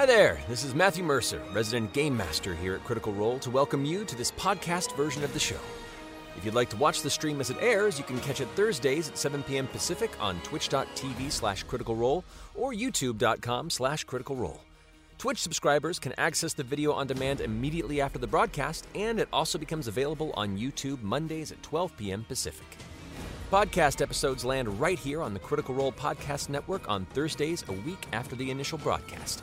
Hi there, this is Matthew Mercer, resident game master here at Critical Role, to welcome you to this podcast version of the show. If you'd like to watch the stream as it airs, you can catch it Thursdays at 7 p.m. Pacific on twitch.tv slash critical role or youtube.com slash critical role. Twitch subscribers can access the video on demand immediately after the broadcast, and it also becomes available on YouTube Mondays at 12 p.m. Pacific. Podcast episodes land right here on the Critical Role Podcast Network on Thursdays a week after the initial broadcast.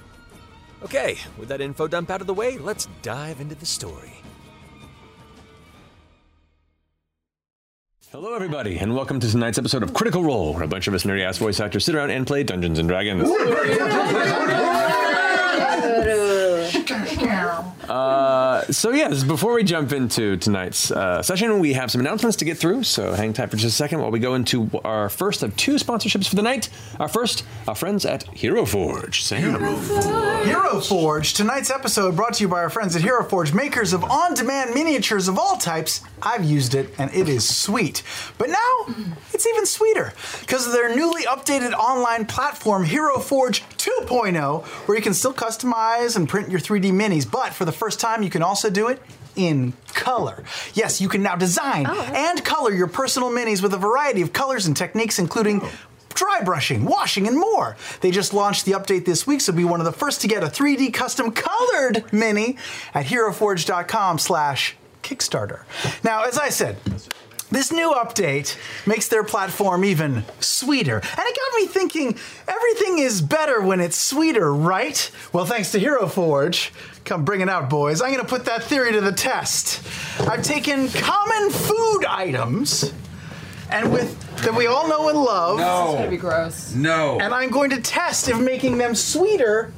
Okay, with that info dump out of the way, let's dive into the story. Hello, everybody, and welcome to tonight's episode of Critical Role, where a bunch of us nerdy ass voice actors sit around and play Dungeons and Dragons. Uh, so yes, before we jump into tonight's uh, session, we have some announcements to get through. So hang tight for just a second while we go into our first of two sponsorships for the night. Our first, our friends at Hero Forge. Sam. Hero Forge. Tonight's episode brought to you by our friends at Hero Forge, makers of on-demand miniatures of all types. I've used it and it is sweet. But now it's even sweeter because of their newly updated online platform, Hero Forge 2.0, where you can still customize and print your 3D minis, but for the first time you can also do it in color. Yes, you can now design oh, and color your personal minis with a variety of colors and techniques, including dry brushing, washing, and more. They just launched the update this week, so be one of the first to get a 3D custom colored mini at heroforge.com slash Kickstarter. Now, as I said, this new update makes their platform even sweeter. And it got me thinking everything is better when it's sweeter, right? Well, thanks to Hero Forge. Come bring it out, boys. I'm going to put that theory to the test. I've taken common food items and with that we all know and love. No. going to be gross. No. And I'm going to test if making them sweeter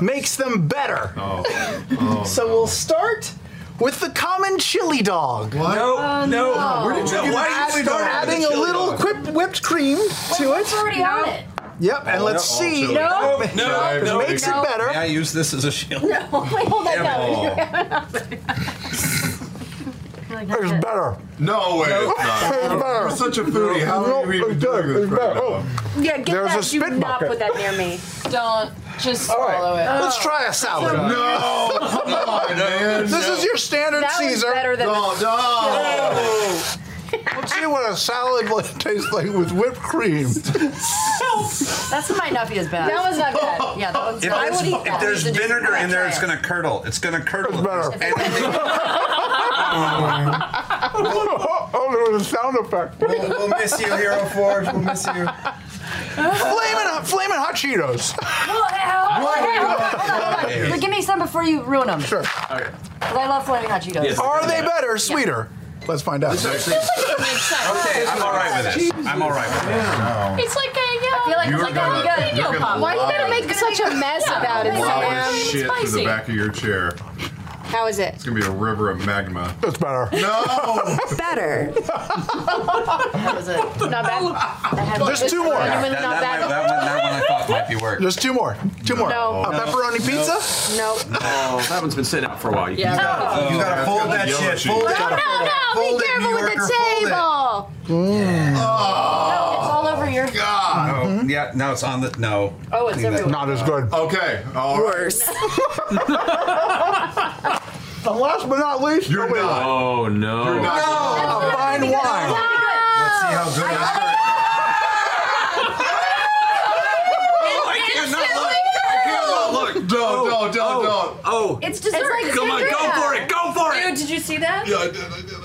makes them better. Oh. so we'll start with the common chili dog. What? No, oh, no. Where did you get Why that are you started? adding a little dog. whipped, whipped cream to it? It's already on it. Yep, and Oh, let's no, see. chili. No. if it No, no, makes no. it better. May I use this as a shield? Wait, hold that down. It's better. No way. it's not. It's better. You're such a foodie. How No, are you even doing this right better. now? Yeah, get There's that. a spit Do not bucket. put that near me. Don't. Just All right, swallow it. let's try a salad. No, come on, man. This is your standard That was Caesar. better than No, no. Let's see what a salad would taste like with whipped cream. That might not be as bad. That was not bad. Yeah, that one's If I there's, would eat if that. there's You should just- vinegar in there, it's gonna curdle. It's gonna curdle. It's better. there's anything- oh, there was a sound effect. we'll, we'll miss you, Hero Forge. We'll miss you. Flaming hot, flaming hot Cheetos. Well, hell, hold on, hold on. But Give me some before you ruin them. Sure. 'Cause I love flaming hot Cheetos. Yes. Are they better, sweeter? Let's find out. Okay, I'm all right with this. I'm all right with this. It's like a, yeah. feel like You're it's like gonna- a good you're gonna pop. Why are you gonna make such a mess about it, Wow, Sam? this shit to the back of your chair. How is it? It's gonna be a river of magma. That's better. No. Better. That was it. Not bad. I had Just two more. Genuinely That, not that, bad. one, that, one, that one I thought might be work. Just two more. Two more. No. A pepperoni pizza? Nope. Oh, that one's been sitting out for a while. You Yeah. You gotta it's fold got that the yellow shit. cheese. Fold it. No, no, no. Be careful with the Yorker, yeah. Oh, it's all over your. God. Mm-hmm. Oh, yeah, No, it's on the. No. Oh, it's everywhere. Not as good. Okay. All right. Worse. And last but not least, You're not. Oh no. You're not a fine wine. Let's see how good I Oh, I can't look. I can't look. Don't, don't, oh, don't, don't. Oh, oh. It's dessert. come on, go for it, go for it. Dude, did you see that? Yeah, I did, I did.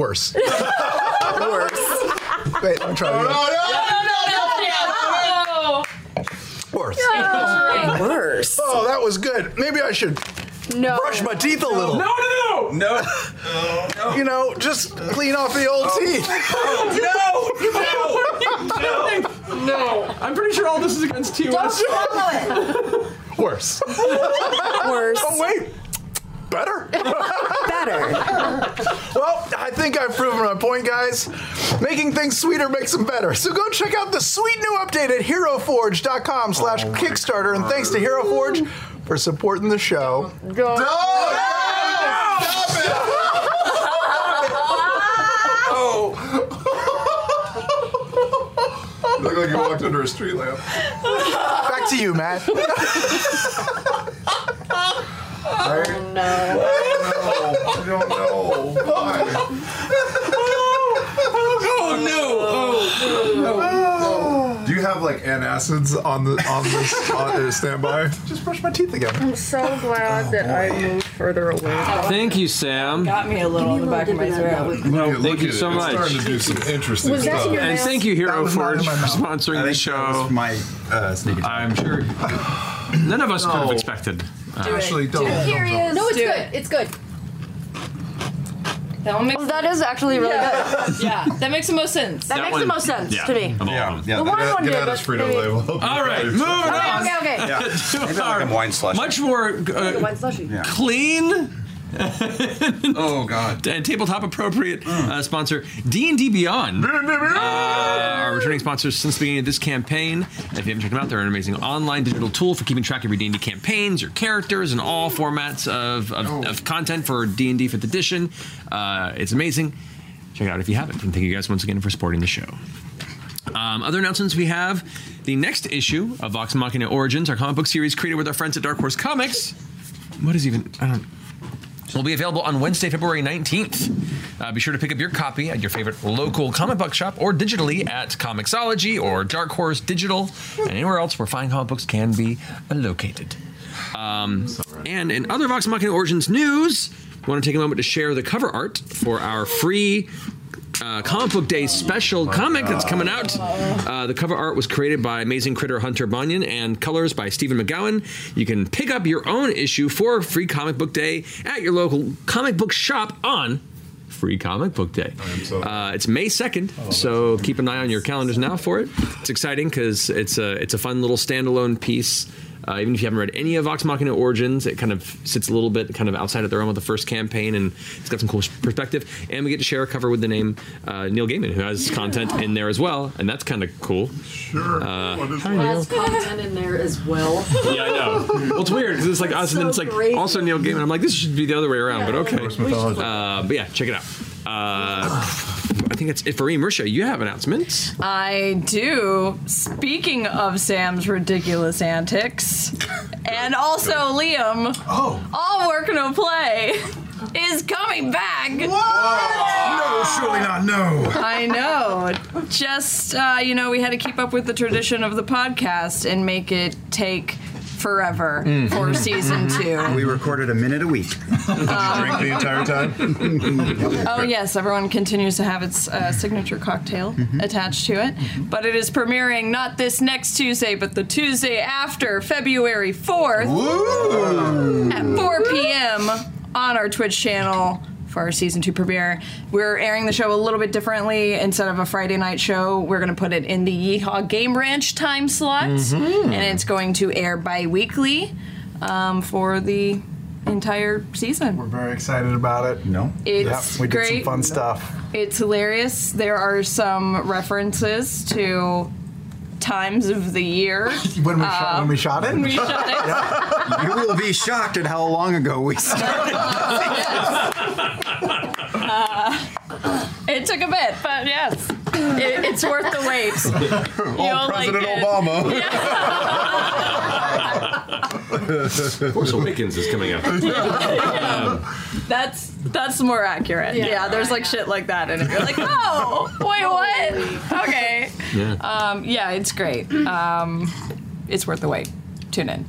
Worse. Worse. Wait, I'm trying to oh, No, no, no, no, no. Worse. Worse. Oh, that was good. Maybe I should no. brush my teeth a little. No, no, no. No. You know, just clean off the old oh. teeth. Oh, no, no, no, no. I'm pretty sure all this is against Don't TOS. swallow it. Worse. Worse. Oh, wait. Better. Better. Well, I think I've proven my point, guys. Making things sweeter makes them better. So go check out the sweet new update at heroforge.com slash oh Kickstarter. And thanks to Hero Forge for supporting the show. Go. Oh. Looked like you walked under a street lamp. Back to you, Matt. I don't know. Why? Oh no. Do you have like antacids on the on this on uh, standby? Just brush my teeth again. I'm so glad that I moved further away. Thank you, Sam. Got me a little on the back of my throat. No, Look thank you so it. much. It's starting to do some interesting Was stuff. And thank you, Hero That was not Forge, for sponsoring I the think that show. was my uh, sneak attack. I'm sure none of us could have No. Expected. Uh, Ashley, don't. Here he is. No, it's Do good. it. It's good. That one makes That is actually really good. yeah. That makes the most sense. That, makes one- the most sense yeah, to me. of all Yeah, of them. yeah. The one Get, one get did, out but Frito maybe- label. All right, moving Okay, on. okay, okay. Yeah. Maybe like a wine slush. Much more uh, Wine slushy. Yeah. clean Oh God. and tabletop appropriate uh, sponsor D&D Beyond. Uh, our returning sponsors since the beginning of this campaign. If you haven't checked them out, they're an amazing online digital tool for keeping track of your D&D campaigns, your characters, and all formats of, of, of content for D&D 5th edition. Uh, it's amazing. Check it out if you haven't. And thank you guys once again for supporting the show. Um, other announcements we have the next issue of Vox Machina Origins, our comic book series created with our friends at Dark Horse Comics. What is even? I don't. Will be available on Wednesday, February 19th. Uh, be sure to pick up your copy at your favorite local comic book shop or digitally at Comixology or Dark Horse Digital and anywhere else where fine comic books can be located. Um, and in other Vox Machina Origins news, we want to take a moment to share the cover art for our free uh, Comic Book Day special comic that's coming out. Uh, the cover art was created by amazing critter Hunter Bonyun and colors by Stephen McGowan. You can pick up your own issue for Free Comic Book Day at your local comic book shop on Free Comic Book Day. Uh, it's May 2nd, so keep an eye on your calendars now for it. It's exciting because it's a, it's a fun little standalone piece. Uh, even if you haven't read any of Vox Machina Origins, it kind of sits a little bit kind of outside of the realm of the first campaign, and it's got some cool perspective. And we get to share a cover with the name uh, Neil Gaiman, who has content in there as well, and that's kind of cool. Sure. Uh, What is Has content in there as well. Yeah, I know. well, it's weird because it's like us, and then it's like crazy. also Neil Gaiman. I'm like, this should be the other way around, but okay. Uh, but yeah, check it out. Uh, I think that's it for Emersha. You have announcements. I do. Speaking of Sam's ridiculous antics, and also Liam, Oh. all work no play is coming back. No, surely not. No. I know. Just uh, you know, we had to keep up with the tradition of the podcast and make it take forever mm. for season two. We recorded a minute a week. Drink the entire time. Oh yes, everyone continues to have its uh, signature cocktail mm-hmm. Mm-hmm. attached to it, but it is premiering not this next Tuesday, but the Tuesday after, February fourth, at 4 p.m. on our Twitch channel for our season two premiere. We're airing the show a little bit differently. Instead of a Friday night show, we're going to put it in the Yeehaw Game Ranch time slot, and it's going to air bi-weekly um, for the entire season. We're very excited about it. No. It's Yep, we did great. some fun stuff. It's hilarious. There are some references to times of the year. When we, shot, when we shot it? Um, we shot it. You will be shocked at how long ago we started. Uh, it took a bit, but yes, it, it's worth the wait. You'll President it. Obama. Force Awakens is coming up. That's that's more accurate. Yeah, there's like shit like that in it. You're like, oh, wait, what? Okay. Yeah. Um, yeah, it's great. Um, it's worth the wait. Tune in.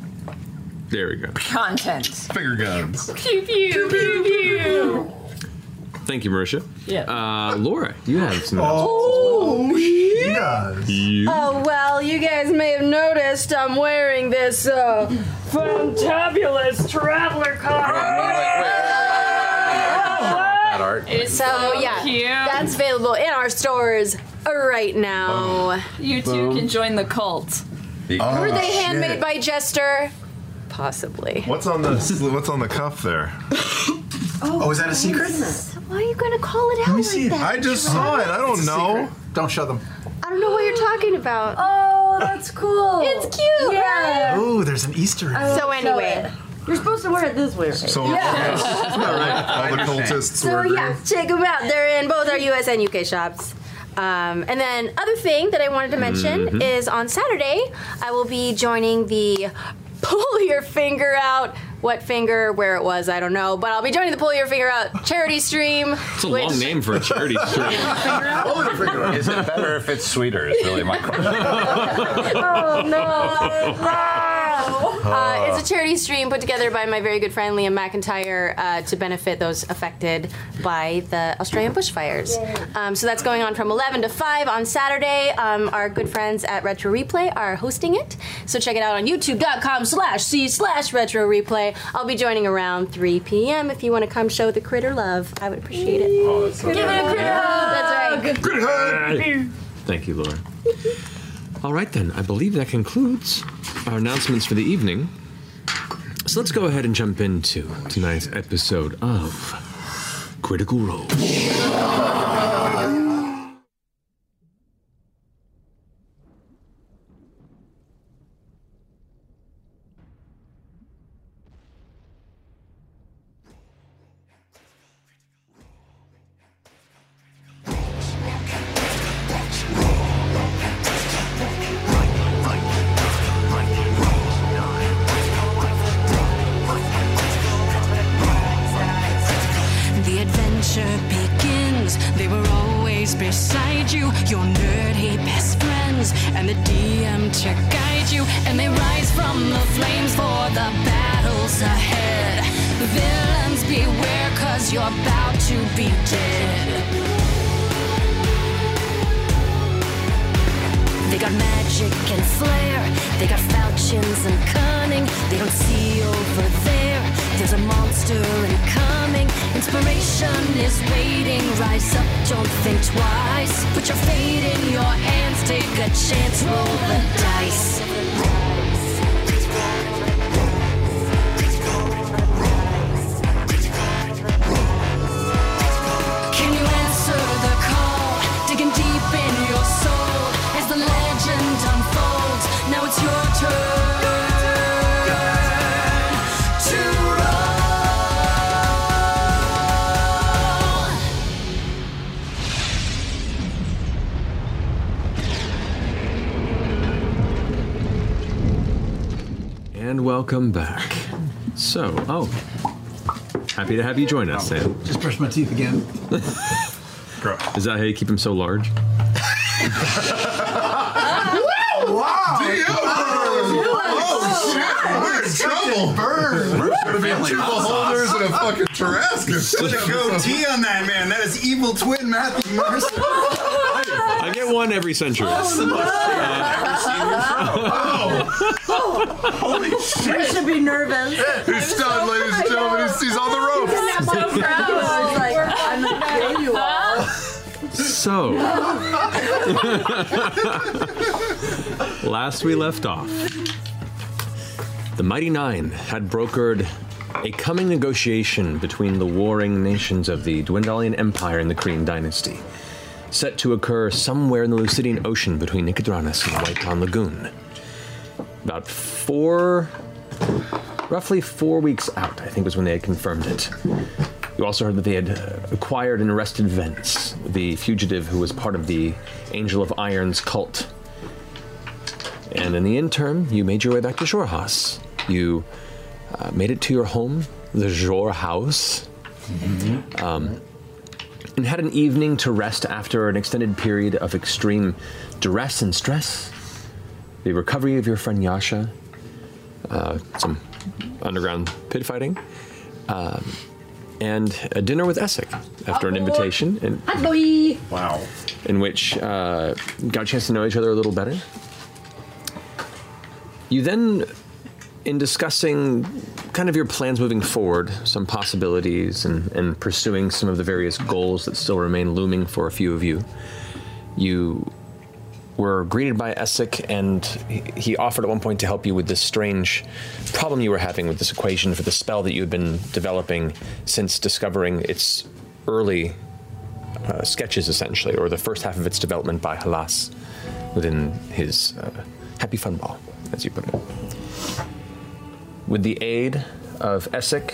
There we go. Content. Finger guns. Pew pew pew pew. Thank you, Marisha. Yeah. Uh, Laura, you have some. Oh, You- Oh, well, you guys may have noticed I'm wearing this uh, fantabulous traveler card. That art. It's so, so yeah, cute. that's available in our stores right now. You two Boom. can join the cult. Oh, Were they shit. handmade by Jester? Possibly. What's on the What's on the cuff there? Oh, is that a secret? Why are you going to call it out Let me like see it. that? I just saw it. I don't know. secret. Don't show them. I don't know what you're talking about. Oh, that's cool. It's cute, Yeah. right? Ooh, there's an Easter egg. So anyway, You're supposed to wear it this way. right? So Yeah. all the cultists so were. yeah, check them out. They're in both our US and UK shops. Um, and then other thing that I wanted to mention Mm-hmm. is on Saturday I will be joining the Pull Your Finger Out. What finger, where it was, I don't know. But I'll be joining the Pull Your Finger Out charity stream. It's a long name for a charity stream. Is it better if it's sweeter? Is really my question. oh no! Uh, it's a charity stream put together by my very good friend Liam McIntyre uh, to benefit those affected by the Australian bushfires. Um, so that's going on from 11 to 5 on Saturday. Um, our good friends at Retro Replay are hosting it. So check it out on youtube.com slash C slash Retro Replay. I'll be joining around 3 p.m. if you want to come show the critter love. I would appreciate it. Oh, that's Give it a critter hug. That's right. Thank you, Laura. All right, then. I believe that concludes our announcements for the evening. So let's go ahead and jump into tonight's episode of Critical Role. So, oh, happy to have you join us, Sam. Just brush my teeth again. Is that how you keep them so large? Wow! Oh, oh, oh, oh shit! We're in trouble. Burn. We're gonna be two beholders and a fucking Tarrasque. Put a goatee on that man. That is evil twin Matthew Mercer. I get one every century. Holy shit! You shit! should be nervous. He's stunned, ladies and gentlemen. He's, he's on the ropes. I'm so proud. I was like, I'm not kidding you all. So, last we left off, the Mighty Nein had brokered a coming negotiation between the warring nations of the Dwendalian Empire and the Kryn Dynasty, set to occur somewhere in the Lucidian Ocean between Nicodranas and the White Town Lagoon. About four, roughly four weeks out, I think was when they had confirmed it. You also heard that they had uh, acquired and arrested Vence, the fugitive who was part of the Angel of Iron's cult. And in the interim, you made your way back to Xhorhas. You uh, made it to your home, the Xhorhaus, um, and had an evening to rest after an extended period of extreme duress and stress. The recovery of your friend Yasha, uh, some underground pit fighting, um, and a dinner with Essek after an invitation, in, boy. Wow. in which uh, got a chance to know each other a little better. You then, in discussing kind of your plans moving forward, some possibilities, and, and pursuing some of the various goals that still remain looming for a few of you, you were greeted by Essek, and he- offered at one point to help you with this strange problem you were having with this equation for the spell that you had been developing since discovering its early uh, sketches, essentially, or the first half of its development by Halas within his uh, Happy Fun Ball, as you put it. With the aid of Essek,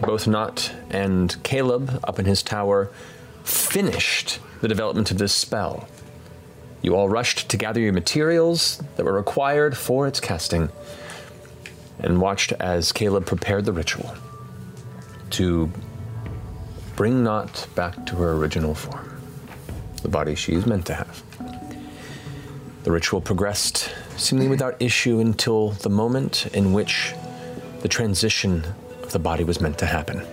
both Nott and Caleb up in his tower finished the development of this spell. You all rushed to gather your materials that were required for its casting and watched as Caleb prepared the ritual to bring Nott back to her original form, the body she is meant to have. The ritual progressed seemingly without issue until the moment in which the transition of the body was meant to happen.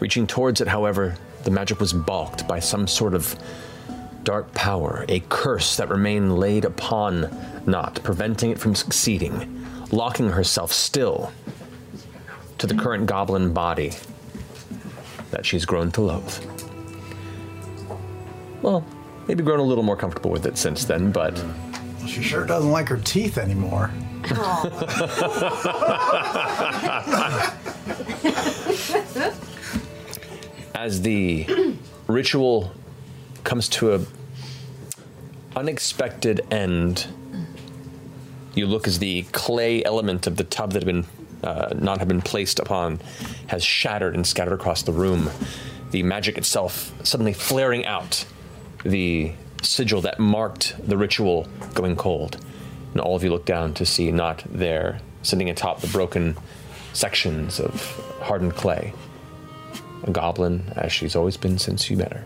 Reaching towards it, however, the magic was balked by some sort of dark power, a curse that remained laid upon Nott, preventing it from succeeding, locking herself still to the current goblin body that she's grown to loathe. Well, maybe grown a little more comfortable with it since then, but. She sure doesn't like her teeth anymore. As the ritual comes to a unexpected end, you look as the clay element of the tub that had been uh, not have been placed upon has shattered and scattered across the room. The magic itself suddenly flaring out, the sigil that marked the ritual going cold. And all of you look down to see Nott there, sitting atop the broken sections of hardened clay. A goblin, as she's always been since you met her.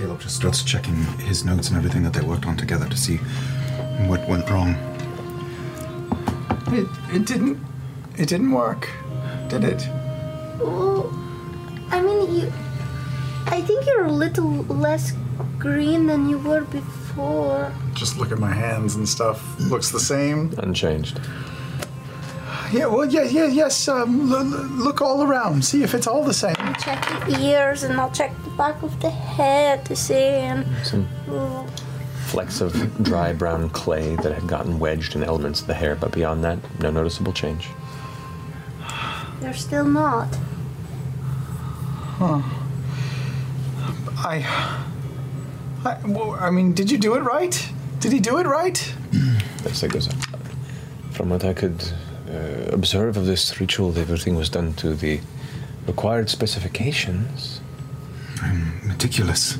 Caleb just starts checking his notes and everything that they worked on together to see what went wrong. It, it didn't. It didn't work, did it? Well, I mean, you. I think you're a little less green than you were before. Just look at my hands and stuff. Looks the same. Unchanged. Yeah. Well. Yeah. Yeah. Yes. Um. L- l- look all around. See if it's all the same. I'll Check the ears and I'll check the back of the head to see. And Some oh, flecks of dry brown clay that had gotten wedged in elements of the hair, but beyond that, no noticeable change. they're still Nott. Huh. I. I, well, I mean, did you do it right? Did he do it right? Yes, it goes up. From what I could uh, observe of this ritual, everything was done to the required specifications. I'm meticulous.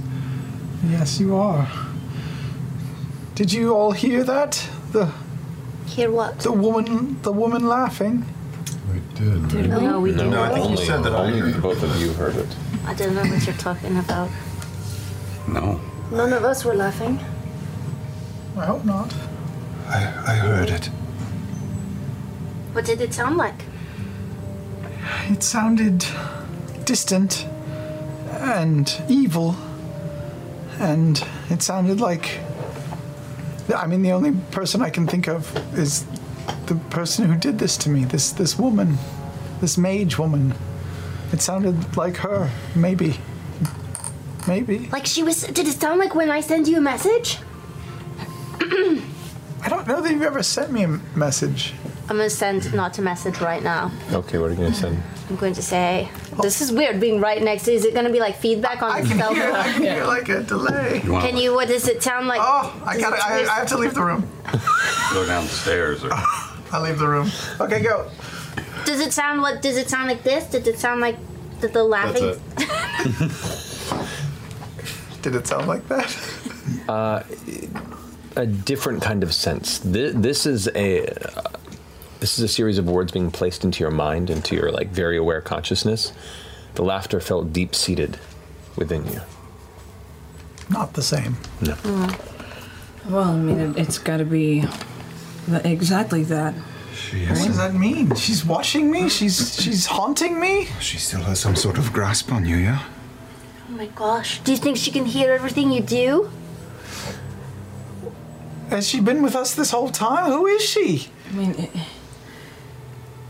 Yes, you are. Did you all hear that? The Hear what? the woman, the woman laughing. We did. Did we? No, we didn't. No, I think you said that I only both of you heard it. I don't know what you're talking about. No, None of us were laughing. I hope not. I, I heard it. What did it sound like? It sounded distant and evil, and it sounded like. I mean, the only person I can think of is the person who did this to me. This this woman, this mage woman. It sounded like her. Maybe. Maybe. Like she was. Did it sound like when I send you a message? I don't know that you've ever sent me a message. I'm gonna send Nott a message right now. Okay, what are you going to send? I'm going to say, this is weird being right next to. Is it gonna be like feedback on I the can cell hear, I phone? can hear like a delay. Can you? What does it sound like? Oh, I gotta, I. I have to leave the room. Go downstairs or. I leave the room. Okay, go. Does it sound what? Does it sound like this? Did it sound like the, the laughing? Did it sound like that? Uh, a different kind of sense. This, this is a uh, this is a series of words being placed into your mind, into your like very aware consciousness. The laughter felt deep seated within you. Not the same. No. Mm. Well, I mean, it, it's got to be Exactly that. She What does that mean? She's watching me? She's she's haunting me? She still has some sort of grasp on you, yeah? Oh my gosh. Do you think she can hear everything you do? Has she been with us this whole time? Who is she? I mean,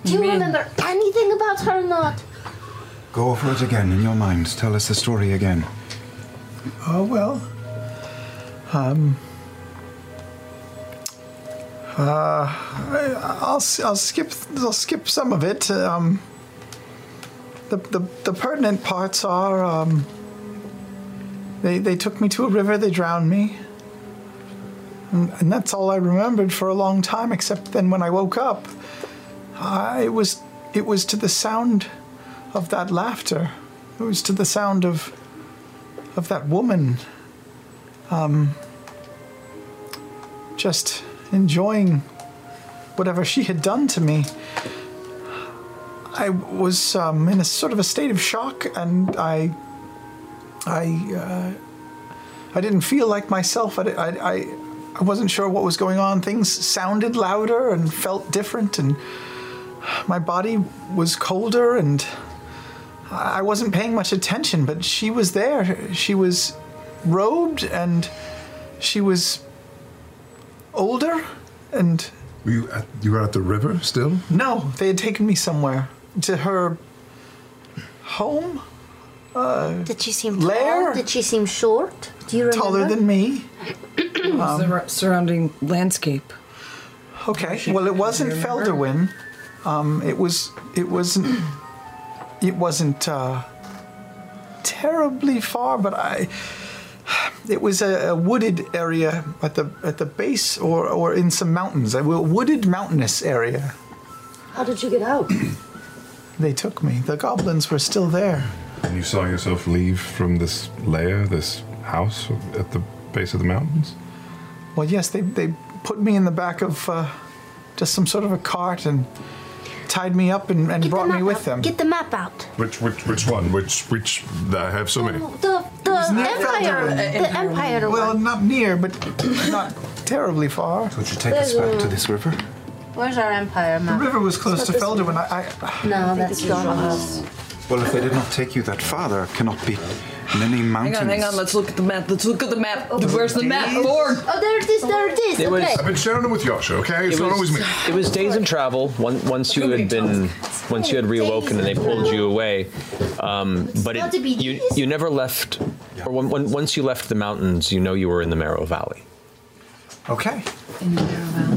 Do you remember anything about her or not? Go over it again in your mind. Tell us the story again. Oh well. Um. Uh, I- I'll s- I'll skip I'll skip some of it. Um. The the, the pertinent parts are um. They they took me to a river. They drowned me. And, and that's all I remembered for a long time. Except then when I woke up, I it was it was to the sound of that laughter. It was to the sound of of that woman um, just enjoying whatever she had done to me. I was um, in a sort of a state of shock, and I, I, uh, I didn't feel like myself. I, I, I, I wasn't sure what was going on. Things sounded louder and felt different, and my body was colder, and I wasn't paying much attention. But she was there. She was robed, and she was older, and Were you at, you were at the river still? no, they had taken me somewhere to her home. Uh, Did she seem lair? tall? Did she seem short? Do you remember? taller than me. the sur- surrounding landscape. Okay. Well, it wasn't Felderwin. Um, it was. It wasn't. It wasn't uh, terribly far, but I. It was a, a wooded area at the at the base, or or in some mountains. A wooded mountainous area. How did you get out? They took me. The goblins were still there. And you saw yourself leave from this lair, this house at the base of the mountains? Well, yes, they they put me in the back of uh, just some sort of a cart and tied me up and, and brought me with them. Get the map out. Which which which one? Which which I have so many. The the near empire. The empire. Well, one. not near, but not terribly far. Would you take us back to this river? Where's our empire The river was close to Felderwin. I, I, No, that's Jonas. Well, if they did not take you that far, there cannot be many Hang on, hang on. Let's look at the map. Let's look at the map. Where's the map, Lord? Oh, there it is. There it is. It was- okay. I've been sharing them with Yasha, okay? It's It not always me. it was days of travel. Once, once you had been, once you had reawoken and they pulled you away, um, but it, you you never left. Or when, when, once you left the mountains, you know you were in the Marrow Valley. Okay.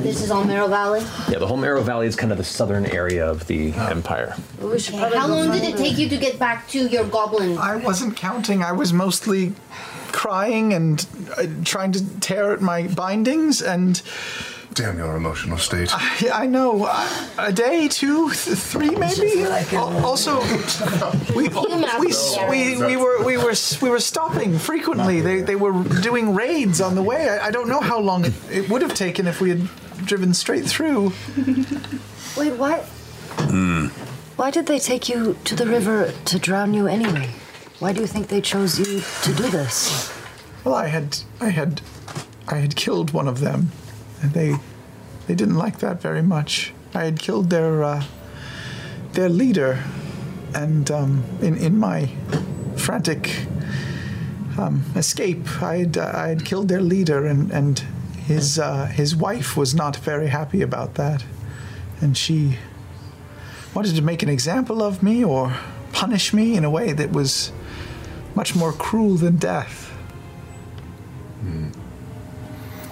This is all Marrow Valley. Yeah, the whole Marrow Valley is kind of the southern area of the empire. We should probably How go long did find it take you to get back to your goblin? I wasn't counting. I was mostly crying and uh, trying to tear at my bindings, and Damn your emotional state. I, I know uh, a day, two, th- three, maybe. Al- also, we, we, we, we were we were we were stopping frequently. They they were doing raids on the way. I, I don't know how long it, it would have taken if we had driven straight through. Wait, why? Why did they take you to the river to drown you anyway? Why do you think they chose you to do this? Well, I had I had I had killed one of them, and they they didn't like that very much. I had killed their uh, their leader, and um, in in my frantic um, escape, I had uh, I had killed their leader, and and his uh, his wife was not very happy about that, and she wanted to make an example of me or punish me in a way that was much more cruel than death.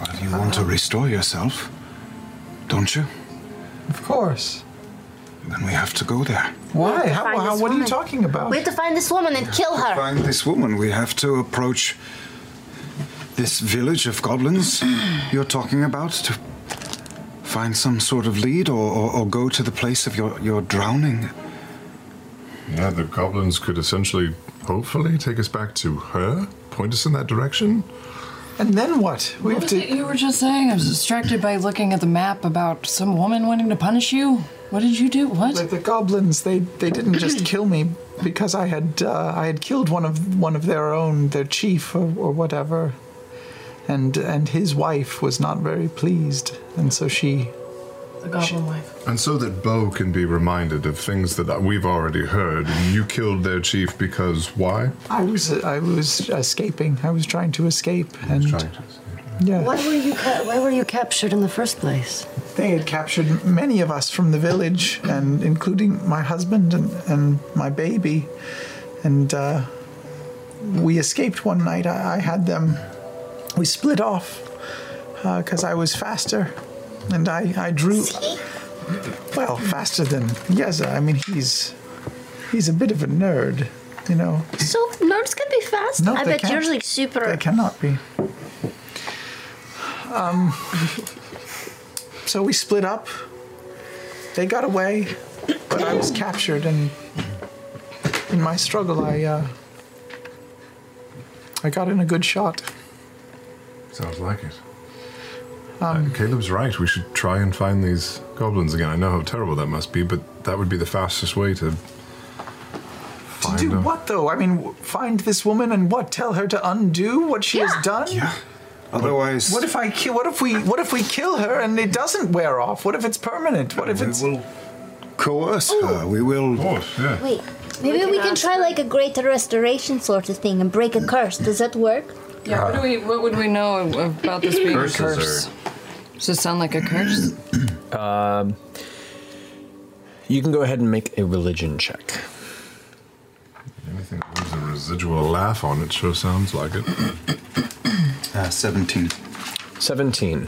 Well, you want to restore yourself, don't you? Of course. Then we have to go there. Why? How, how, this what are you talking about? We have to find this woman and kill her. Find this woman. We have to approach this village of goblins you're talking about to find some sort of lead or, or, or go to the place of your, your drowning. Yeah, the goblins could essentially, hopefully, take us back to her, point us in that direction. And then what? We What have to. you were just saying? I was distracted by looking at the map about some woman wanting to punish you. What did you do? What? The, the goblins. They they didn't just kill me because I had uh, I had killed one of one of their own, their chief or, or whatever. and and his wife was not very pleased, and so she. The goblin wife. And so that Beau can be reminded of things that we've already heard. You killed their chief because why? I was I was escaping. I was trying to escape, and yeah. Why were you ca- Why were you captured in the first place? They had captured many of us from the village, and including my husband and, and my baby. And uh, we escaped one night. I, I had them. We split off because I was faster, and I, I drew. Well, faster than Yeza. I mean, he's he's a bit of a nerd, you know. So nerds can be fast. No, I they bet can't. yours like super. They cannot be. Um, so we split up. They got away, but I was captured, and in my struggle, I uh, I got in a good shot. Sounds like it. Um, Uh, Caleb's right. We should try and find these goblins again. I know how terrible that must be, but that would be the fastest way to To find do them. what though? I mean, find this woman and what? Tell her to undo what she has done? Yeah. Otherwise, what if I kill? What if we? What if we kill her and it doesn't wear off? What if it's permanent? What if it's? We will coerce her. We will. yeah. Wait, maybe we can try like a greater restoration sort of thing and break a curse. Does that work? Yeah. What do we? What would we know about this being Curses a curse? are- Does it sound like a curse? Um, you can go ahead and make a religion check. Anything that leaves a residual laugh on it sure sounds like it. Uh, 17. 17.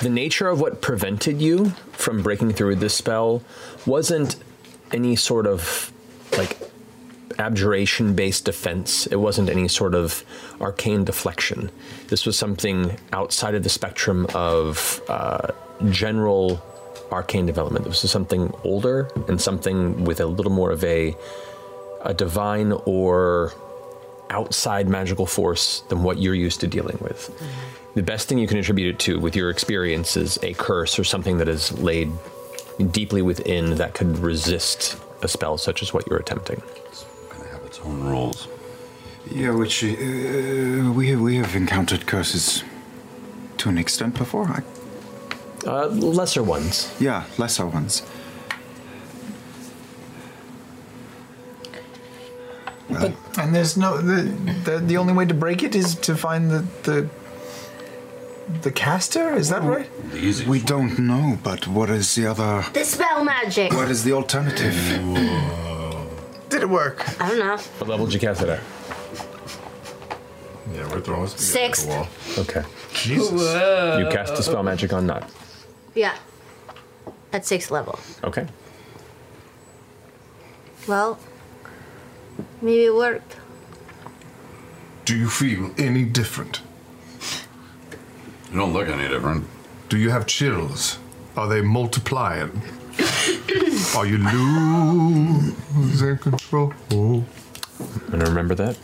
The nature of what prevented you from breaking through this spell wasn't any sort of like abjuration based defense. It wasn't any sort of arcane deflection. This was something outside of the spectrum of uh, general arcane development. This was something older and something with a little more of a, a divine or outside magical force than what you're used to dealing with. The best thing you can attribute it to with your experience is a curse or something that is laid deeply within that could resist a spell such as what you're attempting. Have its own rules. Yeah, which uh, we we have encountered curses to an extent before. I, uh, lesser ones. Yeah, lesser ones. and there's no the, the the only way to break it is to find the the the caster. Is that right? We don't know, but what is the other? Dispel magic. What is the alternative? Did it work? I don't know. What level did you cast it at? Yeah, we're throwing Sixth. Okay. Jesus. Whoa. You cast Dispel Magic on Nott. Yeah. At sixth level. Okay. Well, maybe it worked. Do you feel any different? You don't look any different. Do you have chills? Are they multiplying? Are you losing control? I'm gonna remember that.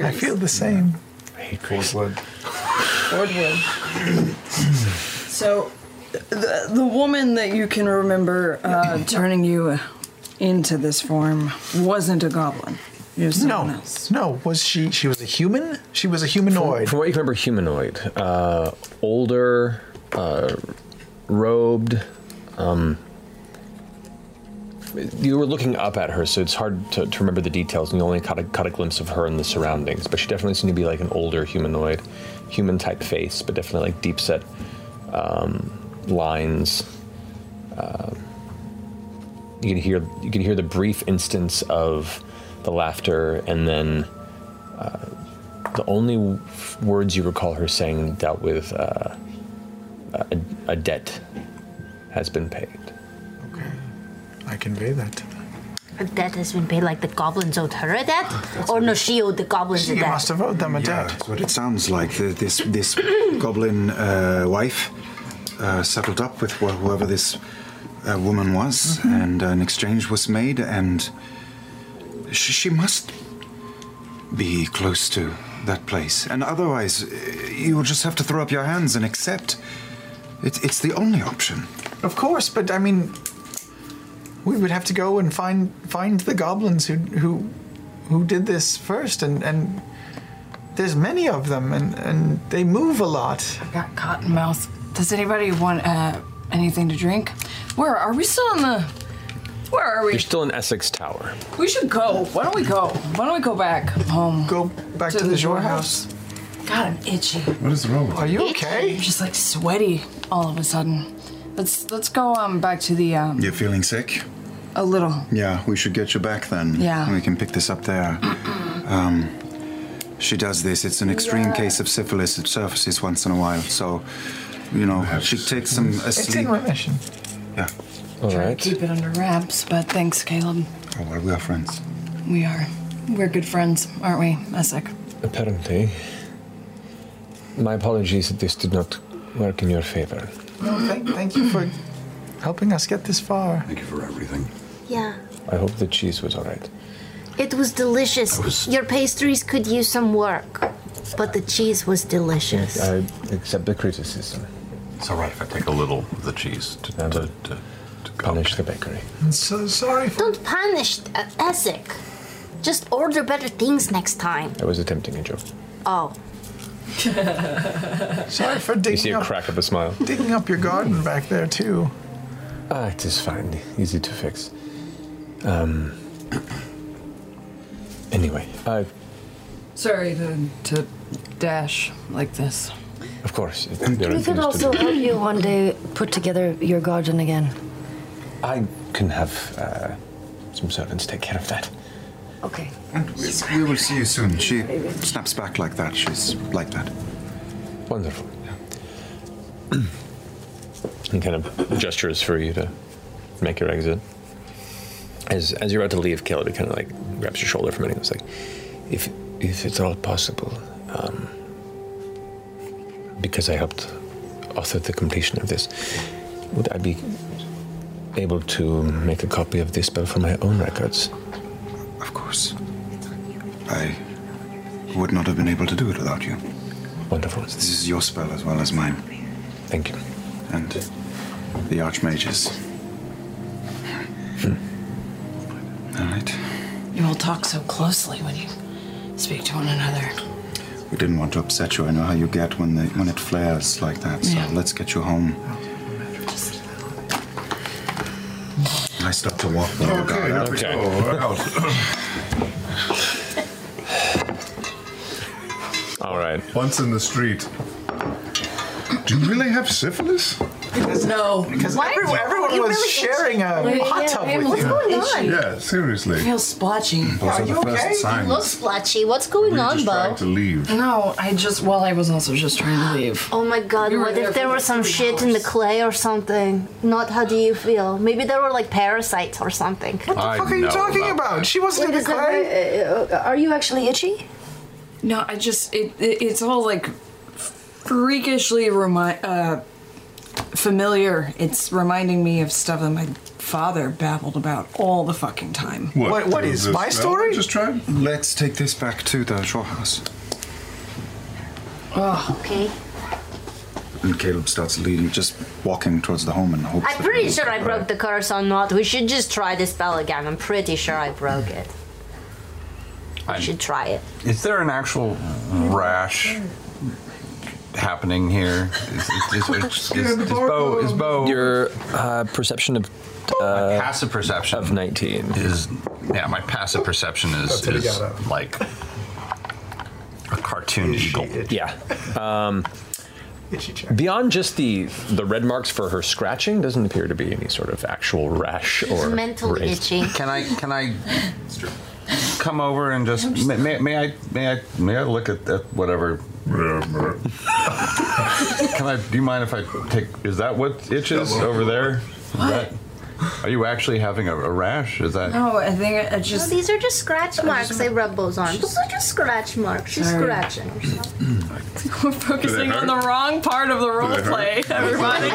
I feel the same. I hate Grace. Lord would. So, the, the woman that you can remember uh, turning you into this form wasn't a goblin. It was someone No, else. no. Was she? She was a human. She was a humanoid. From, from what you can remember, humanoid, uh, older, uh, robed. Um, you were looking up at her, so it's hard to, to remember the details, and you only caught a, caught a glimpse of her and the surroundings. But she definitely seemed to be like an older humanoid, human type face, but definitely like deep set um, lines. Uh, you can hear you can hear the brief instance of the laughter, and then uh, the only words you recall her saying dealt with uh, a, a debt has been paid. Okay. I convey that to them. A debt has been paid like the goblins owed her a debt? Or no, she owed the goblins a She debt? must have owed them a Yeah, debt. that's what it sounds like. The, this this goblin uh, wife uh, settled up with wh- whoever this uh, woman was, and an exchange was made, and she, she must be close to that place. And otherwise, uh, you will just have to throw up your hands and accept. It, it's the only option. Of course, but I mean, we would have to go and find find the goblins who who who did this first, and and there's many of them, and and they move a lot. I Got cotton mouth. Does anybody want uh, anything to drink? Where are we still in the? Where are we? You're still in Essek's Tower. We should go. Why don't we go? Why don't we go back home? Go back to the Xhorhaus. God, I'm itchy. What is wrong with Are you okay? I'm just like sweaty all of a sudden. Let's let's go um back to the um You're feeling sick? a little. Yeah, we should get you back then. Yeah. We can pick this up there. Um, she does this. It's an extreme case of syphilis. It surfaces once in a while. So, you know, she takes some It's in remission. Yeah. All Try right. to keep it under wraps, but thanks, Caleb. Oh, well, we are friends. We are. We're good friends, aren't we, Essek? Apparently. My apologies that this did not work in your favor. No, thank, thank you for helping us get this far. Thank you for everything. Yeah. I hope the cheese was all right. It was delicious. Your pastries could use some work, but the cheese was delicious. I accept the criticism. It's all right if I take a little of the cheese to, to, to, to punish the bakery. I'm so sorry for. Don't punish uh, Essek. Just order better things next time. I was attempting a joke. Oh. Sorry for digging You see digging a up, crack of a smile. digging up your garden back there too. Ah, it is fine. Easy to fix. Um. Anyway, uh, Sorry to, to dash like this. of course. it- there are We could things to also do. help you one day put together your garden again. I can have uh, some servants take care of that. Okay. And we, we will see you soon. She snaps back like that. She's like that. Wonderful. and kind of gestures for you to make your exit. As as you're about to leave, Caleb kind of like grabs your shoulder for a minute. It's like, if if it's all possible, um, because I helped author the completion of this, would I be able to make a copy of this spell for my own records? Of course. I would not have been able to do it without you. Wonderful. This is your spell as well as mine. Thank you. And the Archmage's. Hmm. All right. You all talk so closely when you speak to one another. We didn't want to upset you. I know how you get when the, when it flares like that. So Yeah. let's get you home. Oh. I start to walk. Oh, Okay, God. let's go. We're out. All right. Once in the street. Do you really have syphilis? No. Because Why everyone, everyone was really sharing a Yeah, hot yeah, tub I'm with What's you. going on? Yeah, seriously. I feel splotchy. Those Are are the you first okay? You look splotchy. What's going We're on, just trying to leave. No, I just, well, I was also just trying to leave. Oh my god, You were what if there for was some three shit in the clay or something? Nott how do you feel? Maybe there were like parasites or something. What the I fuck are you talking about about? She wasn't Wait, in the clay. right? Uh, Are you actually itchy? No, I just, it, it it's all like freakishly remi- uh, familiar. It's reminding me of stuff that my father babbled about all the fucking time. What- what was is this my spell story? Just tried. Let's take this back to the Xhorhaus. Oh, Okay. And Caleb starts leading, just walking towards the home and hopes. I'm pretty sure I broke the curse or not. We should just try the spell again. I'm pretty sure I broke it. We should try it. Is there an actual rash happening here? Is, is, is, is, is, Beau, is Beau Your uh, perception of uh, passive perception of 19 is yeah my passive perception is, That's what he is got out. like a cartoon eagle. Yeah. Um, beyond just the the red marks for her scratching, doesn't appear to be any sort of actual rash or mental raised- itchy. Can I can I come over and just may, may, may I may I may I look at, at whatever Can I? Do you mind if I take? Is that what itches over there? Is that- are you actually having a, a rash? Is that? no, I think I No, just, these are just scratch marks I rub those on. Those are just scratch marks. She's Sorry. scratching herself. we're focusing on the wrong part of the role play, everybody.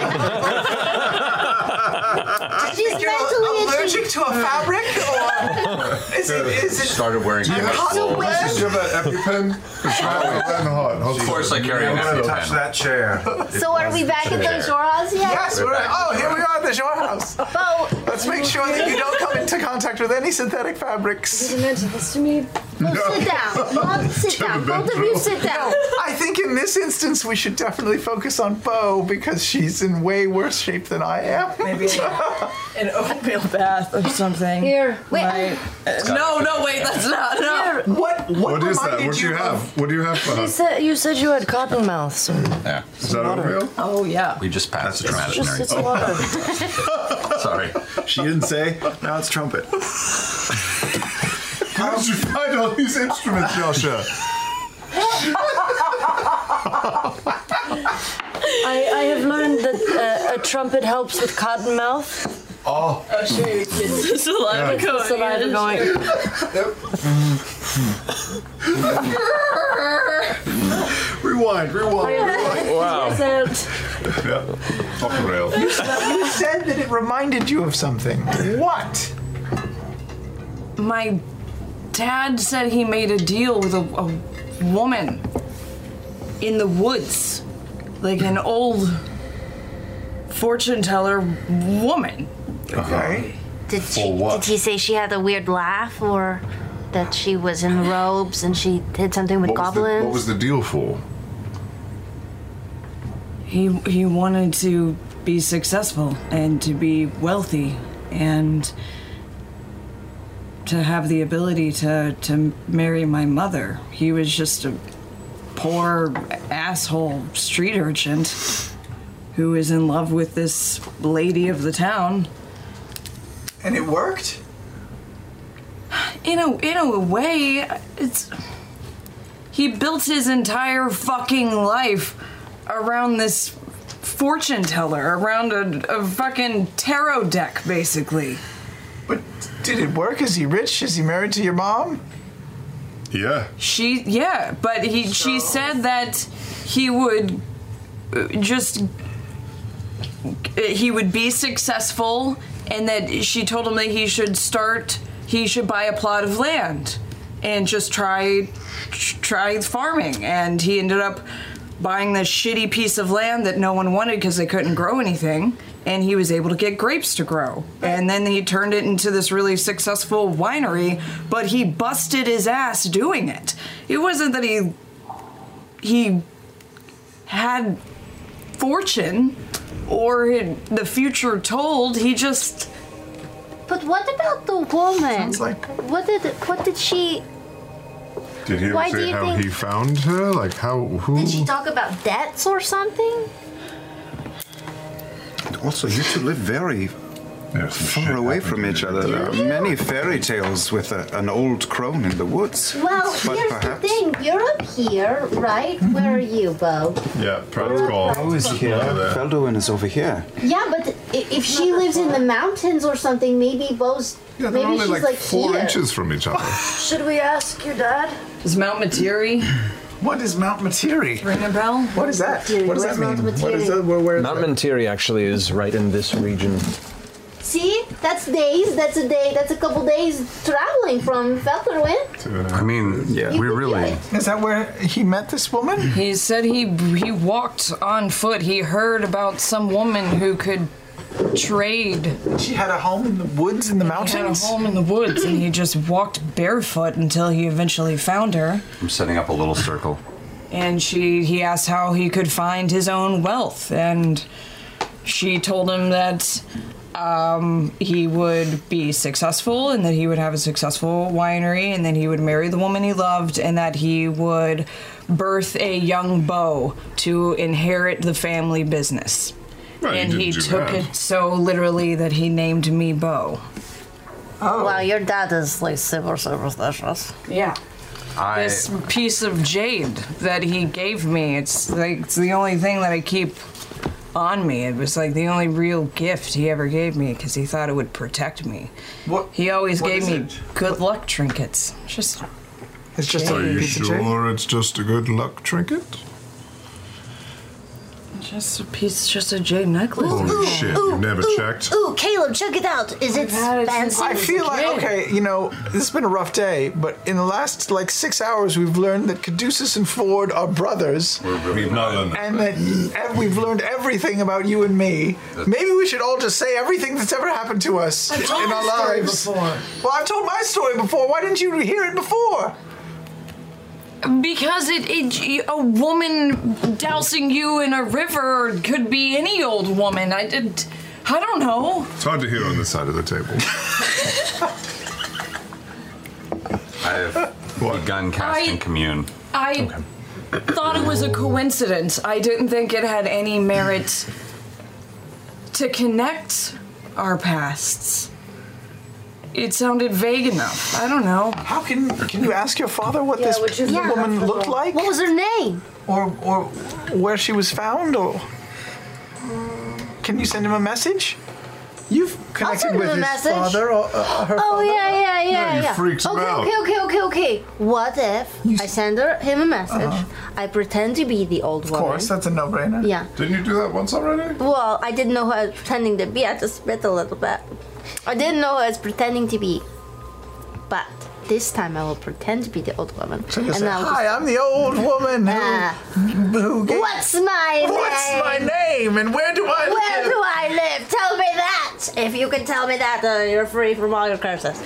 She's mentally allergic to a fabric? Or Is it, is it Started wearing Do you have, chemicals. do you have an EpiPen? It's right in the heart. Of course I carry an Don't EpiPen. touch that chair. So are we back at the Xhorhaus yet? Yes, we're oh here we are at the shore house. Beau, Let's make sure that you don't come into contact with any synthetic fabrics. You mention this to me. Beau, sit down. Mom, sit down. Both of you sit down. I think in this instance we should definitely focus on Beau because she's in way worse shape than I am. Maybe an oatmeal bath or something. Here, wait. Right. No, no, wait, that's not. No. What? What is that? What do you have? What do you have for You said you said you had cotton mouth, so Yeah. Is that oatmeal? Oh yeah. We just passed the it's just it's imaginary. water. Sorry. She didn't say. Now it's trumpet. How did you find all these instruments, Joshua? I, I have learned that uh, a trumpet helps with cotton mouth. Oh. Oh, sure, your kids. The saliva Gets the going. saliva going. Rewind, rewind, oh, rewind. Wow. Yeah. Off the rail. You said that it reminded you of something. What? My dad said he made a deal with a, a woman in the woods, like an old fortune teller woman. Uh-huh. Okay. Did For she? what? Did he say she had a weird laugh, or that she was in robes and she did something with What was, the, goblins? what was the deal for? He he wanted to be successful and to be wealthy and to have the ability to to marry my mother. He was just a poor asshole street urchin who is in love with this lady of the town. And it worked? In a in a way, it's he built his entire fucking life around this fortune teller, around a, a fucking tarot deck, basically. But did it work? Is he rich? Is he married to your mom? Yeah. She, yeah, but he, she said that he would uh, just, he would be successful, and that she told him that he should start, he should buy a plot of land, and just try, try farming, and he ended up buying this shitty piece of land that no one wanted because they couldn't grow anything. And he was able to get grapes to grow. And then he turned it into this really successful winery, but he busted his ass doing it. It wasn't that he he had fortune or had the future told. He just But what about the woman? Sounds like- What did what did she? Did he ever Why do say you how think- he found her? Like how? Who? Did she talk about debts or something? Also, you two live very There's some shit far away from each other. There are many fairy tales with a, an old crone in the woods. Well, But here's perhaps- the thing. You're up here, right? Where are you, Beau? Yeah, perhaps call. Beau is here. there. Felderwin is over here. Yeah, but if she lives in the mountains or something, maybe Beau's. Yeah, they're maybe only she's like, like, four here. inches from each other. Should we ask your dad? is Mount Materi What is Mount Materi? ring a bell? What is that? Materi, What does where's that mean? Mount What is Materi? that? Where, where is Mount that? Mentiri actually is right in this region. See, that's days. That's a day. That's a couple days traveling from Felderwin. Uh, I mean, Yeah. we could really. Is that where he met this woman? He said he he walked on foot. He heard about some woman who could trade. She had a home in the woods in the mountains. He had a home in the woods, and he just walked barefoot until he eventually found her. I'm setting up a little circle. And she he asked how he could find his own wealth, and she told him that um, he would be successful, and that he would have a successful winery, and then he would marry the woman he loved, and that he would birth a young beau to inherit the family business. Well, and he didn't took that. it so literally that he named me Beau. Oh. Wow, your dad is like super superstitious. Yeah. I. this piece of jade that he gave me. It's like it's the only thing that I keep on me. It was like the only real gift he ever gave me because he thought it would protect me. What? He always What gave me it? good luck trinkets. Just It's just Are a you piece of jade. sure it's just a good luck trinket? Just a piece, just a jade necklace. Holy shit, you never checked? Ooh, Caleb, check it out. Is it fancy? I feel like okay, you know, this has been a rough day, but in the last like six hours, we've learned that Caduceus and Fjord are brothers, We've not learned that. and that ev- we've learned everything about you and me. Maybe we should all just say everything that's ever happened to us I've in told our the story lives. before. Well, I've told my story before. Why didn't you hear it before? Because it, it, a woman dousing you in a river could be any old woman. I did, I don't know. It's hard to hear on this side of the table. I have begun casting I- commune. I thought it was a coincidence. I didn't think it had any merit to connect our pasts. It sounded vague enough. I don't know. How can can you ask your father what this woman looked like? What was her name? Or or where she was found? Or can you send him a message? You've connected send him with a his message. father or uh, her Oh father? yeah, yeah, yeah, No, he yeah. freaks him okay, out. okay, okay, okay, okay. What if I send her him a message? Uh-huh. I pretend to be the old woman. Of woman. course, that's a no-brainer. Yeah. Didn't you do that once already? Well, I didn't know who I was pretending to be. I just spit a little bit. I didn't know who I was pretending to be. But this time I will pretend to be the old woman. So you say, I'll "Hi, I'm the old woman who, Ah. who gave- What's my name? What's my name and where do I Where live?" Where do I live? Tell me that. If you can tell me that, uh, you're free from all your curses.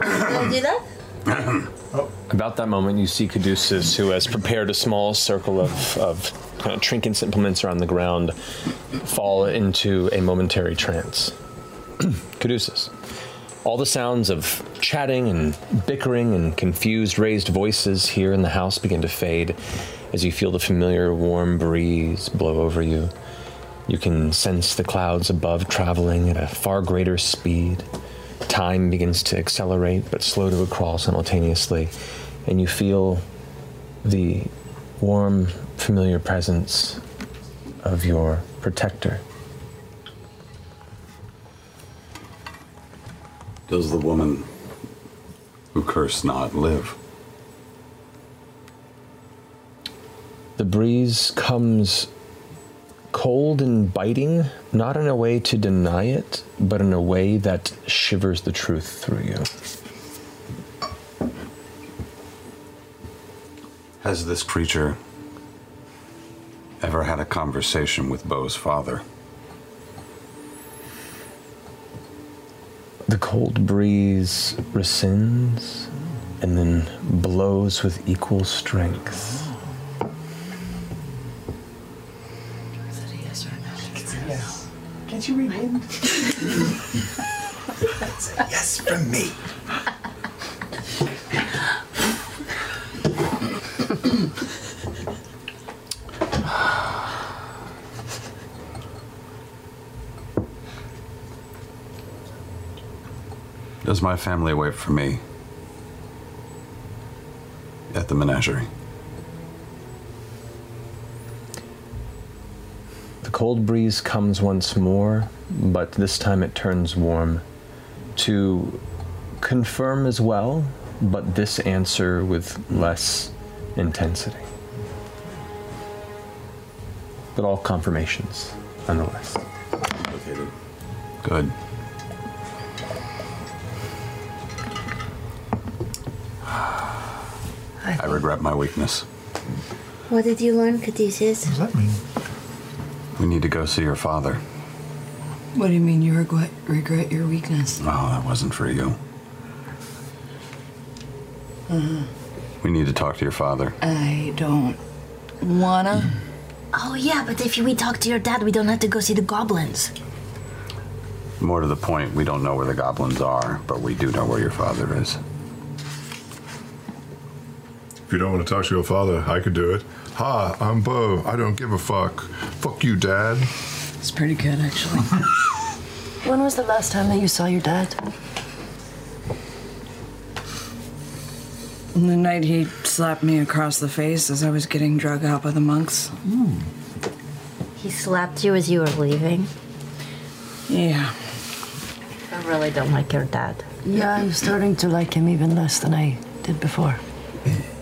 Can I do that? About that moment, you see Caduceus, who has prepared a small circle of, of kind of trinkets and implements around the ground, fall into a momentary trance. Caduceus, all the sounds of chatting and bickering and confused raised voices here in the house begin to fade as you feel the familiar warm breeze blow over you. You can sense the clouds above traveling at a far greater speed. Time begins to accelerate but slow to a crawl simultaneously, and you feel the warm, familiar presence of your protector. Does the woman who cursed Nott live? The breeze comes cold and biting, not in a way to deny it, but in a way that shivers the truth through you. Has this creature ever had a conversation with Bo's father? The cold breeze rescinds and then blows with equal strength. Yes. Can't you read wind? That's a yes from me. Does my family wait for me at the menagerie? The cold breeze comes once more, but this time it turns warm to confirm as well, but this answer with less intensity. But all confirmations, nonetheless. Good. I regret my weakness. What did you learn, Caduceus? What does that mean? We need to go see your father. What do you mean you regret, regret your weakness? Oh, that wasn't for you. Uh, We need to talk to your father. I don't wanna. Oh yeah, but if we talk to your dad, we don't have to go see the goblins. More to the point, we don't know where the goblins are, but we do know where your father is. If you don't want to talk to your father, I could do it. Hi, I'm Beau. I don't give a fuck. Fuck you, Dad. It's pretty good, actually. When was the last time that you saw your dad? the night he slapped me across the face as I was getting drug out by the monks. Hmm. He slapped you as you were leaving. Yeah. I really don't like your dad. Yeah, I'm starting to like him even less than I did before.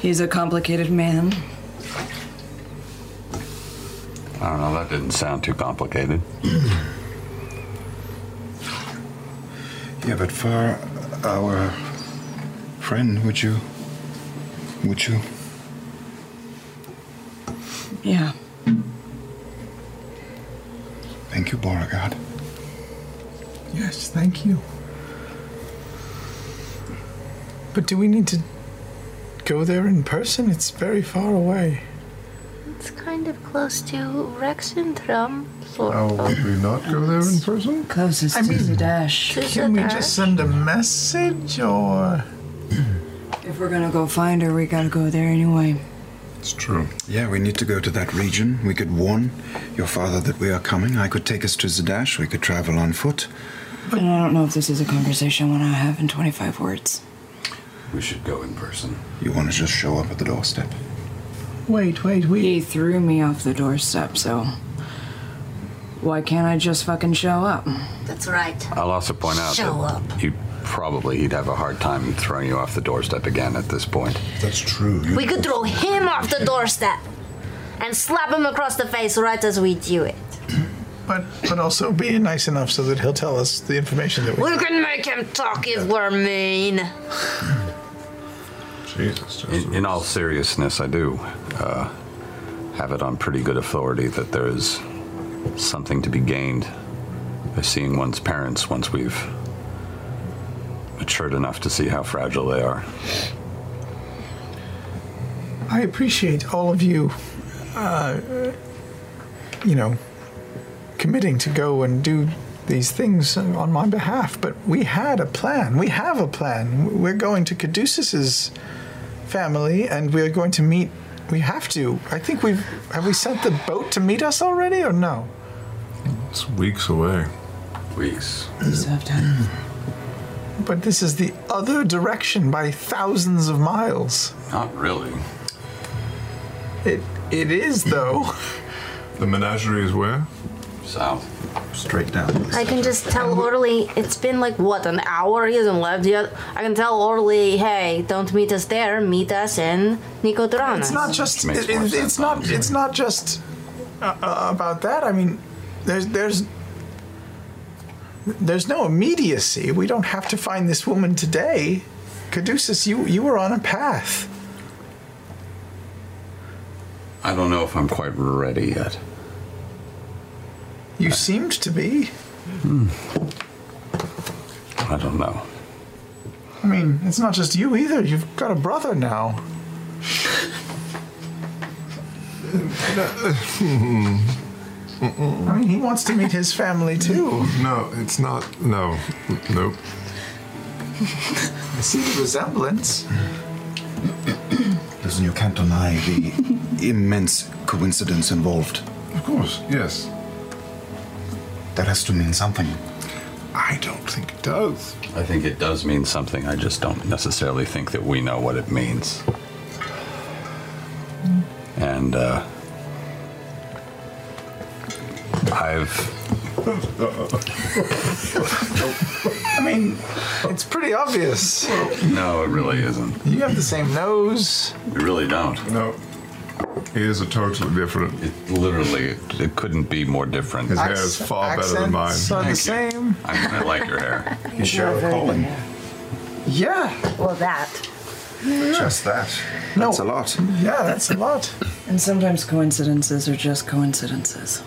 He's a complicated man. I don't know, that didn't sound too complicated. Yeah, but for our friend, would you? Would you? Yeah. Thank you, Beauregard. Yes, thank you. But do we need to go there in person? It's very far away. It's kind of close to Rexxentrum, Oh, would we not go there in person? Closest I to mean, the dash. Can we just send a message or? If we're gonna go find her, we gotta go there anyway. It's true. Yeah, we need to go to that region. We could warn your father that we are coming. I could take us to Zadash. We could travel on foot. And I don't know if this is a conversation I want to have in 25 words. We should go in person. You want to just show up at the doorstep? Wait, wait, wait. He threw me off the doorstep, so why can't I just fucking show up? That's right. I'll also point out Show that up. you probably he'd have a hard time throwing you off the doorstep again at this point. That's true. We could throw him off the doorstep and slap him across the face right as we do it. But but also be nice enough so that he'll tell us the information that we. We can make him talk if we're mean. Jesus. In, in all seriousness, I do uh, have it on pretty good authority that there is something to be gained by seeing one's parents once we've matured enough to see how fragile they are. I appreciate all of you, uh, you know, committing to go and do these things on my behalf. But we had a plan. We have a plan. We're going to Caduceus's family, and we're going to meet. We have to. I think we've. Have we sent the boat to meet us already, or no? It's weeks away. Weeks. You still have time. But this is the other direction by thousands of miles. Not really. It it is though. The menagerie is where? South. Straight down. I can just tell Orly it's been like what an hour. He hasn't left yet. I can tell Orly, hey, don't meet us there. Meet us in Nicodranas. It's not just. It, it- it's not. It's not just uh, uh, about that. I mean, there's there's there's no immediacy. We don't have to find this woman today. Caduceus, you you were on a path. I don't know if I'm quite ready yet. You seemed to be. Hmm. I don't know. I mean, it's not just you either. You've got a brother now. I mean, he wants to meet his family too. No, it's not. No. Nope. I see the resemblance. Listen, you can't deny the immense coincidence involved. Of course, yes. That has to mean something. I don't think it does. I think it does mean something. I just don't necessarily think that we know what it means. And uh, I've I mean, it's pretty obvious. no, it really isn't. You have the same nose. We really don't. No. He is a totally different. It literally, it couldn't be more different. His hair is far better than mine. Accents are the same. I, I like your hair. You share a calling. Yeah. Well, that. Just that. That's a lot. Yeah, that's a lot. And sometimes coincidences are just coincidences.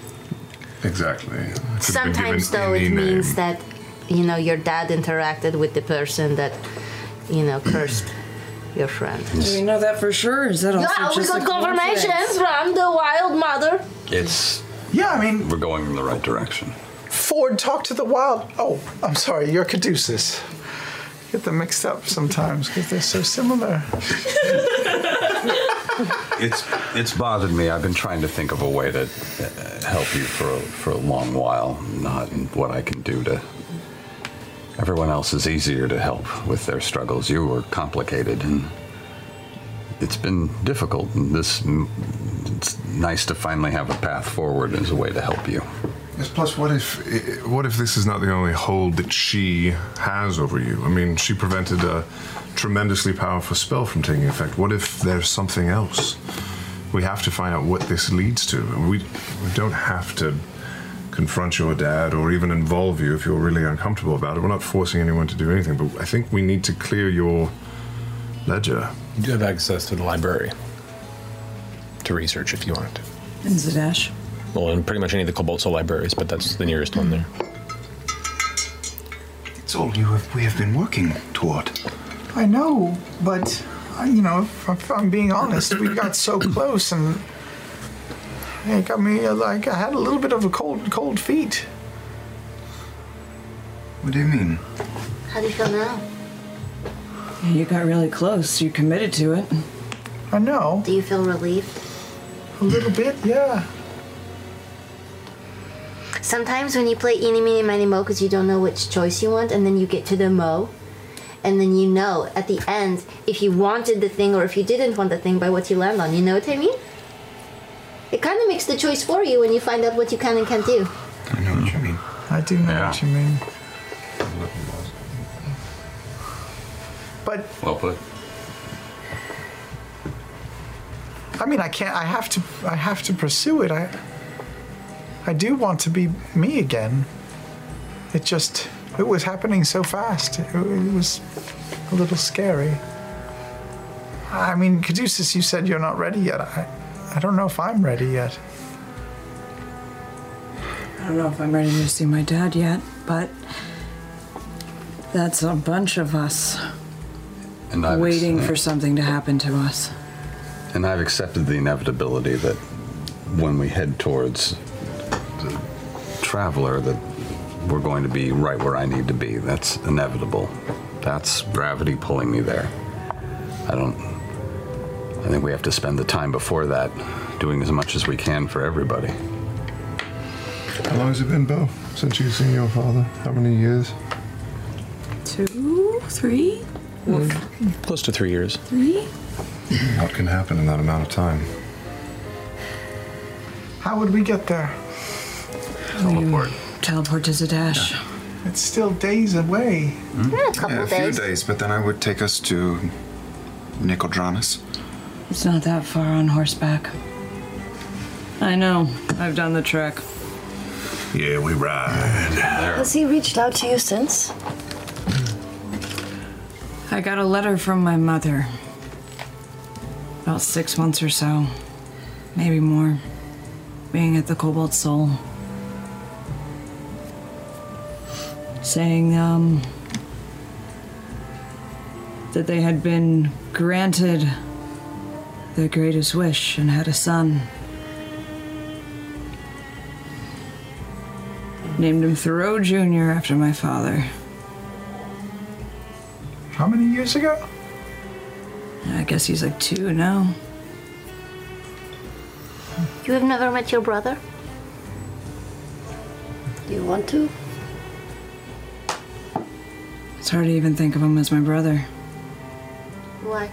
Exactly. It could have Sometimes, given though, any it means that, you know, your dad interacted with the person that, you know, cursed your friend. Do we know that for sure? Is that also Yeah, we got a confirmation from the wild mother. It's. Yeah, I mean, we're going in the right direction. Fjord, talk to the wild. Oh, I'm sorry, you're Caduceus. Get them mixed up sometimes because they're so similar. It's it's bothered me. I've been trying to think of a way to uh, help you for a, for a long while. Not in what I can do to. Everyone else is easier to help with their struggles. You were complicated, and it's been difficult. And this, it's nice to finally have a path forward as a way to help you. Yes, plus, what if what if this is not the only hold that she has over you? I mean, she prevented a tremendously powerful spell from taking effect. What if there's something else? we have to find out what this leads to. We, we don't have to confront your dad or even involve you if you're really uncomfortable about it. We're not forcing anyone to do anything, but I think we need to clear your ledger. You do have access to the library to research if you want to. In Zadash. Well, in pretty much any of the Cobalt Soul libraries, but that's the nearest one there. It's all you have, we have been working toward. I know, but uh, you know, if, if I'm being honest, we got so close, and it got me like I had a little bit of a cold, cold feet. What do you mean? How do you feel now? You got really close. You committed to it. I know. Do you feel relieved? A little bit, yeah. Sometimes when you play Eeny, Meeny, Miny, Mo, because you don't know which choice you want, and then you get to the Mo, and then you know at the end if you wanted the thing or if you didn't want the thing by what you land on. You know what I mean? It kind of makes the choice for you when you find out what you can and can't do. I know what you mean. I do know what you mean. But Well put. I mean, I can't. I have to. I have to pursue it. I. I do want to be me again. It just. It was happening so fast. It, it was a little scary. I mean, Caduceus, you said you're not ready yet. I. I don't know if I'm ready yet. I don't know if I'm ready to see my dad yet, but that's a bunch of us And I've waiting ex- for something to happen to us. And I've accepted the inevitability that when we head towards the traveler, that we're going to be right where I need to be. That's inevitable. That's gravity pulling me there. I don't. I think we have to spend the time before that doing as much as we can for everybody. How long has it been, Beau, since you've seen your father? How many years? Two, three, mm-hmm. Close to three years. three. What can happen in that amount of time? How would we get there? Teleport. Teleport to Zadash. It's still days away. Yeah, a couple Yeah, a days. few days, but then I would take us to Nicodranas. It's not that far on horseback. I know. I've done the trek. Yeah, we ride. Has he reached out to you since? I got a letter from my mother. About six months or so. Maybe more. Being at the Cobalt Soul. Saying, um. that they had been granted their greatest wish and had a son. Named him Thoreau Jr. after my father. How many years ago? I guess he's like two now. You have never met your brother? Do you want to? It's hard to even think of him as my brother. Why?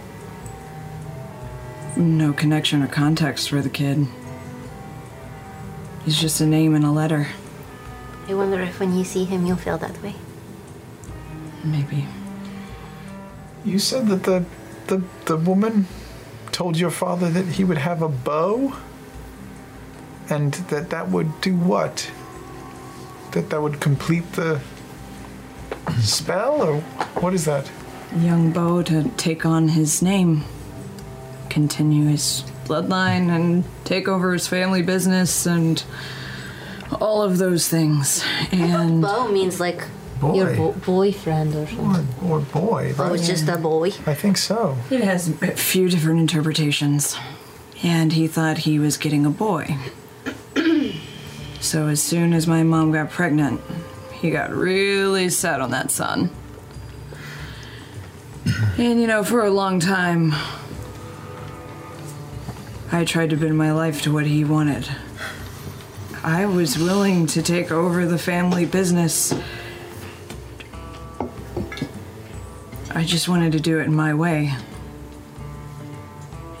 No connection or context for the kid. He's just a name and a letter. I wonder if when you see him you'll feel that way. Maybe. You said that the the the woman told your father that he would have a beau, and that that would do what? That that would complete the spell, or what is that? Young Beau to take on his name, continue his bloodline, and take over his family business and all of those things. And Beau means like boy. your bo- boyfriend or something. Or boy? Oh, it's just a boy. I think so. It has a few different interpretations. And he thought he was getting a boy. so as soon as my mom got pregnant, he got really set on that son. And you know, for a long time, I tried to bend my life to what he wanted. I was willing to take over the family business. I just wanted to do it in my way.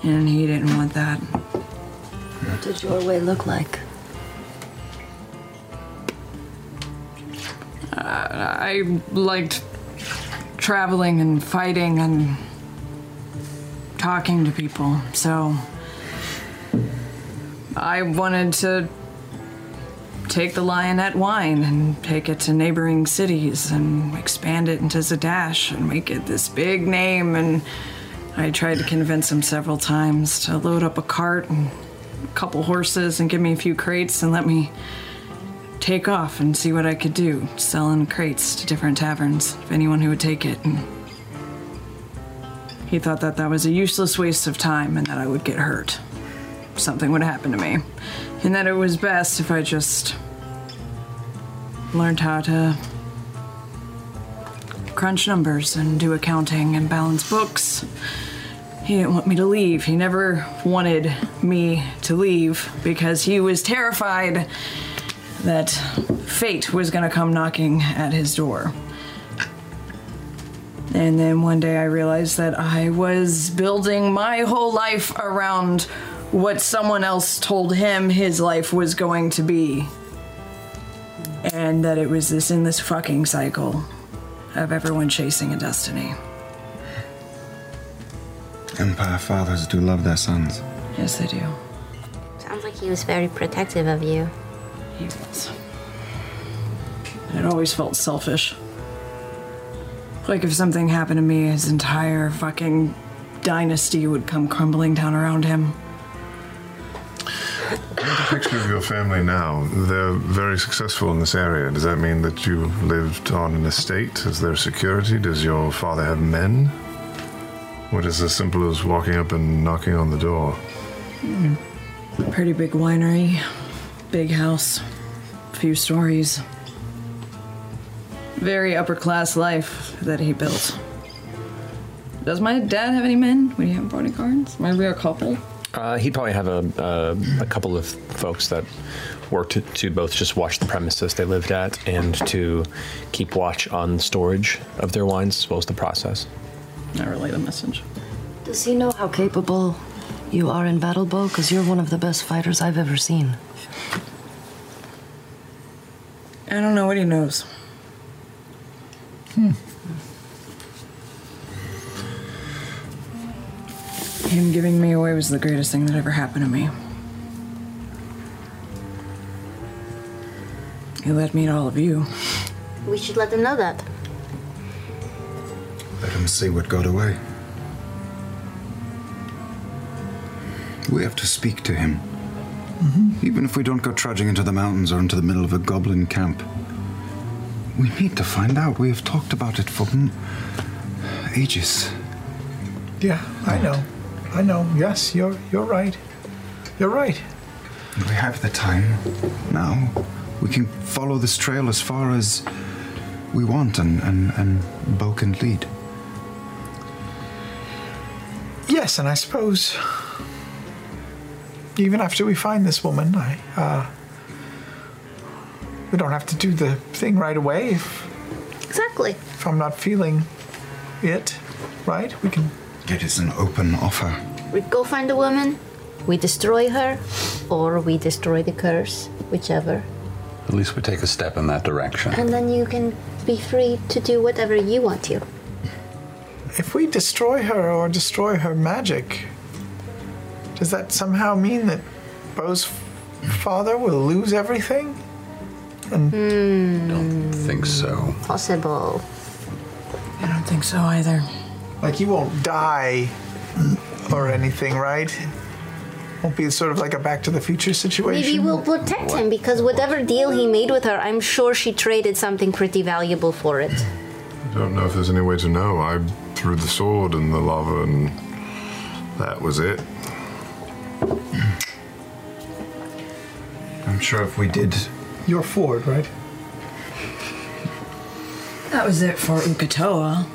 And he didn't want that. What did your way look like? Uh, I liked traveling and fighting and talking to people, so I wanted to take the Lionett wine and take it to neighboring cities and expand it into Zadash and make it this big name. And I tried to convince him several times to load up a cart and a couple horses and give me a few crates and let me take off and see what I could do, selling crates to different taverns, if anyone who would take it. And he thought that that was a useless waste of time and that I would get hurt. Something would happen to me. And that it was best if I just learned how to crunch numbers and do accounting and balance books. He didn't want me to leave. He never wanted me to leave because he was terrified that fate was going to come knocking at his door. And then one day I realized that I was building my whole life around what someone else told him his life was going to be. And that it was this endless fucking cycle of everyone chasing a destiny. Empire fathers do love their sons. Yes, they do. Sounds like he was very protective of you. He was. It always felt selfish. Like if something happened to me, his entire fucking dynasty would come crumbling down around him. A picture of your family now. They're very successful in this area. Does that mean that you lived on an estate? Is there security? Does your father have men? What is as simple as walking up and knocking on the door? Hmm. Pretty big winery, big house, few stories. Very upper class life that he built. Does my dad have any men? Would he have bodyguards? Maybe a couple? Uh, he'd probably have a, a, a couple of folks that worked to, to both just watch the premises they lived at and to keep watch on storage of their wines as well as the process. I relay the message. Does he know how capable you are in battle, Beau? Because you're one of the best fighters I've ever seen. I don't know what he knows. Hmm. Him giving me away was the greatest thing that ever happened to me. He let me to all of you. We should let them know that. Let them see what got away. We have to speak to him. Mm-hmm. Even if we don't go trudging into the mountains or into the middle of a goblin camp. We need to find out. We have talked about it for m- ages. Yeah, I know. I know. Yes, you're you're right. You're right. We have the time now. We can follow this trail as far as we want, and, and, and Beau can lead. Yes, and I suppose even after we find this woman, I uh, we don't have to do the thing right away. If, Exactly. if I'm not feeling it, right? We can. It is an open offer. We go find the woman, we destroy her, or we destroy the curse, whichever. At least we take a step in that direction. And then you can be free to do whatever you want to. If we destroy her or destroy her magic, does that somehow mean that Beau's father will lose everything? And Don't think so. Possible. I don't think so either. Like he won't die or anything, right? Won't be sort of like a Back to the Future situation. Maybe we'll protect him because whatever deal he made with her, I'm sure she traded something pretty valuable for it. I don't know if there's any way to know. I threw the sword in the lava and that was it. I'm sure if we did. You're Fjord, right? That was it for Uk'otoa.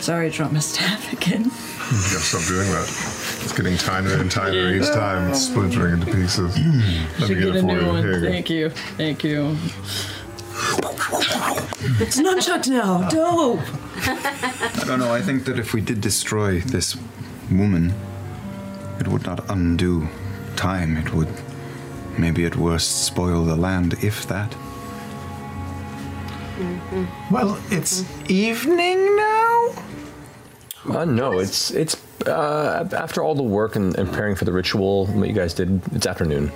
Sorry, I dropped my staff again. You gotta stop doing that. It's getting tinier and tinier each time. It's splintering into pieces. Let me Should get get it a for new you. one. Here. Thank you. Thank you. It's nunchuck now. Ah. Dope. I don't know. I think that if we did destroy this woman, it would not undo time. It would, maybe at worst, spoil the land, if that. Well, it's evening now. Uh, no, it's it's uh, after all the work and, and preparing for the ritual, and what you guys did, it's afternoon.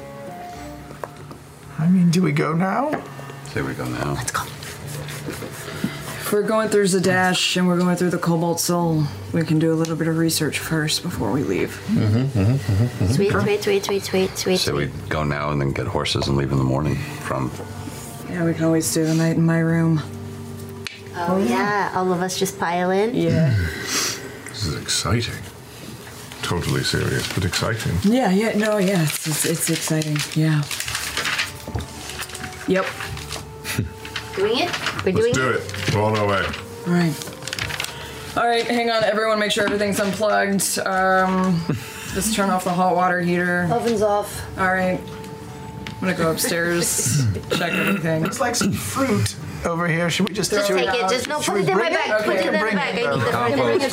I mean, do we go now? Say we go now. Let's go. If we're going through Zadash and we're going through the Cobalt Soul, we can do a little bit of research first before we leave. Mm-hmm, Sweet, sweet, sweet, sweet, sweet, sweet. Say we go now and then get horses and leave in the morning from. Yeah, we can always stay the night in my room. Oh yeah, all of us just pile in. Yeah. This is exciting. Totally serious, but exciting. Yeah, yeah, no, yeah, it's, it's, it's exciting. Yeah. Yep. Doing it? We're doing it? Let's doing do it. it. We're on our way. All right. All right, hang on, everyone. Make sure everything's unplugged. Um, just turn off the hot water heater. Oven's off. All right. I'm gonna go upstairs, check everything. Looks like some fruit over here. Should we just Just throw take it it. Just no, put it in my bring bag. Put Okay, it in the bring bag. it. I need the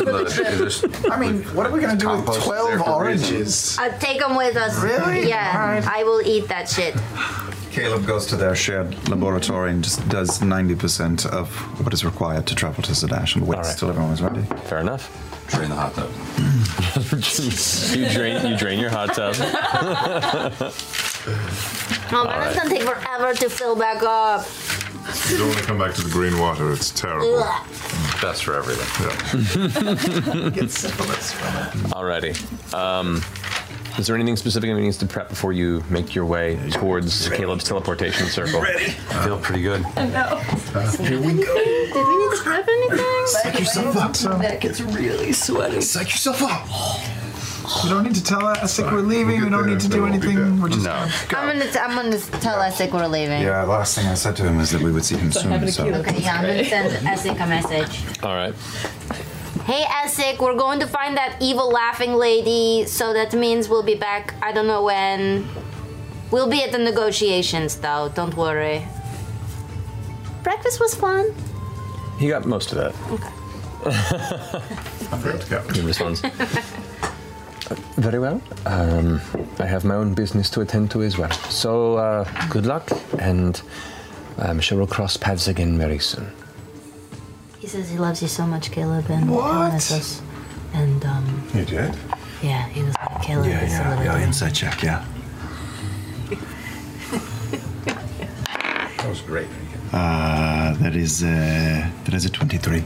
Compost fucking for the- I mean, what are we gonna do with 12 there for a oranges? Uh, take them with us. Really? Yeah, I will eat that shit. Caleb goes to their shared laboratory and just does 90% of what is required to travel to Zadash and waits till everyone is ready. Fair enough. Drain the hot tub. you drain you drain your hot tub. Oh man, it's gonna take forever to fill back up. You don't want to come back to the green water. It's terrible. Ugh. Best for everything. Get syphilis from it. Alrighty. Um, is there anything specific that needs to prep before you make your way towards Caleb's teleportation circle? I feel pretty good. I know. Here we go. Did we need to prep anything? Psych yourself up. Neck is really sweaty. Psych yourself up. You don't need to tell us we're leaving. We don't need to do anything. We're just No. I'm gonna, t- I'm gonna tell Essek we're leaving. Yeah, last thing I said to him is that we would see him soon. So. Okay, yeah, I'm gonna send Essek a message. All right. Hey Essek, we're going to find that evil laughing lady, so that means we'll be back. I don't know when. We'll be at the negotiations, though. Don't worry. Breakfast was fun. He got most of that. Okay. I forgot to go. He responds. Very well. Um, I have my own business to attend to as well. So uh, good luck, and I'm sure we'll cross paths again very soon. He says he loves you so much, Caleb, and What? us. And um, You did? yeah, he was like, Caleb Yeah, is a yeah, little yeah. Insight check, yeah. That was great. Uh, that is uh, that is a 23.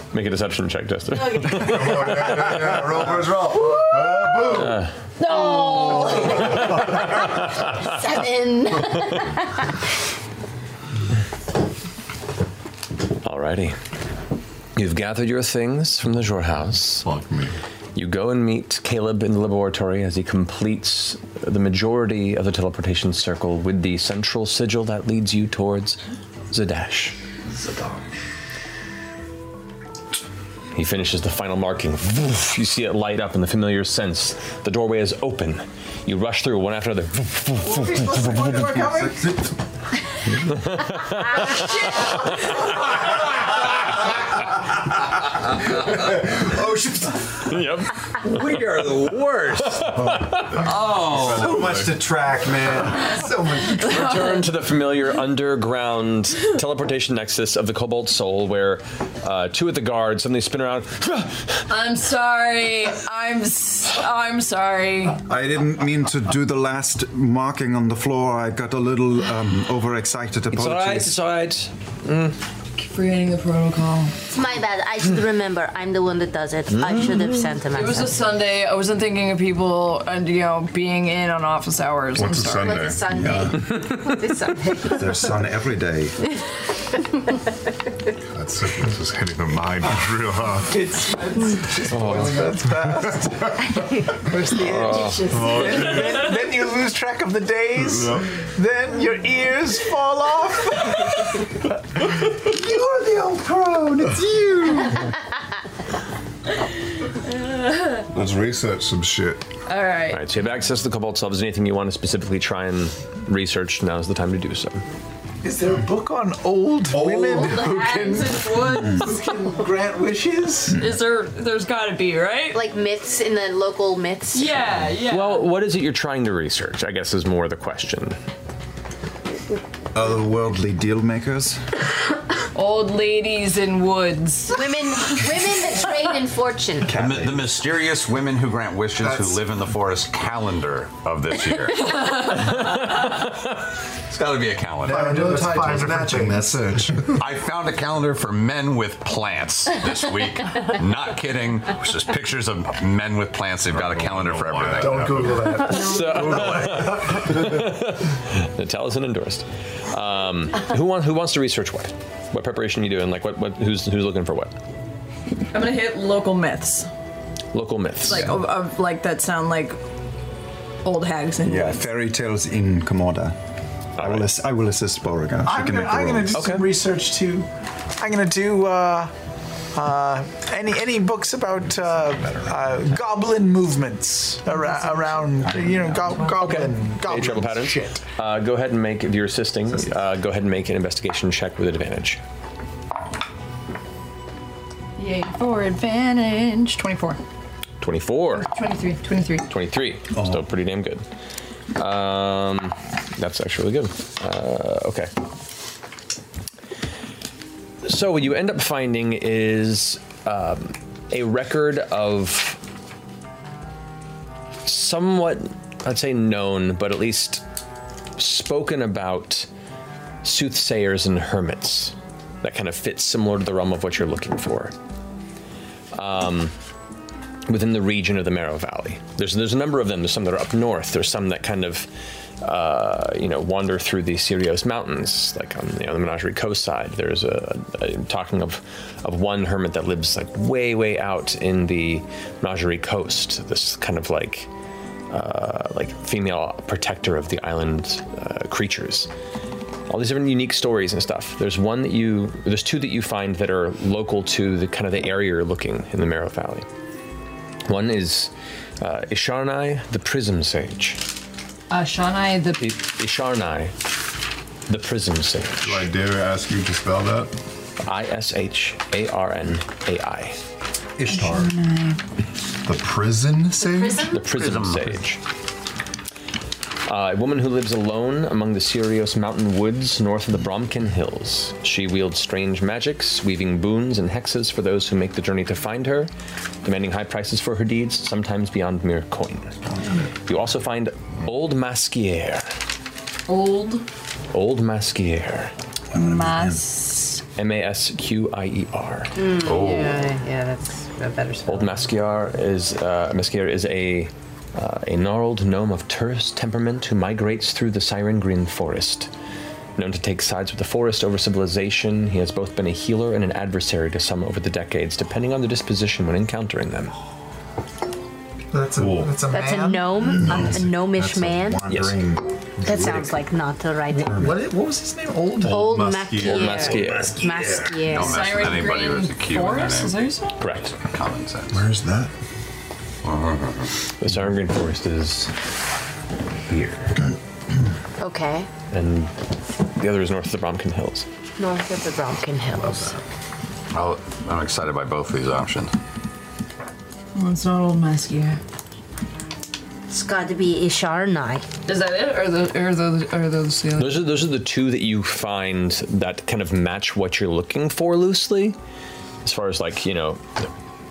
Make a deception check, Jester. yeah, roll for his roll. Uh, No. Seven. Alrighty. You've gathered your things from the Xhorhaus. Fuck me. You go and meet Caleb in the laboratory as he completes the majority of the teleportation circle with the central sigil that leads you towards Zadash. Zadash. He finishes the final marking. You see it light up in the familiar sense. The doorway is open. You rush through one after another. Oh shit! Yep. We are the worst. oh, so much to track, man. So much. To track. Return to the familiar underground teleportation nexus of the Cobalt Soul, where uh, two of the guards suddenly spin around. I'm sorry. I'm s- I'm sorry. I didn't mean to do the last marking on the floor. I got a little um, overexcited. It's all right. It's all right. Mm. Keep forgetting the protocol. It's my bad. I should remember. I'm the one that does it. I should have sent him. It was a Sunday. I wasn't thinking of people and you know being in on office hours. I'm What's a sorry. Sunday? What's a Sunday? What's a Sunday? There's sun every day. That syphilis is hitting the mind real hard. It's Oh. that's fast. Where's the edge? Oh, then, then- then you lose track of the days. Yeah. Then your ears fall off. You're the old crone. It's you. Let's research some shit. All right. All right, so you have access to the Cobalt Soul. If there's anything you want to specifically try and research, now's the time to do so. Is there a book on old, women who can, who can grant wishes? Is there? There's got to be right. Like myths in the local myths. Yeah, yeah. Well, what is it you're trying to research? I guess is more the question. Otherworldly deal makers. Old ladies in woods. Women, women that trade in fortune. The, mi- the mysterious women who grant wishes who live in the forest calendar of this year. it's got to be a calendar. There are no titles matching that search. I found a calendar for men with plants this week. Not kidding. It's just pictures of men with plants. They've got a calendar for everything. Don't Google that. Natalis and endorsed. Um, who, want, who wants to research what? What preparation you doing? Like what? what who's who's looking for what? I'm gonna hit local myths, Local myths. like of, of like that sound like old hags and Yeah, fairy tales in Kamordah. I will, ass- I will assist Beauregard. I'm gonna, I'm gonna do rolls. some research too. I'm gonna do uh, uh, any any books about uh, uh, goblin movements ara- around you know go- goblin goblin travel patterns. Uh, go ahead and make if you're assisting. Uh, go ahead and make an investigation check with advantage. Yay for advantage. 24. 24. 23. 23. 23. Still pretty damn good. Um, that's actually really good. Uh, okay. So what you end up finding is um, a record of somewhat, I'd say known, but at least spoken about soothsayers and hermits that kind of fit similar to the realm of what you're looking for. Um, within the region of the Marrow Valley. There's there's a number of them. There's some that are up north. There's some that kind of uh, you know wander through the Cyrios Mountains, like on you know, the Menagerie Coast side. There's a, a talking of of one hermit that lives like way way out in the Menagerie Coast. This kind of like uh, like female protector of the island uh, creatures. All these different unique stories and stuff. There's one that you, there's two that you find that are local to the kind of the area you're looking in the Marrow Valley. One is uh, Isharnai, the Prism Sage. Uh, Shanai the. Isharnai, the Prism Sage. Do I dare ask you to spell that? I S H A R N A I. Ishtar. The prison sage? The Prism Sage. Uh, a woman who lives alone among the Cyrios mountain woods north of the Bromkin Hills. She wields strange magics, weaving boons and hexes for those who make the journey to find her, demanding high prices for her deeds, sometimes beyond mere coin. You also find Old Masquier. Old Old Masquier. Mas. M A S Q I E R. Mm, Yeah, yeah, that's a better spell. Old Masquier is uh, Masquier is a uh, a gnarled gnome of terse temperament who migrates through the Siren Green Forest. Known to take sides with the forest over civilization, he has both been a healer and an adversary to some over the decades, depending on the disposition when encountering them. That's a that's a That's a man. gnome, a, a gnomish man. Yes. That sounds like not the right. What, i- what was his name? Old Old Masquier. Masquier. Masquier. Masquier. Don't mess with anybody who has a Q in their name. Correct. Common sense. Where's that? The Siren Green Forest is here, Okay. and the other is north of the Bromkin Hills. North of the Bromkin Hills. Oh, I'm excited by both these options. Well, it's not old Masquier. It's got to be Isharnai. Is that it? Or, the, or, the, or those the other? Those are those are the two that you find that kind of match what you're looking for loosely, as far as like you know,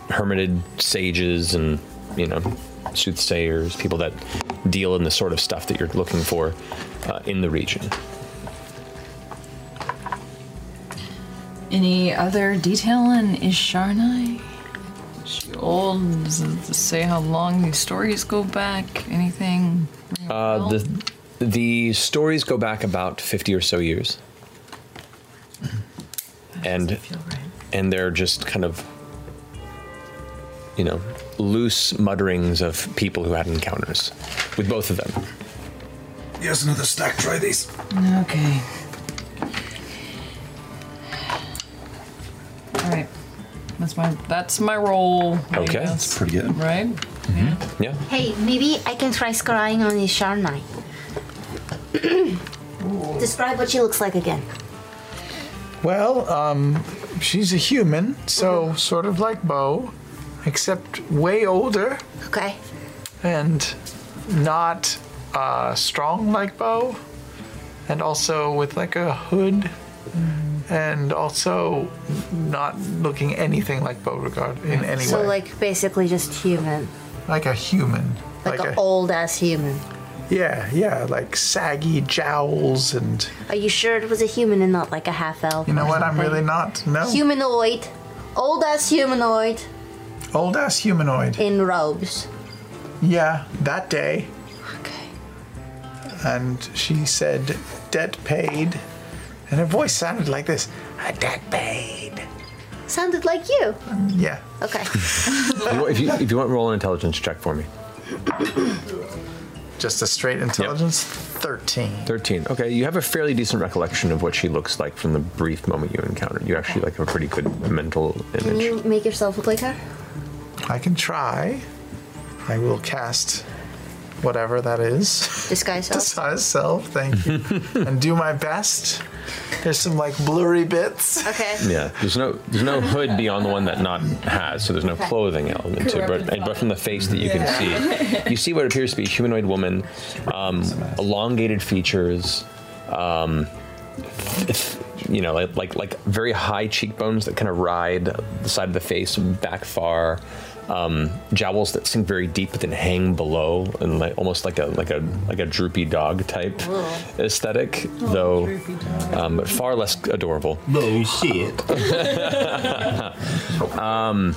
hermited sages and you know, soothsayers, people that deal in the sort of stuff that you're looking for uh, in the region. Any other detail on Isharnai? Is she old? Does it say how long these stories go back? Anything? Uh, the the stories go back about fifty or so years, and and they're just kind of you know loose mutterings of people who had encounters with both of them. Here's another stack. Try these. Okay. All right. That's my that's my roll. I Okay. guess. That's pretty good. Right? Yeah. Hey, maybe I can try scrying on Isharnai. Describe what she looks like again. Well, um, she's a human, so sort of like Beau, except way older. Okay. And not uh, strong like Beau, and also with like a hood. and also not looking anything like Beauregard in any way. so way. like basically just human, like a human. like, an old ass human. Yeah, yeah, like saggy jowls and. Are you sure it was a human and not like a half elf? You know what? I'm really not. No. Humanoid, old ass humanoid Old ass humanoid. in robes. Yeah, that day. Okay. And she said, debt paid. And her voice sounded like this a debt paid. Sounded like you. Yeah. Okay. If you- if you, if you want, roll an intelligence check for me. Just a straight intelligence? Yep. 13. 13. Okay, you have a fairly decent recollection of what she looks like from the brief moment you encountered. You actually like have a pretty good mental image. Can image. you make yourself look like her? I can try. I will cast whatever that is. Disguise self. Disguise self, thank you. and do my best. There's some like blurry bits. Okay. Yeah, there's no there's no hood beyond the one that Nott has, so there's no Okay. clothing element to it. But, but from the face that you can see, you see what appears to be a humanoid woman, um, elongated features, um, you know, like, like like very high cheekbones that kind of ride the side of the face back far. Um, jowls that sink very deep but then hang below, and like almost like a like a like a droopy dog type aesthetic, though um, but far less adorable. Bullshit. um,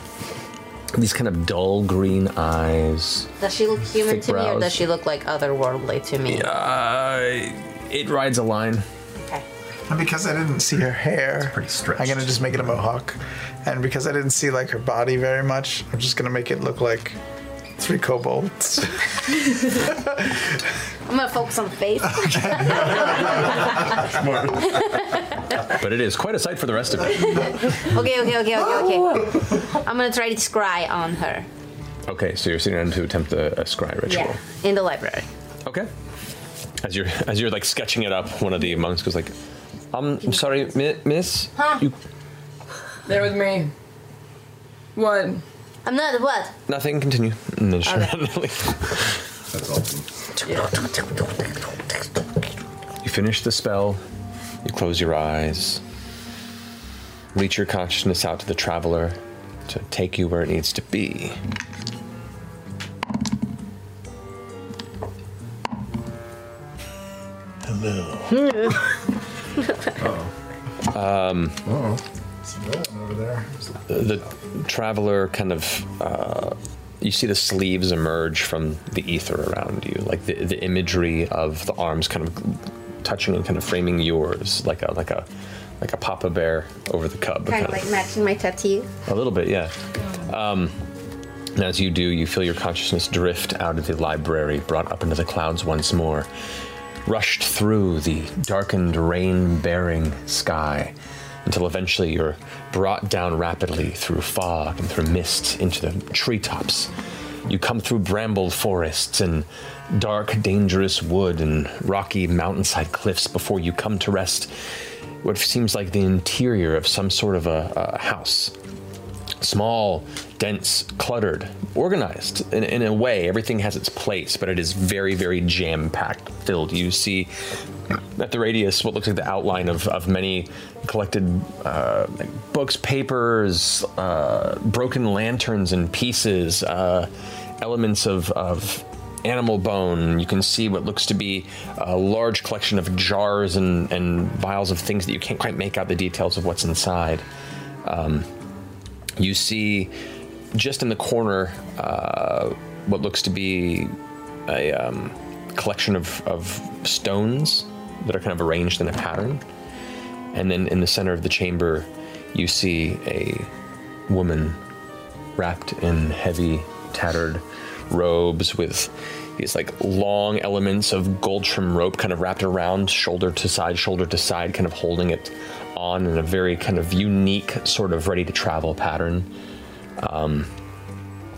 these kind of dull green eyes. Does she look human Thick to me, or brows. does she look like otherworldly to me? Uh, it rides a line. And because I didn't see her hair, pretty stretched. I'm gonna just make it a mohawk. And because I didn't see like her body very much, I'm just gonna make it look like three kobolds. I'm gonna focus on the face. But it is quite a sight for the rest of it. okay, okay, okay, okay, okay. I'm gonna try to scry on her. Okay, so you're sitting down to attempt a, a scry ritual. Yeah, in the library. Okay. As you're as you're like sketching it up, one of the monks goes like, "Um, I'm sorry, mi- miss. Huh? You There with me. What? I'm not what? nothing. Continue." And then she Okay. That's awesome. You finish the spell. You close your eyes. Reach your consciousness out to the traveler to take you where it needs to be. Hello. Um, over there. the traveler kind of uh, you see the sleeves emerge from the ether around you like the, the imagery of the arms kind of touching and kind of framing yours like a like a like a papa bear over the cub Kind of like matching my tattoo. a little bit yeah um, and as you do you feel your consciousness drift out of the library brought up into the clouds once more rushed through the darkened rain bearing sky until eventually you're brought down rapidly through fog and through mist into the treetops. You come through brambled forests and dark, dangerous wood and rocky mountainside cliffs before you come to rest what seems like the interior of some sort of a, a house. Small, dense, cluttered, organized in, in a way. Everything has its place, but it is very, very jam packed, filled. You see at the radius what looks like the outline of, of many collected uh, books, papers, uh, broken lanterns and pieces, uh, elements of, of animal bone. You can see what looks to be a large collection of jars and, and vials of things that you can't quite make out the details of what's inside. Um, you see just in the corner uh, what looks to be a um, collection of, of stones that are kind of arranged in a pattern. And then in the center of the chamber, you see a woman wrapped in heavy, tattered robes with these like long elements of gold trim rope kind of wrapped around shoulder to side, shoulder to side, kind of holding it on in a very kind of unique, sort of ready to travel pattern. Um,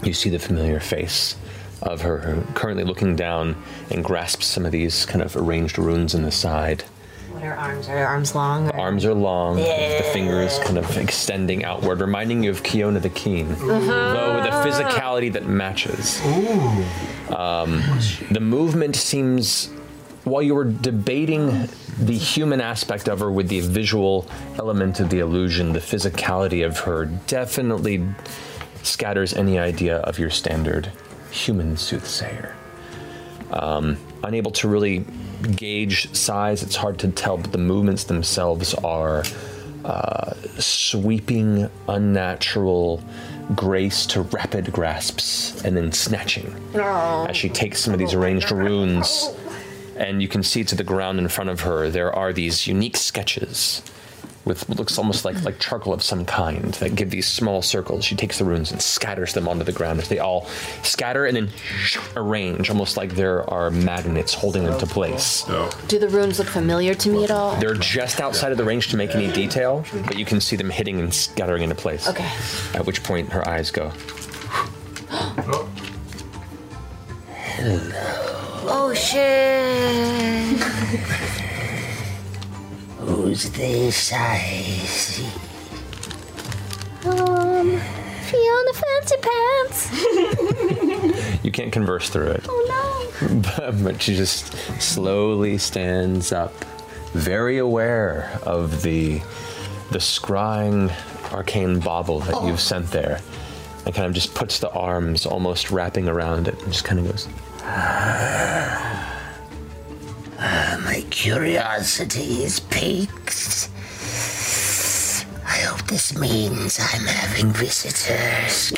you see the familiar face of her currently looking down and grasps some of these kind of arranged runes in the side. What are arms? Are her arms long? The arms are long, with the fingers kind of extending outward, reminding you of Kiona the Keen, though with a physicality that matches. Um, the movement seems while you were debating the human aspect of her with the visual element of the illusion, the physicality of her definitely scatters any idea of your standard human soothsayer. Um, unable to really gauge size, it's hard to tell, but the movements themselves are uh, sweeping, unnatural grace to rapid grasps and then snatching as she takes some of these arranged runes and you can see to the ground in front of her there are these unique sketches with what looks almost like like charcoal of some kind that give these small circles she takes the runes and scatters them onto the ground as they all scatter and then arrange almost like there are magnets holding them to place Do the runes look familiar to me at all? they're just outside of the range to make any detail but you can see them hitting and scattering into place Okay. at which point her eyes go Oh shit. Who's this I see? Um, Fiona Fancy Pants. You can't converse through it. Oh but, but she just slowly stands up, very aware of the the scrying arcane bauble that you've sent there, and kind of just puts the arms almost wrapping around it, and just kind of goes. Ah, my curiosity is piqued. I hope this means I'm having visitors.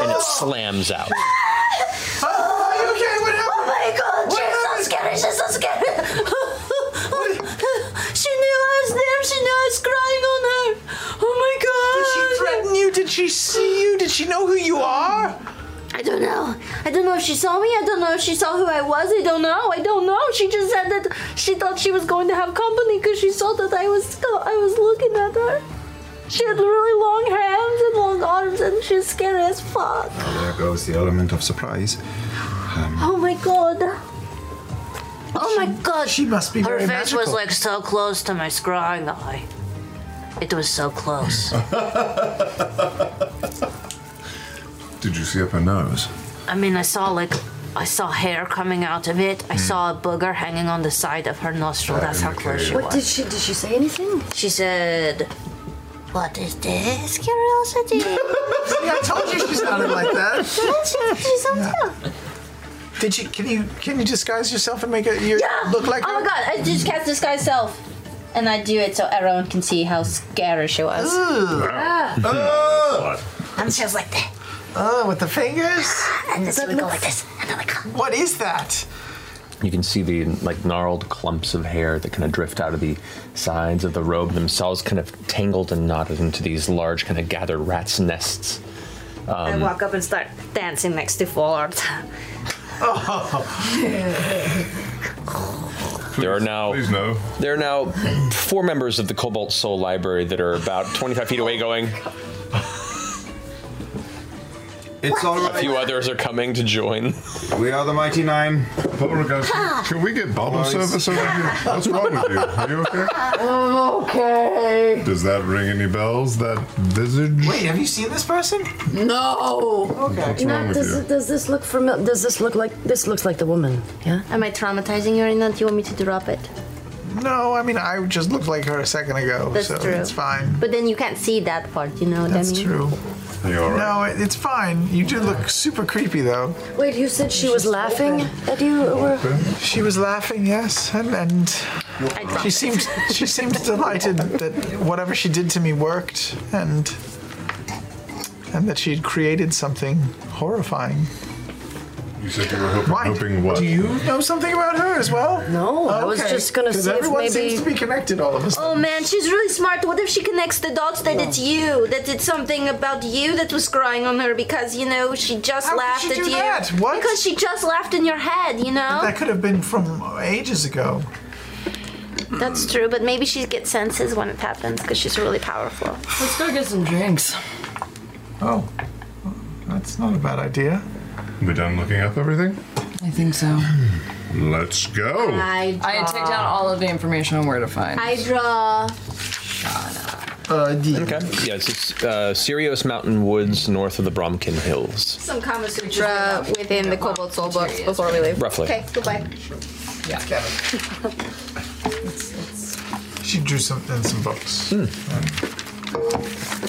And it slams out. Are you okay? What happened? Oh my god, she's so scary, she's so scary. she knew I was there. She knew I was crying on her. Oh my god. Did she threaten you? Did she see you? Did she know who you are? I don't know. I don't know if she saw me. I don't know if she saw who I was. I don't know. I don't know. She just said that she thought she was going to have company because she saw that I was I was looking at her. She had really long hands and long arms, and she's scary as fuck. There goes the element of surprise. Um, Oh my god. Oh my god. She must be Her very face was like so close to my scrying eye. It was so close. Did you see up her nose? I mean, I saw like I saw hair coming out of it. I saw a booger hanging on the side of her nostril. That's how close she What was. did she? Did she say anything? She said, "What is this curiosity?" See, I told you she sounded like that. she, she sounds Did you? Can you? Can you disguise yourself and make it you look like Oh my god! I just cast disguise self, and I do it so everyone can see how scary she was. Ah. And she was like that. Oh, with the fingers? And then we go like this. And then like. What is that? You can see the like gnarled clumps of hair that kind of drift out of the sides of the robe themselves, kind of tangled and knotted into these large, kind of gathered rats' nests. I Um, walk up and start dancing next to Fallard. There are now please no. there are now four members of the Cobalt Soul Library that are about 25 feet away going. It's all A few others are coming to join. We are the Mighty Nein. Beauregard, can we get bottle service over here? What's wrong with you? Are you okay? I'm okay. Does that ring any bells? That visage? Wait, have you seen this person? No. Okay. What's wrong with does, you? it- does this look familiar? Does this look like this looks like the woman? Yeah. Am I traumatizing you right now? Do you want me to drop it? No, I mean I just looked like her a second ago, That's so true. it's fine. But then you can't see that part, you know what That's I mean? true. Are you alright? No, it- it's fine. You do look super creepy though. Wait, you said she was laughing at you? Or... She was laughing, yes, and and she seemed she seemed delighted that whatever she did to me worked, and and that she'd created something horrifying. You said you were hoping, hoping what? Do you know something about her as well? No, I was just gonna 'Cause see if everyone maybe- seems to be connected all of a oh, sudden. Oh man, she's really smart. What if she connects the dots that it's you? That it's something about you that was crying on her because, you know, she just How could laughed she at do you. that? What? Because she just laughed in your head, you know? That could have been from ages ago. That's true, but maybe she gets senses when it happens because she's really powerful. Let's go get some drinks. Oh, that's not a bad idea. We done looking up everything? I think so. Let's go. I, I take down all of the information on where to find. Hydra. Okay. Yeah, it's it's, uh, Cyrios Mountain Woods north of the Bromkin Hills. Some Kama Sutra within the Cobalt Soul books before we leave. Roughly. Okay, goodbye. Yeah. She drew some in some books. Make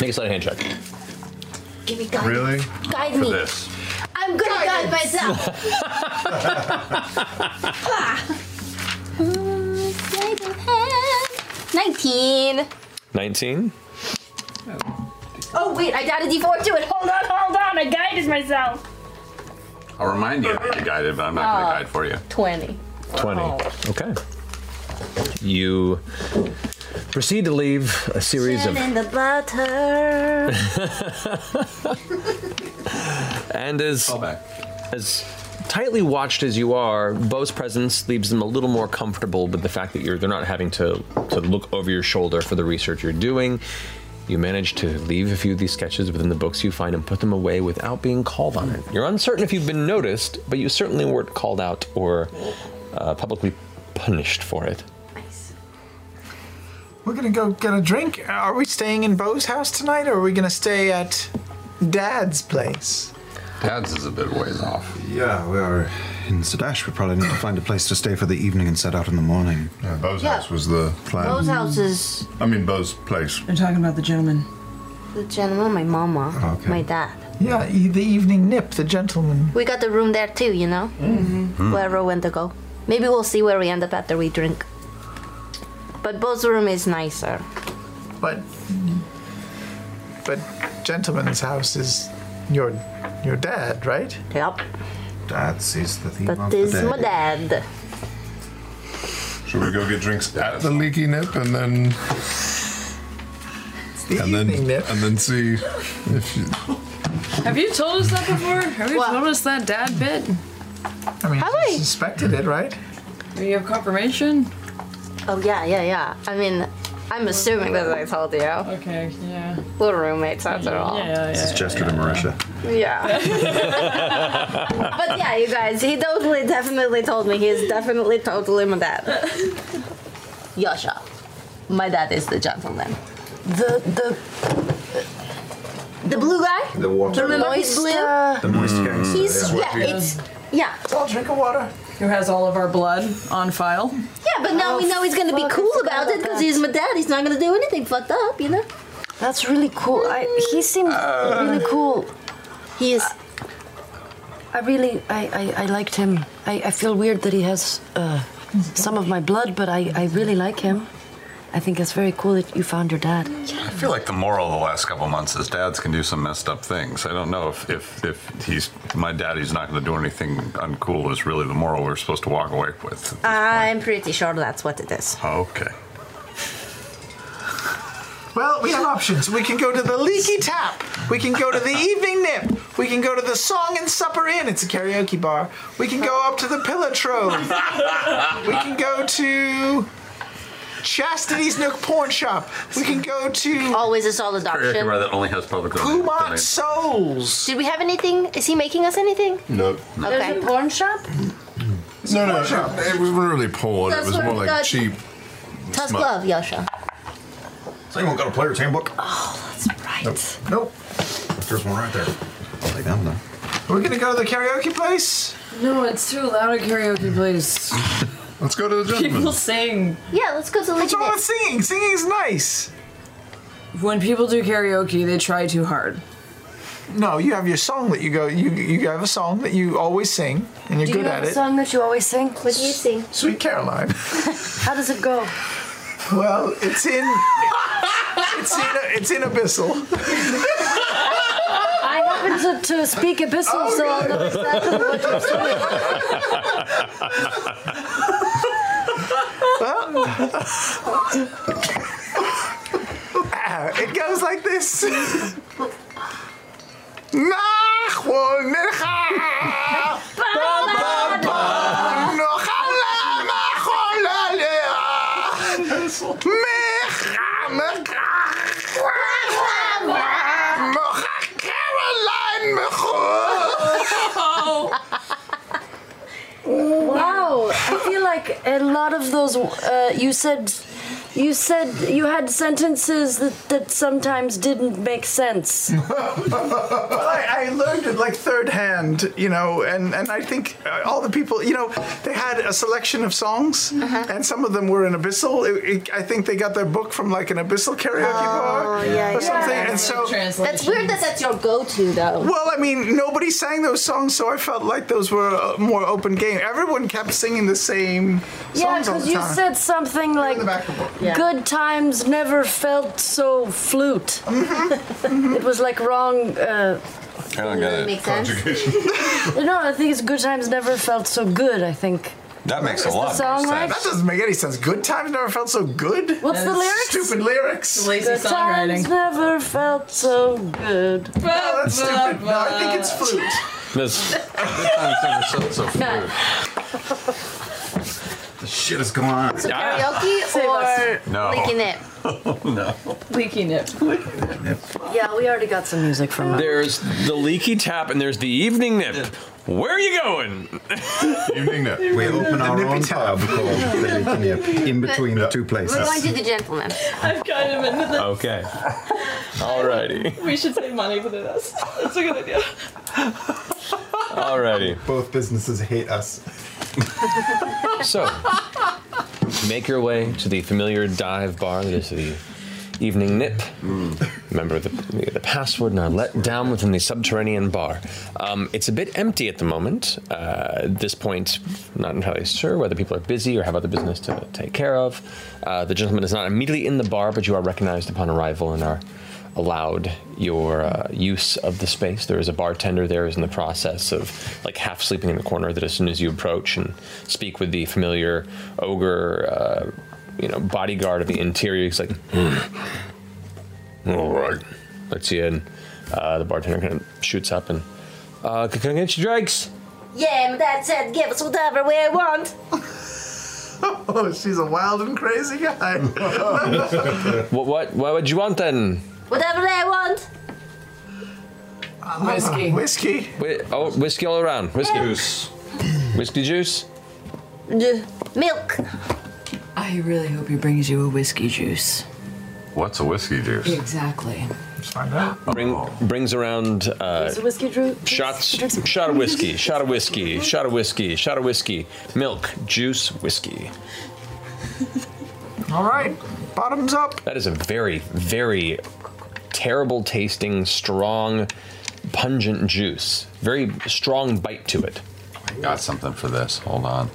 a sleight of hand check. Give me guide. Really? Guide me. this. I'm gonna guide myself. Nineteen. 19. Oh wait, I got a D4 to it. Hold on, hold on. I guided myself. I'll remind you that you guided, but I'm not going to uh, guide for you. Twenty. 20. Oh. Okay. You proceed to leave a series of. in the butter. And as as tightly watched as you are, Beau's presence leaves them a little more comfortable with the fact that you're they're not having to to look over your shoulder for the research you're doing. You manage to leave a few of these sketches within the books you find and put them away without being called on it. You're uncertain if you've been noticed, but you certainly weren't called out or uh, publicly punished for it. We're gonna go get a drink. Are we staying in Beau's house tonight, or are we gonna stay at Dad's place? Dad's is a bit ways off. Yeah, we are in Zadash. We probably need to find a place to stay for the evening and set out in the morning. Yeah, Beau's Yeah. house was the plan. Beau's house is I mean, Beau's place. They're talking about the gentleman. the gentleman, my mama, my dad. Yeah, e- the evening nip, the gentleman. We got the room there too, you know? Mm-hmm. Wherever we went to go. Maybe we'll see where we end up after we drink. But Beau's room is nicer. But but gentleman's house is your your dad, right? Yep. Dad sees the theme That is my dad. Should we go get drinks at the Leaky Nip and then and then and then see if you, Have you told us that before? Have you told us that dad bit? I mean, Have you suspected it, right? Do you have confirmation? Oh, yeah, yeah, yeah. I mean, I'm assuming that I told you. Okay, yeah. We're roommates after all. Yeah, yeah, This is Jester to Marisha. Yeah. but yeah, you guys, he totally, definitely told me. He's definitely, totally my dad. Yasha. My dad is the gentleman. The the The blue guy? The water. The moist blue? The moist Mm. gangster. He's, yeah, it's, yeah. I'll drink of water. Who has all of our blood on file? Yeah, but now we know he's gonna be cool about it because he's my dad. He's not gonna do anything fucked up, you know? That's really cool. I, he seemed really cool. He is. I really, I, I, I liked him. I, I feel weird that he has uh, some of my blood, but I, I really like him. I think it's very cool that you found your dad. Yeah. I feel like the moral of the last couple months is dads can do some messed up things. I don't know if if, if he's my daddy's not going to do anything uncool is really the moral we're supposed to walk away with. I'm pretty sure that's what it is. Okay. Well, we have options. We can go to the Leaky Tap. We can go to the Evening Nip. We can go to the Song and Supper Inn. It's a karaoke bar. We can go up to the Pillow Trove. We can go to Chastity's Nook Porn Shop. We can go to Always a solid Karaoke option. bar that only has public Kumot domain. Souls. Did we have anything? Is he making us anything? no, Okay. There's a porn shop? no, no, it, it wasn't really porn. It That's was what more we like got. cheap. Tusk smut. Love, Yasha. Has anyone got a player's handbook? Oh, that's right. Nope. There's one right there. I'll take that one though. We're gonna go to the karaoke place. No, it's too loud a karaoke place. Let's go to the gym. People sing. Yeah, let's go to What's Leaky wrong Nip. with singing? Singing's nice. When people do karaoke, they try too hard. No, you have your song that you go. You you have a song that you always sing, and you're Do good you at have a it. song that you always sing? What do you sing? Sweet Caroline. How does it go? Well, it's in. It's in. It's in Abyssal. I happen to, to speak Abyssal, so I'll know exactly what you're Ah, it goes like this. Nochala mecha mecha, mocha Caroline mecho. Wow, I feel like a lot of those. Uh, you said You said you had sentences that, that sometimes didn't make sense. well, I, I learned it like third hand, you know, and, and I think uh, all the people, you know, they had a selection of songs, and some of them were in Abyssal. It, it, I think they got their book from like an Abyssal karaoke bar Oh, yeah, or something, yeah. and so That's weird that that's your go-to, though. Well, I mean, nobody sang those songs, so I felt like those were a more open game. Everyone kept singing the same Yeah, songs all because you said something like Yeah. "Good times never felt so flute." Mm-hmm. it was like wrong. Uh, I don't get it. Makes sense. no, I think it's "Good times never felt so good." I think. That makes a Is the lot of sense. right? That doesn't make any sense. Good times never felt so good. What's the lyrics? Stupid lyrics. Lazy good times never felt so good. No, that's stupid. No, I think it's flute. This The shit is going on. So karaoke or No. leaking it? no. Leaky nip. Yeah, we already got some music from. There's the leaky tap and there's the evening nip. Where are you going? Evening nip. We open our own tab. pub called the Leaky Nip in between the two places. We're going to the gentleman. I've kind of into this. Okay. Alrighty. We should save money for this. That's a good idea. Alrighty. Both businesses hate us. So, make your way to the familiar dive bar that is the Evening Nip. Remember the, the password are let down within the subterranean bar. Um, it's a bit empty at the moment. Uh, at this point, not entirely sure whether people are busy or have other business to take care of. Uh, the gentleman is not immediately in the bar, but you are recognized upon arrival and are allowed your uh, use of the space. There is a bartender there who's in the process of like half sleeping in the corner that as soon as you approach and speak with the familiar ogre, uh, you know, bodyguard of the interior, he's like, "Hmm. all right, lets you in. Uh, the bartender kind of shoots up and, uh, can I get you drinks? Yeah, my dad said give us whatever we want. Oh, she's a wild and crazy guy. what, what, what would you want then? Whatever they want. Whiskey. Whiskey. Whi- oh, whiskey all around. Whiskey juice. Whiskey juice. D- milk. I really hope he brings you a whiskey juice. What's a whiskey juice? Exactly. Find out. Bring, brings around uh, Is it whiskey drew? shots, shot of whiskey, shot of whiskey, shot of whiskey, shot of whiskey, milk, juice, whiskey. All right, bottoms up. That is a very, very terrible tasting, strong, pungent juice. Very strong bite to it. I got something for this. Hold on.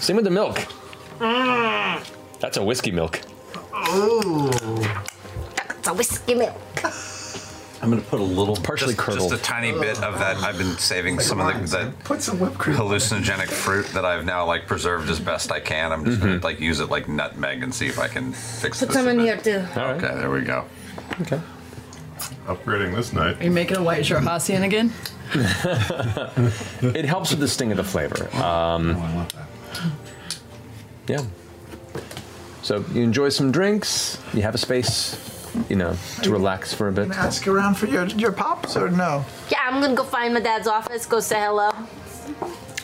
Same with the milk. That's a whiskey milk. Ooh. It's a whiskey milk. I'm gonna put a little, partially just, curdled. just a tiny bit of that. I've been saving some of the, that Put some whipped cream. hallucinogenic fruit that I've now like preserved as best I can. I'm just gonna like use it like nutmeg and see if I can fix it. Put this. some in here too. Okay, there we go. Okay. Upgrading this night. Are you making a white Xhorhassian again? it helps with the sting of the flavor. Um, Yeah. So you enjoy some drinks. You have a space, you know, to relax for a bit. Can I ask around for your, your pops or no? Yeah, I'm gonna go find my dad's office, go say hello.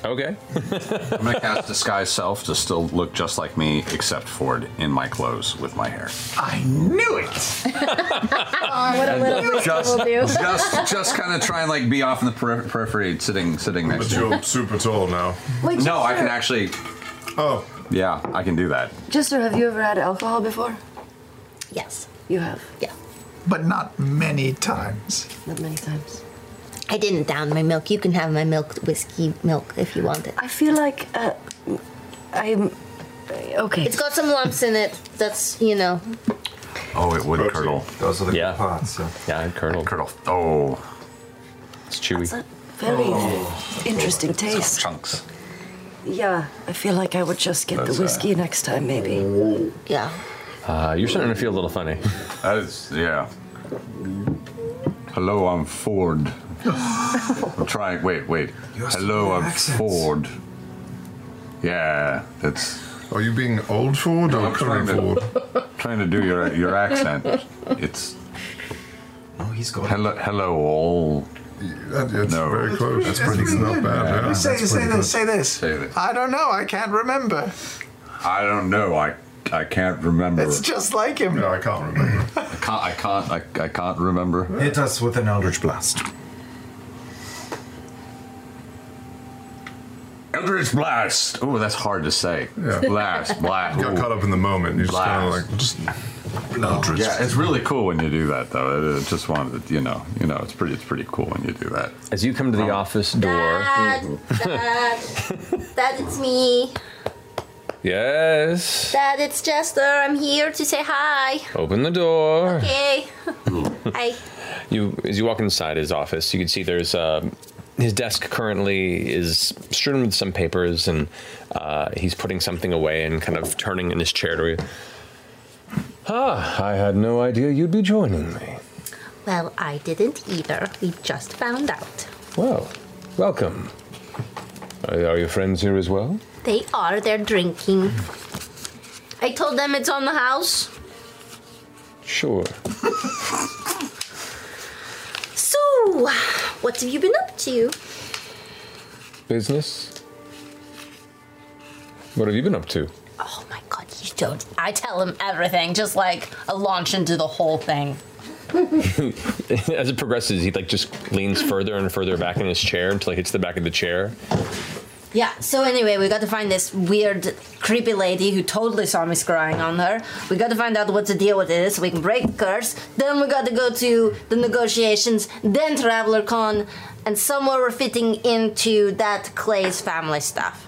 Okay. I'm gonna cast disguise self to still look just like me, except for it in my clothes with my hair. I knew it. what a little whiskey Just, will do. just, just kind of try and like be off in the peri- periphery, sitting, sitting next But to you. you're super tall now. Wait, No, I can actually. Oh, Yeah, I can do that. Jester, have you ever had alcohol before? Yes. You have. Yeah. But not many times. Not many times. I didn't down my milk. You can have my milk, whiskey milk, if you want it. I feel like uh, I'm okay. It's got some lumps in it. That's you know. Oh, it would curdle. Those are the Yeah. good parts. Yeah. Yeah, it curdled. Curdle. Oh, It's chewy. It's a very interesting taste. chunks. Yeah, I feel like I would just get That's, the uh, whiskey next time, maybe. Yeah. Uh, you're starting to feel a little funny. That is, yeah. Hello, I'm Fjord. I'm trying. Wait, wait. Hello, I'm Fjord. Yeah, that's. Are you being old Fjord or I'm trying current to, Fjord? trying to do your your accent. It's. Oh, he's got. Hello, hello, all. That, it's No. very close. That's It's pretty not good. bad. You Yeah. say, say this, say this. Say this. I don't know. I can't remember. I don't know. I I can't remember. It's just like him. No, I can't remember. I can't. I can't. I, I can't remember. Hit us with an Eldritch Blast. Eldritch blast. Oh, that's hard to say. Yeah. Blast, blast. Got caught up in the moment. You're just kind of Blast. like just Eldritch. Yeah, it's really cool when you do that, though. I just wanted to, you know, you know, it's pretty, it's pretty cool when you do that. As you come to the office door, Dad, Dad, Dad, it's me. yes, Dad, it's Jester. I'm here to say hi. open the door. Okay. hi. You, as you walk inside his office, you can see there's um, his desk currently is strewn with some papers, and uh, he's putting something away and kind of turning in his chair to you. Ah, I had no idea you'd be joining me. Well, I didn't either. We just found out. Well, welcome. Are, are your friends here as well? They are. They're drinking. I told them it's on the house. Sure. So, what have you been up to? Business? What have you been up to? Oh my god, you don't. I tell him everything, just like a launch into the whole thing. As it progresses, he like just leans further and further back in his chair until he hits the back of the chair. Yeah, so anyway, we got to find this weird, creepy lady who totally saw me scrying on her. We got to find out what the deal with it is so we can break the curse. Then we got to go to the negotiations, then Traveler Con, and somewhere we're fitting into that Clay's family stuff.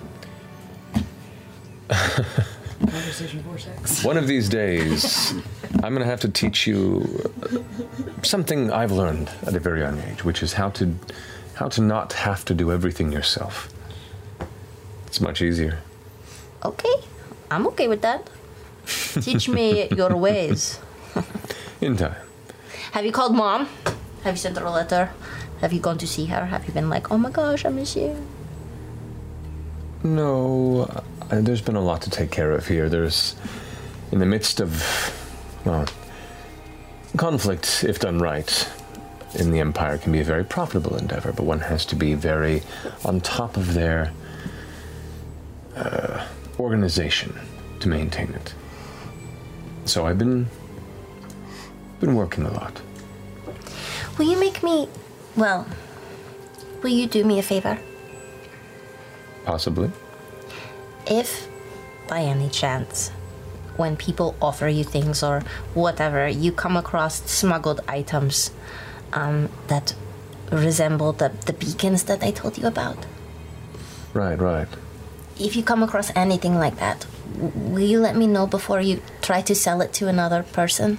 Conversation vortex. One of these days, I'm going to have to teach you something I've learned at a very young age, which is how to how to not have to do everything yourself. It's much easier. Okay, I'm okay with that. Teach me your ways. In time. Have you called mom? Have you sent her a letter? Have you gone to see her? Have you been like, oh my gosh, I miss you? No, uh, there's been a lot to take care of here. There's, in the midst of, well, conflict, if done right, in the Empire can be a very profitable endeavor, but one has to be very on top of their uh, organization to maintain it. So I've been been working a lot. Will you make me, well, will you do me a favor? Possibly. If, by any chance, when people offer you things or whatever, you come across smuggled items um, that resemble the, the beacons that I told you about, Right, right. if you come across anything like that, will you let me know before you try to sell it to another person?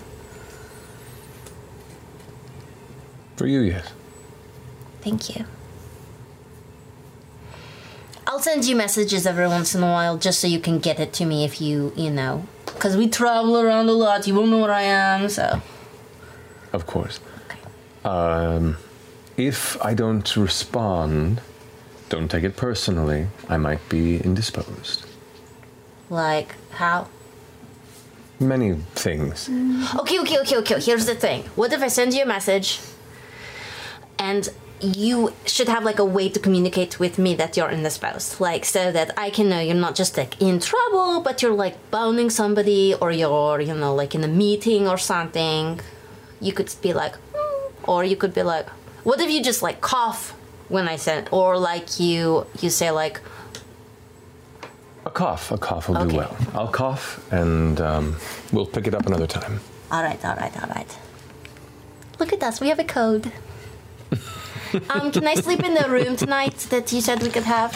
For you, yes. Thank you. I'll send you messages every once in a while just so you can get it to me if you, you know. Because we travel around a lot, you won't know where I am, so. Of course. Okay. Um, if I don't respond, don't take it personally. I might be indisposed. Like, how? Many things. Okay, okay, okay, okay. Here's the thing. What if I send you a message and you should have like a way to communicate with me that you're in the spouse, Like, so that I can know you're not just like in trouble, but you're like boning somebody or you're, you know, like in a meeting or something. You could be like, "Hmm," or you could be like, what if you just like cough when I send, or like you you say like, A cough. A cough will do well. I'll cough and um, we'll pick it up another time. All right, all right, all right. Look at us. We have a code. um, can I sleep in the room tonight that you said we could have?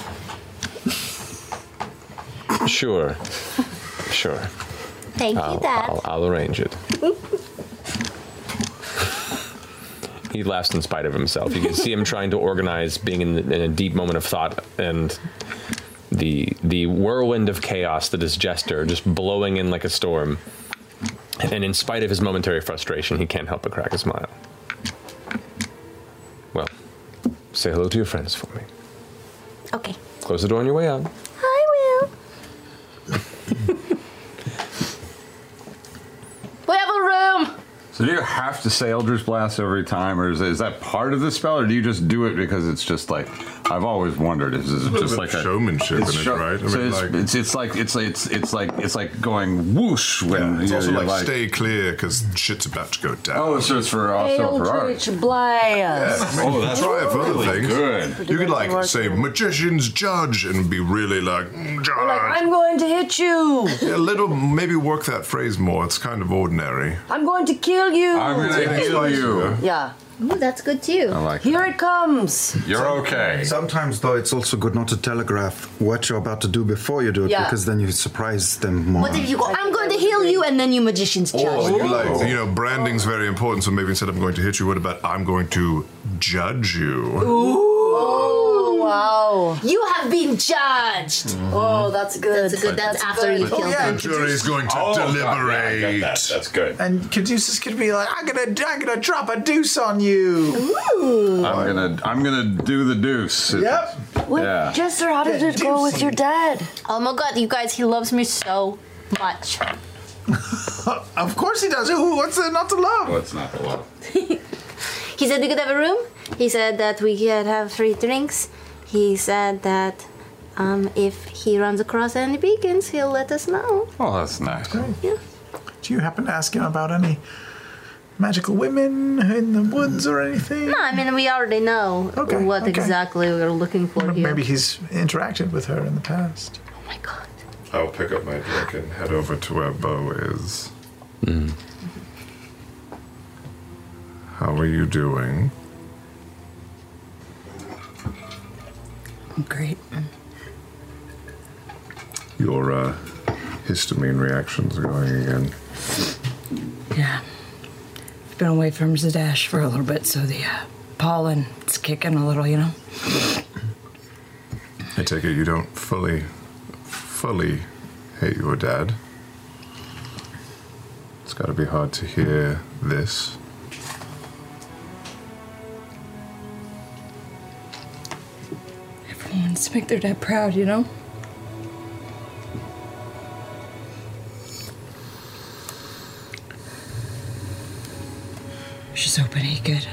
Sure. Sure. Thank I'll, you, Dad. I'll, I'll arrange it. he laughs in spite of himself. You can see him trying to organize, being in, in a deep moment of thought, and the the whirlwind of chaos that is Jester just blowing in like a storm. And in spite of his momentary frustration, he can't help but crack a smile. Well, say hello to your friends for me. Okay. Close the door on your way out. I will. we have a room. So do you have to say Eldritch Blast every time, or is, is that part of the spell, or do you just do it because it's just like, I've always wondered is, is it just bit like of a showmanship it's in it, right? I so mean, it's, like- it's it's like it's like it's it's like it's like going whoosh when It's you also you're like, stay clear because shit's about to go down. Oh, so it's for also for art. Blast. Oh, that's try it for other really things. good. You could like say magician's judge and be really like "Mm, judge. Like, I'm going to hit you. Yeah, a little maybe work that phrase more. It's kind of ordinary. I'm going to kill you. I'm gonna kill you. Yeah. Ooh, that's good too. I like Here it comes. You're okay. Sometimes, though, it's also good not to telegraph what you're about to do before you do it, Yeah. because then you surprise them more. What if you go, I'm going to heal you, and then you magician's judge? Or you like, you know, branding's very important. So maybe instead of I'm going to hit you, what about I'm going to judge you? Ooh, wow. You have been judged. Mm-hmm. Oh, that's good. That's good. That's, after you Oh, killed yeah, him. The is going to Oh, God, yeah, I deliberate. that. That's good. And Caduceus could be like, I'm gonna, I'm gonna drop a deuce on you. Ooh. I'm gonna I'm gonna do the deuce. Yep. Wait, Yeah. Jester, how did it go with your dad? Oh my god, you guys, he loves me so much. Of course he does. Ooh, what's there not to love? What's not the love? He said we could have a room. He said that we could have free drinks. He said that um, if he runs across any beacons, he'll let us know. Oh, that's nice. Yeah. Do you happen to ask him about any magical women in the woods or anything? No, I mean we already know Okay, what okay. exactly we're looking for here. Maybe he's interacted with her in the past. Oh my god. I'll pick up my drink and head over to where Beau is. How are you doing? Great. Your uh, histamine reactions are going again. Yeah. I've been away from Zadash for a little bit, so the uh, pollen it's kicking a little, you know. I take it you don't fully, fully hate your dad. It's got to be hard to hear this. To make their dad proud, you know. She's hoping he could.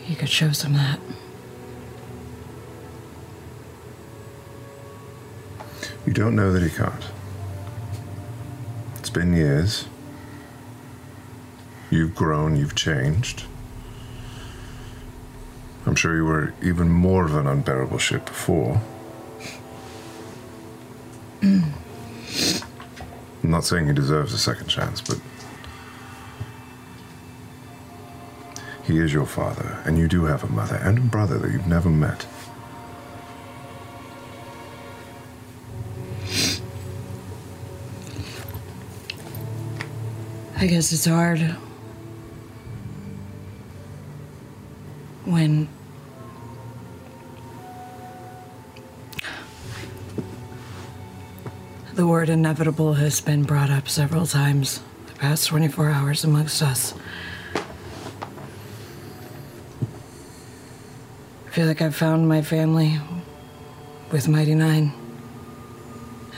He could show some that. You don't know that he can't. It's been years. You've grown, you've changed. I'm sure you were even more of an unbearable shit before. I'm not saying he deserves a second chance, but he is your father, and you do have a mother and a brother that you've never met. I guess it's hard when the word inevitable has been brought up several times the past 24 hours amongst us. I feel like I've found my family with Mighty Nein.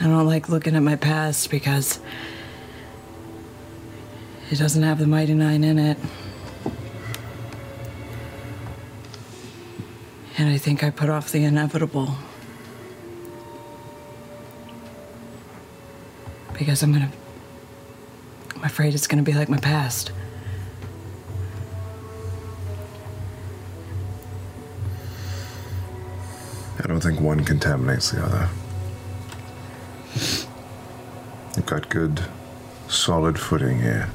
I don't like looking at my past because it doesn't have the Mighty Nein in it. And I think I put off the inevitable. Because I'm gonna. I'm afraid it's gonna be like my past. I don't think one contaminates the other. You've got good, solid footing here.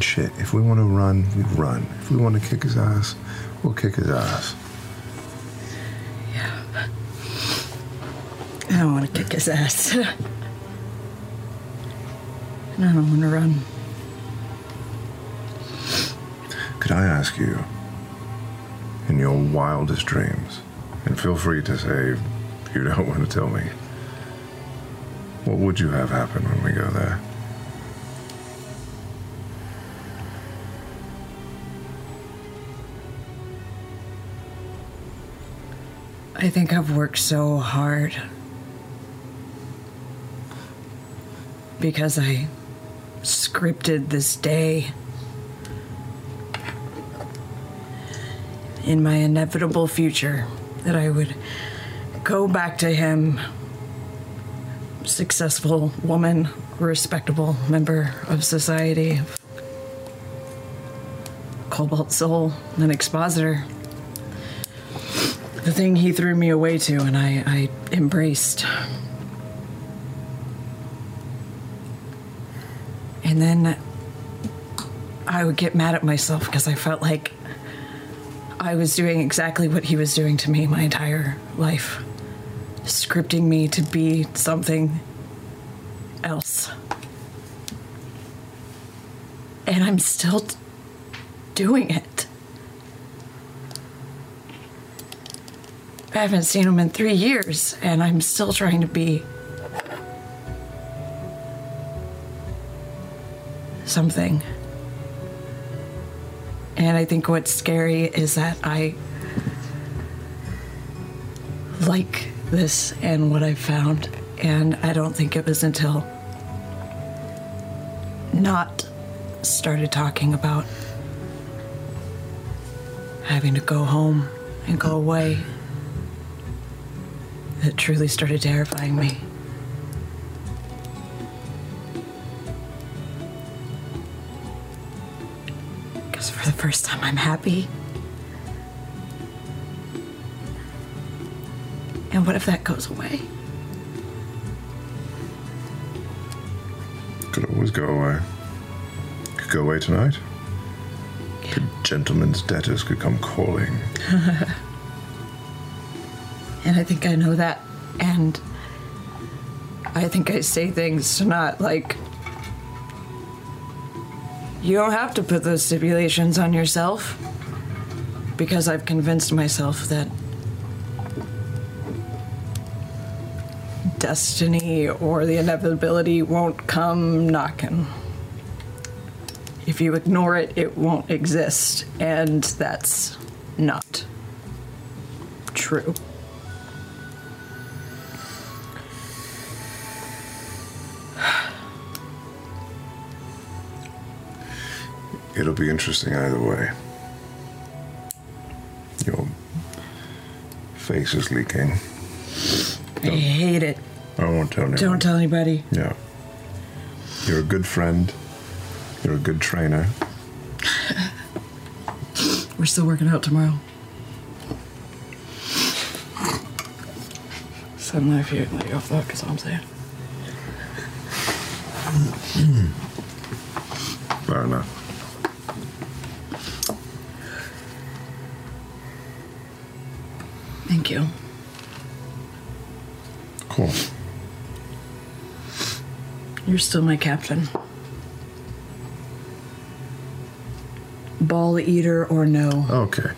Shit, if we want to run, we run. If we want to kick his ass, we'll kick his ass. Yeah. I don't want to kick his ass. and I don't want to run. Could I ask you, in your wildest dreams, and feel free to say you don't want to tell me, what would you have happen when we go there? I think I've worked so hard because I scripted this day. In my inevitable future, that I would go back to him, successful woman, respectable member of society, cobalt soul, an expositor. The thing he threw me away to, and I, I embraced. And then I would get mad at myself because I felt like I was doing exactly what he was doing to me my entire life, scripting me to be something else. And I'm still doing it. I haven't seen him in three years, and I'm still trying to be something. And I think what's scary is that I like this and what I've found. And I don't think it was until Nott started talking about having to go home and go away truly started terrifying me. Because for the first time, I'm happy. And what if that goes away? Could always go away. Could go away tonight. Could gentlemen's debtors could come calling. and I think I know that. And I think I say things to not like. You don't have to put those stipulations on yourself. Because I've convinced myself that destiny or the inevitability won't come knocking. If you ignore it, it won't exist. And that's not true. It'll be interesting either way. Your face is leaking. I hate it. I won't tell anyone. Don't tell anybody. Yeah. You're a good friend. You're a good trainer. We're still working out tomorrow. Suddenly I feel let you off is all I'm saying. still my captain. Ball eater or no. Okay.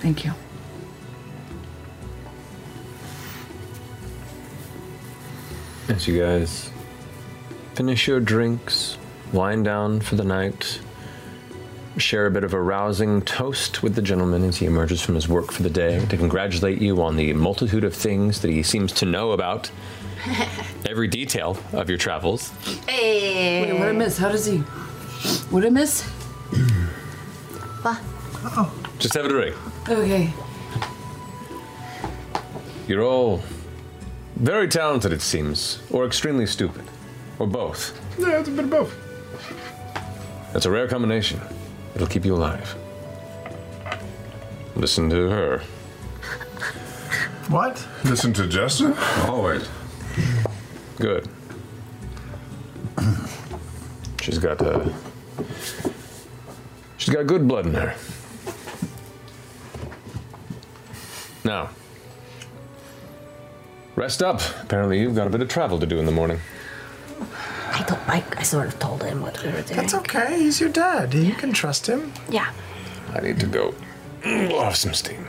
Thank you. As you guys finish your drinks, wind down for the night, share a bit of a rousing toast with the gentleman as he emerges from his work for the day to congratulate you on the multitude of things that he seems to know about, every detail of your travels. Eh. Wait, what I miss? How does he? What did I miss? What? Oh. Just have a drink. Okay. You're all very talented, it seems, or extremely stupid, or both. Yeah, it's a bit of both. That's a rare combination. It'll keep you alive. Listen to her. What? Listen to Jester? Always. Good. She's got uh, she's got good blood in her. Now, rest up. Apparently, you've got a bit of travel to do in the morning. I, I, I sort of told him what we were doing. That's okay. He's your dad. You can trust him. Yeah. I need to go blow off some steam.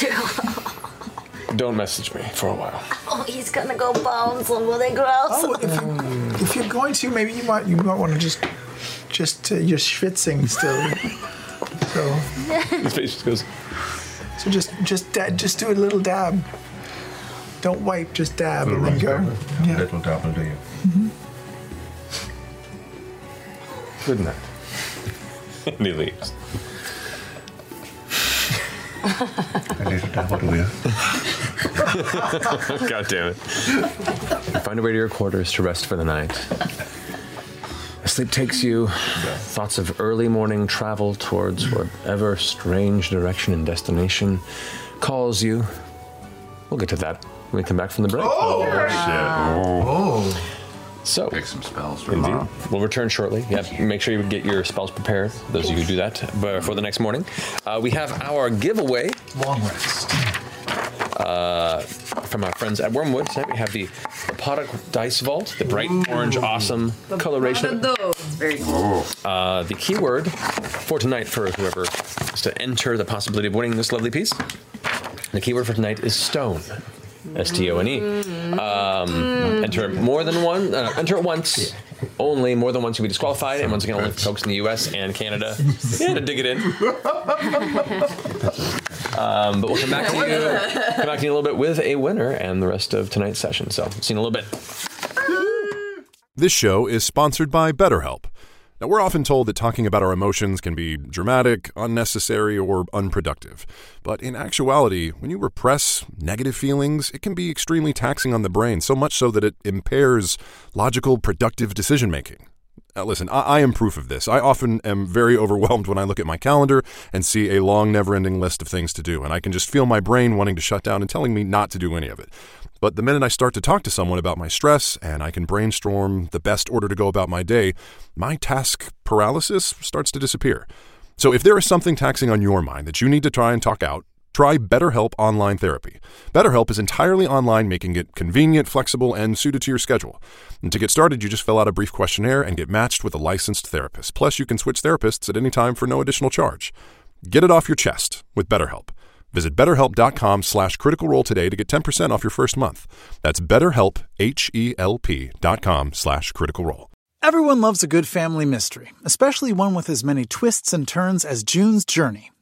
Don't message me for a while. oh, he's gonna go bones. Look what they gross. Oh, if, if you're going to, maybe you might you might want to just just uh, you're schwitzing still. So His face just goes. So just just da- just do a little dab. Don't wipe, just dab and then go. Yeah. Little dab will do you. Good night. and he leaves. A little dab will do you. God damn it. You find a way to your quarters to rest for the night. Sleep takes you. Thoughts of early morning travel towards whatever strange direction and destination calls you. We'll get to that when we come back from the break. Oh, shit. Oh. So, pick some spells for Indeed. tomorrow. We'll return shortly. Yeah, make sure you get your spells prepared. Those of you who do that but for the next morning. Uh, we have our giveaway. Long rest. Uh, from our friends at Wyrmwood. Tonight we have the Apodic Dice Vault, the bright orange, awesome coloration. It's very cool. Uh, the keyword for tonight for whoever is to enter the possibility of winning this lovely piece. The keyword for tonight is stone. S T O N E. Um, enter more than one. Uh, enter once. Only more than once you'll be disqualified, and once again, only folks in the U.S. and Canada. Yeah, to dig it in. Um, but we'll come back to you. Come back to you a little bit with a winner and the rest of tonight's session. So, see you in a little bit. This show is sponsored by BetterHelp. Now, we're often told that talking about our emotions can be dramatic, unnecessary, or unproductive. But in actuality, when you repress negative feelings, it can be extremely taxing on the brain, so much so that it impairs logical, productive decision making. Listen, I, I am proof of this. I often am very overwhelmed when I look at my calendar and see a long, never ending list of things to do, and I can just feel my brain wanting to shut down and telling me not to do any of it. But the minute I start to talk to someone about my stress and I can brainstorm the best order to go about my day, my task paralysis starts to disappear. So if there is something taxing on your mind that you need to try and talk out, try BetterHelp Online Therapy. BetterHelp is entirely online, making it convenient, flexible, and suited to your schedule. And to get started, you just fill out a brief questionnaire and get matched with a licensed therapist. Plus, you can switch therapists at any time for no additional charge. Get it off your chest with BetterHelp. Visit betterhelp.com slash critical role today to get 10% off your first month. That's betterhelp, H-E-L-P dot com slash critical role. Everyone loves a good family mystery, especially one with as many twists and turns as June's Journey.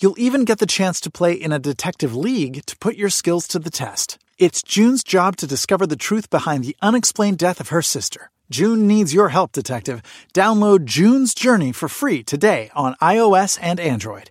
You'll even get the chance to play in a detective league to put your skills to the test. It's June's job to discover the truth behind the unexplained death of her sister. June needs your help, detective. Download June's Journey for free today on iOS and Android.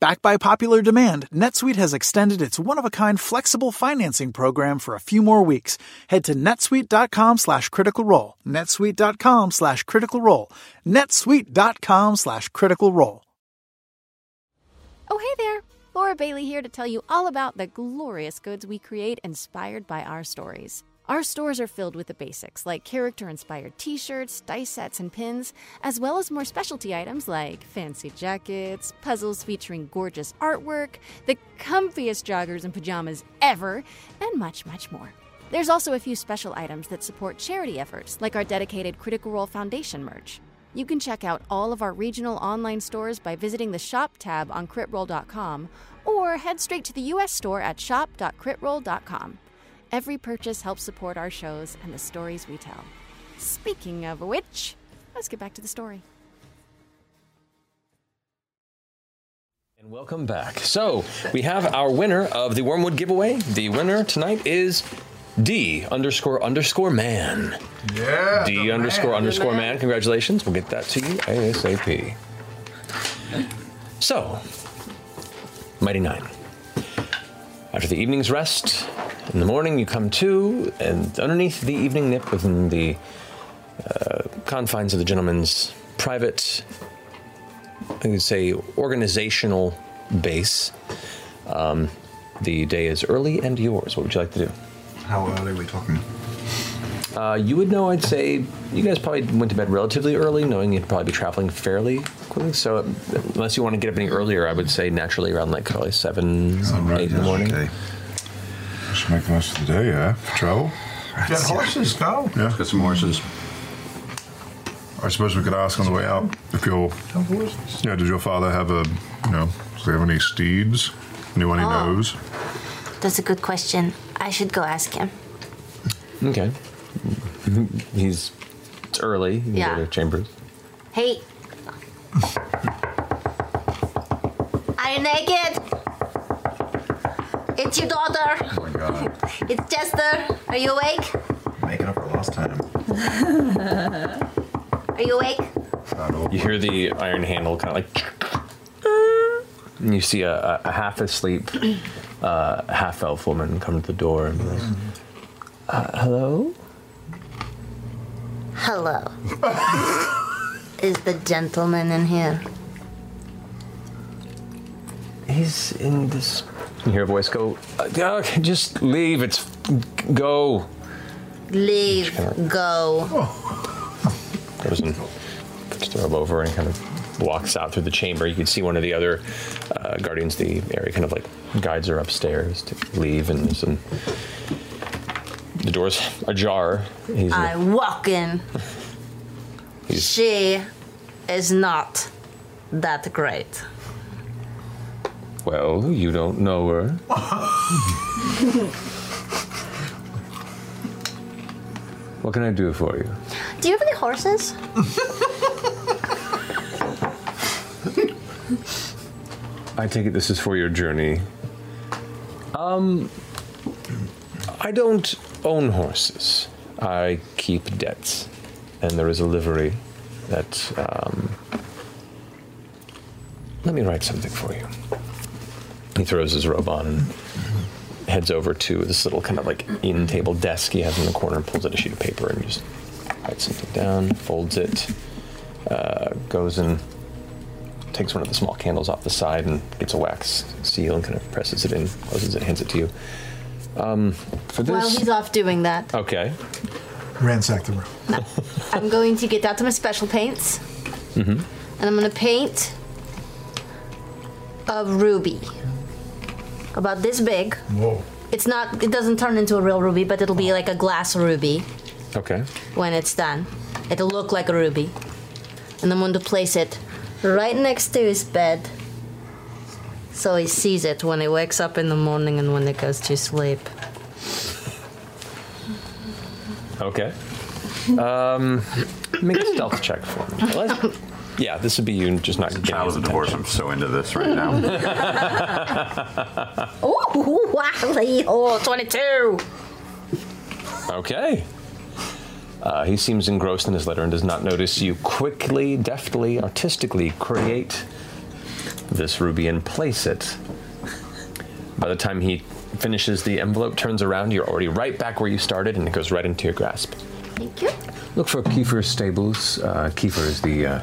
Backed by popular demand, NetSuite has extended its one-of-a-kind flexible financing program for a few more weeks. Head to netsuite.com slash critical role. netsuite.com slash critical role. netsuite.com slash critical role. Oh, hey there! Laura Bailey here to tell you all about the glorious goods we create inspired by our stories. Our stores are filled with the basics like character inspired t shirts, dice sets, and pins, as well as more specialty items like fancy jackets, puzzles featuring gorgeous artwork, the comfiest joggers and pajamas ever, and much, much more. There's also a few special items that support charity efforts, like our dedicated Critical Role Foundation merch. You can check out all of our regional online stores by visiting the Shop tab on critroll.com or head straight to the US store at shop.critroll.com. Every purchase helps support our shows and the stories we tell. Speaking of which, let's get back to the story. And welcome back. So we have our winner of the Wyrmwood giveaway. The winner tonight is D underscore underscore man. Yeah. D underscore underscore man. Congratulations. We'll get that to you ASAP. So, Mighty Nein. After the evening's rest, in the morning you come to, and underneath the evening nip within the uh, confines of the gentleman's private, I would say, organizational base, um, the day is early and yours. What would you like to do? How early are we talking? Uh, you would know, I'd say, you guys probably went to bed relatively early, knowing you'd probably be traveling fairly quickly. So, uh, unless you want to get up any earlier, I would say naturally around like probably seven, eight in the morning. Just make the most of the day, yeah? For travel? Get horses, go. Yeah. Get some horses. I suppose we could ask on the way out if your yeah. Does your father have a you know? Does he have any steeds? Anyone he Oh. knows? That's a good question. I should go ask him. Okay. He's it's early. You can Yeah. Go to chambers. Hey. Are you naked? It's your daughter. Oh my god. It's Jester. Are you awake? Making up for lost time. Are you awake? You hear the iron handle kind of like, and you see a, a, a half asleep, uh, half elf woman come to the door and be like, uh, "Hello." Hello. Is the gentleman in here? He's in this. You hear a voice go, uh, uh, "Just leave. It's go." Leave. Go. Goes and puts the robe over and kind of walks out through the chamber. You can see one of the other uh, guardians of the area kind of like guides her upstairs to leave, and there's an, the door's ajar. He's I walk in. She is not that great. well, you don't know her. What can I do for you? Do you have any horses? I take it this is for your journey. Um, I don't own horses. I keep debts, and there is a livery that. Um, let me write something for you. He throws his robe on and heads over to this little kind of like in table desk he has in the corner and pulls out a sheet of paper and just writes something down, folds it, uh, goes and takes one of the small candles off the side and gets a wax seal and kind of presses it in, closes it, hands it to you. Um, for this, While he's off doing that, okay. Ransack the room. I'm going to get out my special paints Mm-hmm. and I'm going to paint a ruby. About this big. Whoa. It's not, it doesn't turn into a real ruby, but it'll be like a glass ruby Okay. when it's done. It'll look like a ruby. And I'm going to place it right next to his bed so he sees it when he wakes up in the morning and when he goes to sleep. Okay. Um, make a stealth check for me. Let's- yeah, this would be you just not getting Out of the divorce, I'm so into this right now. Ooh, wow, oh, 22. Okay. Uh, he seems engrossed in his letter and does not notice you quickly, deftly, artistically create this ruby and place it. By the time he finishes the envelope, turns around, you're already right back where you started, and it goes right into your grasp. Thank you. Look for Kiefer's stables. Uh, Kiefer is the uh,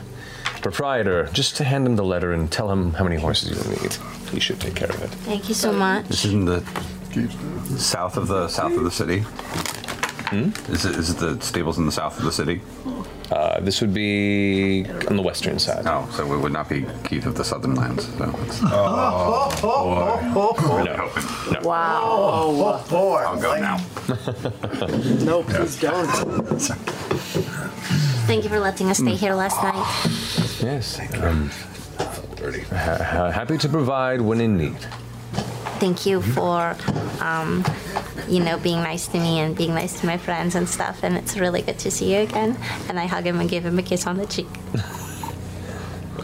proprietor. Just to hand him the letter and tell him how many horses you'll need. He should take care of it. Thank you so much. This is in the south of the south of the city. Hmm? Is it is it the stables in the south of the city? Uh, this would be on the western side. Oh, so it would not be Keith of the Southern Lands. So it's, Oh, oh, oh, oh, oh. no. Wow. Oh, boy. I'll go now. no, please don't. Thank you for letting us stay here last night. Yes. Um, ha- ha- happy to provide when in need. Thank you for, um, you know, being nice to me and being nice to my friends and stuff. And it's really good to see you again. And I hug him and give him a kiss on the cheek.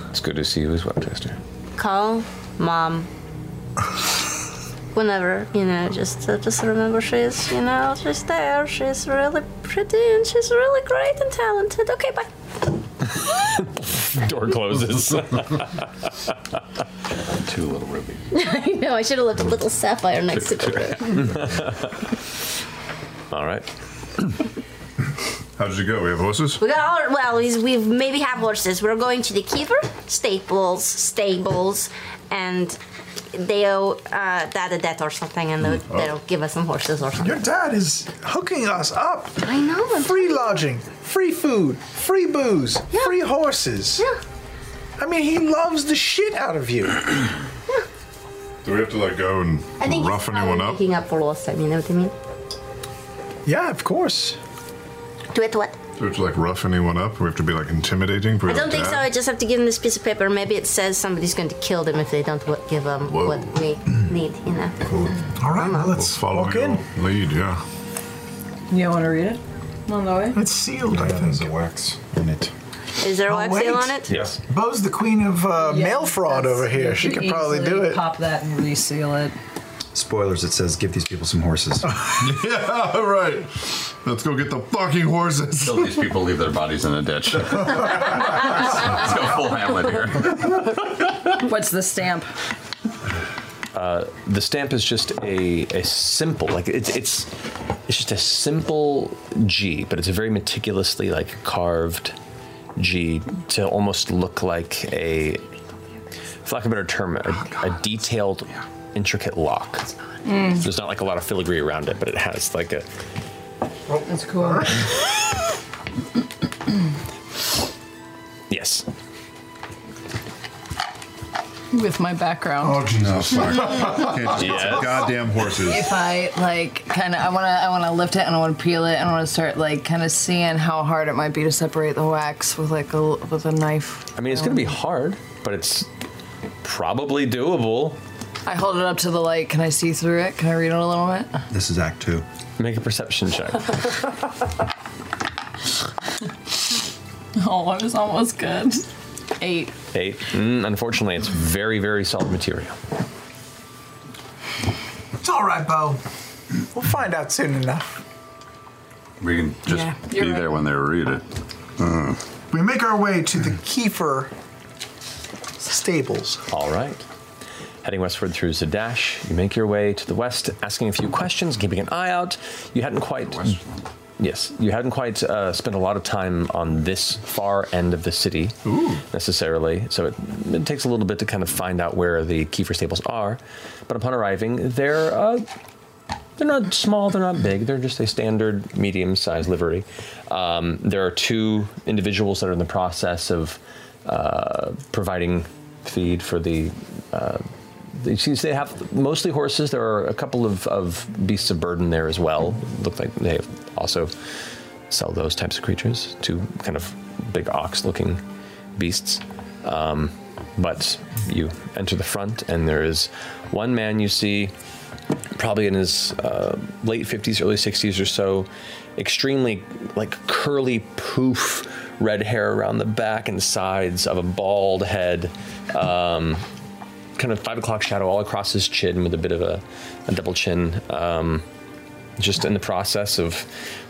It's good to see you as well, Jester. Call mom. Whenever, you know, just uh, just remember she's, you know, she's there. She's really pretty and she's really great and talented. Okay, bye. Door closes. Two little rubies. I know. I should have left a little sapphire next to it. All right. How did you go? We have horses? We got all well. We've, we've maybe have horses. We're going to the Kiefer Staples stables, and they'll uh, that a debt or something, and they'll, Oh. they'll give us some horses or something. Your dad is hooking us up. I know. Free lodging, free food, free booze, free horses. Yeah. I mean, he loves the shit out of you. Do we have to like go and I think rough it's anyone probably up? making up for lost time. You know what I mean? Yeah, of course. Do it what? Do we have to like rough anyone up? We have to be like intimidating? for I don't think so. I just have to give them this piece of paper. Maybe it says somebody's going to kill them if they don't w- give them what we need. You know. Cool. All right, now let's follow walk your in. lead. Yeah. You want to read it? On the way? It's sealed, I think. There's a wax in it. Is there a Oh, wax seal on it? Yes. Beau's the queen of uh, mail fraud over here. She You could probably do it. Pop that and reseal it. Spoilers, it says give these people some horses. yeah, right. Let's go get the fucking horses. Kill these people, leave their bodies in a ditch. Let's go full Hamlet here. What's the stamp? Uh, the stamp is just a, a simple, like it's it's it's just a simple G, but it's a very meticulously like carved G to almost look like a, for lack of a better term, a, a detailed, intricate lock. Mm. There's not like a lot of filigree around it, but it has like a That's cool. yes. With my background. Oh Jesus! Can't just get some goddamn horses. If I like kind of, I want to, I want to lift it and I want to peel it and I want to start like kind of seeing how hard it might be to separate the wax with like a with a knife. I mean, it's going to be hard, but it's probably doable. I hold it up to the light. Can I see through it? Can I read it a little bit? This is Act Two. Make a perception check. Oh, I was almost good. Eight. Eight. Mm, unfortunately, it's very, very solid material. It's all right, Beau. We'll find out soon enough. We can just Yeah, be you're there when they read it. We make our way to the Kiefer stables. All right. Heading westward through Zadash, you make your way to the west, asking a few questions, keeping an eye out. You hadn't quite. Yes, you hadn't quite uh, spent a lot of time on this far end of the city necessarily, so it, it takes a little bit to kind of find out where the Kiefer stables are. But upon arriving, they're uh, they're not small, they're not big. They're just a standard medium-sized livery. Um, there are two individuals that are in the process of uh, providing feed for the. Uh, since they have mostly horses, there are a couple of, of beasts of burden there as well. Look like they also sell those types of creatures, two kind of big ox-looking beasts. Um, but you enter the front, and there is one man you see probably in his uh, late 50s, early 60s or so, extremely like curly poof red hair around the back and sides of a bald head. Um, kind of five o'clock shadow all across his chin with a bit of a, a double chin. Um, just in the process of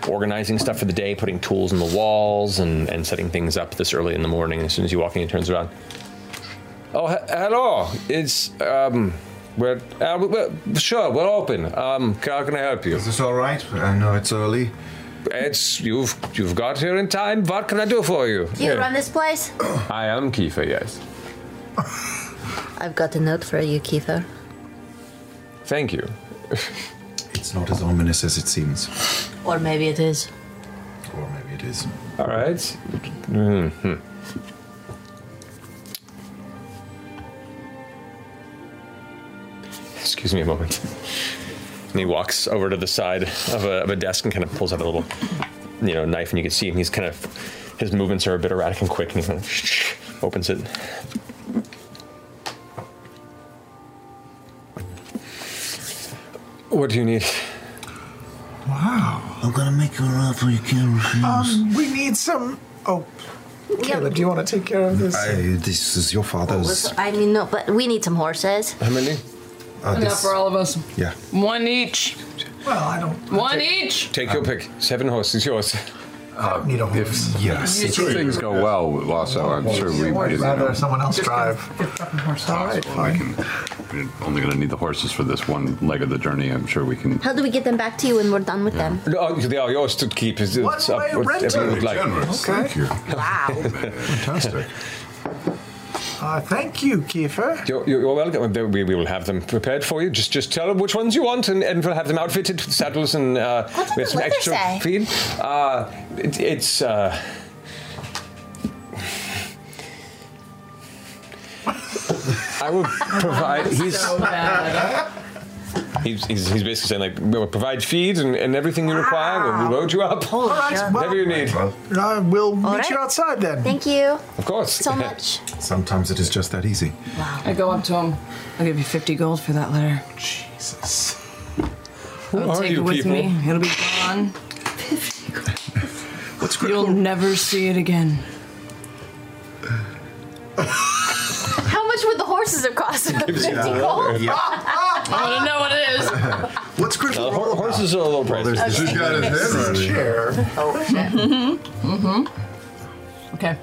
organizing stuff for the day, putting tools in the walls and, and setting things up this early in the morning. As soon as you walk in, he turns around. Oh, he- hello. It's um. We're uh, we- we- sure. We're open. Um, how can I help you? Is this all right? I know it's early. It's you've you've got here in time. What can I do for you? Do you run this place? I am Kiefer. Yes. I've got a note for you, Kiefer. Thank you. It's not as ominous as it seems. Or maybe it is. Or maybe it is. All right. Mhm. Excuse me a moment. And he walks over to the side of a, of a desk and kind of pulls out a little, you know, knife, and you can see him. He's kind of his movements are a bit erratic and quick, and he kind of opens it. What do you need? Wow. I'm gonna make you an offer you can't refuse. Um, we need some. Oh, Caleb, do you want to take care of this? I, this is your father's. I mean, no, but we need some horses. How many? Uh, Enough for all of us. Yeah. One each. Well, I don't. One each. Take your pick. Seven horses, yours. Uh, need a horse. Yes. If things go well, also, I'm sure we. I'd you rather know, someone else drive. All right, fine. We're only going to need the horses for this one leg of the journey. I'm sure we can. How do we get them back to you when we're done with them? No, they are yours to keep. It's, it's up way whatever rental. you would like. Generous. Okay. Thank you. Wow. Fantastic. Uh, thank you, Kiefer. You're, you're you're welcome. We, we will have them prepared for you. Just just tell them which ones you want, and, and we'll have them outfitted with saddles and uh, What with some extra say? feed. Uh, it, it's. Uh, I will provide. He's, he's, he's, he's basically saying like we'll provide feed and, and everything you require. We'll load you up. All right, well, Whatever you need. uh, we'll meet right. you outside then. Thank you Of course. so much. Sometimes it is just that easy. I go up to him. I'll give you 50 gold for that letter. Jesus. I'll are take you it with people? me. It'll be gone. What's You'll never see it again. How much would the horses have cost? 50 gold? I want to know what it is. What's critical? Uh, hor- horses are a little pricey. She's got his handwriting. Chair. Oh, shit. Mm-hmm. Okay.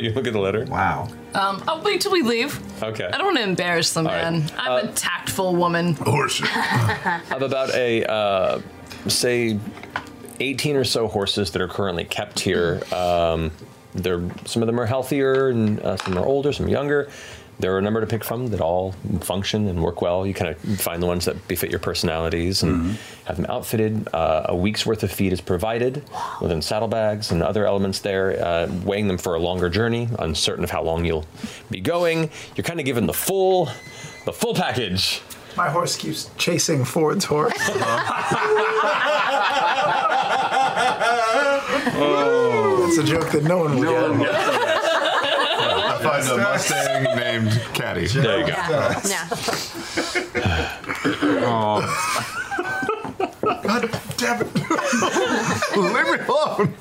you look at the letter. Wow. Um, I'll wait till we leave. Okay. I don't want to embarrass the All right. man. I'm a tactful woman. Horses. I have about a uh, say 18 or so horses that are currently kept here. Um, they're some of them are healthier and uh, some are older, some younger. There are a number to pick from that all function and work well. You kind of find the ones that befit your personalities and have them outfitted. Uh, a week's worth of feed is provided within saddlebags and other elements there, uh, weighing them for a longer journey, uncertain of how long you'll be going. You're kind of given the full, the full package. My horse keeps chasing Fjord's horse. That's a joke that no one will get. I find a Mustang named Caddy. There you go. Yeah. God damn it. Leave me alone.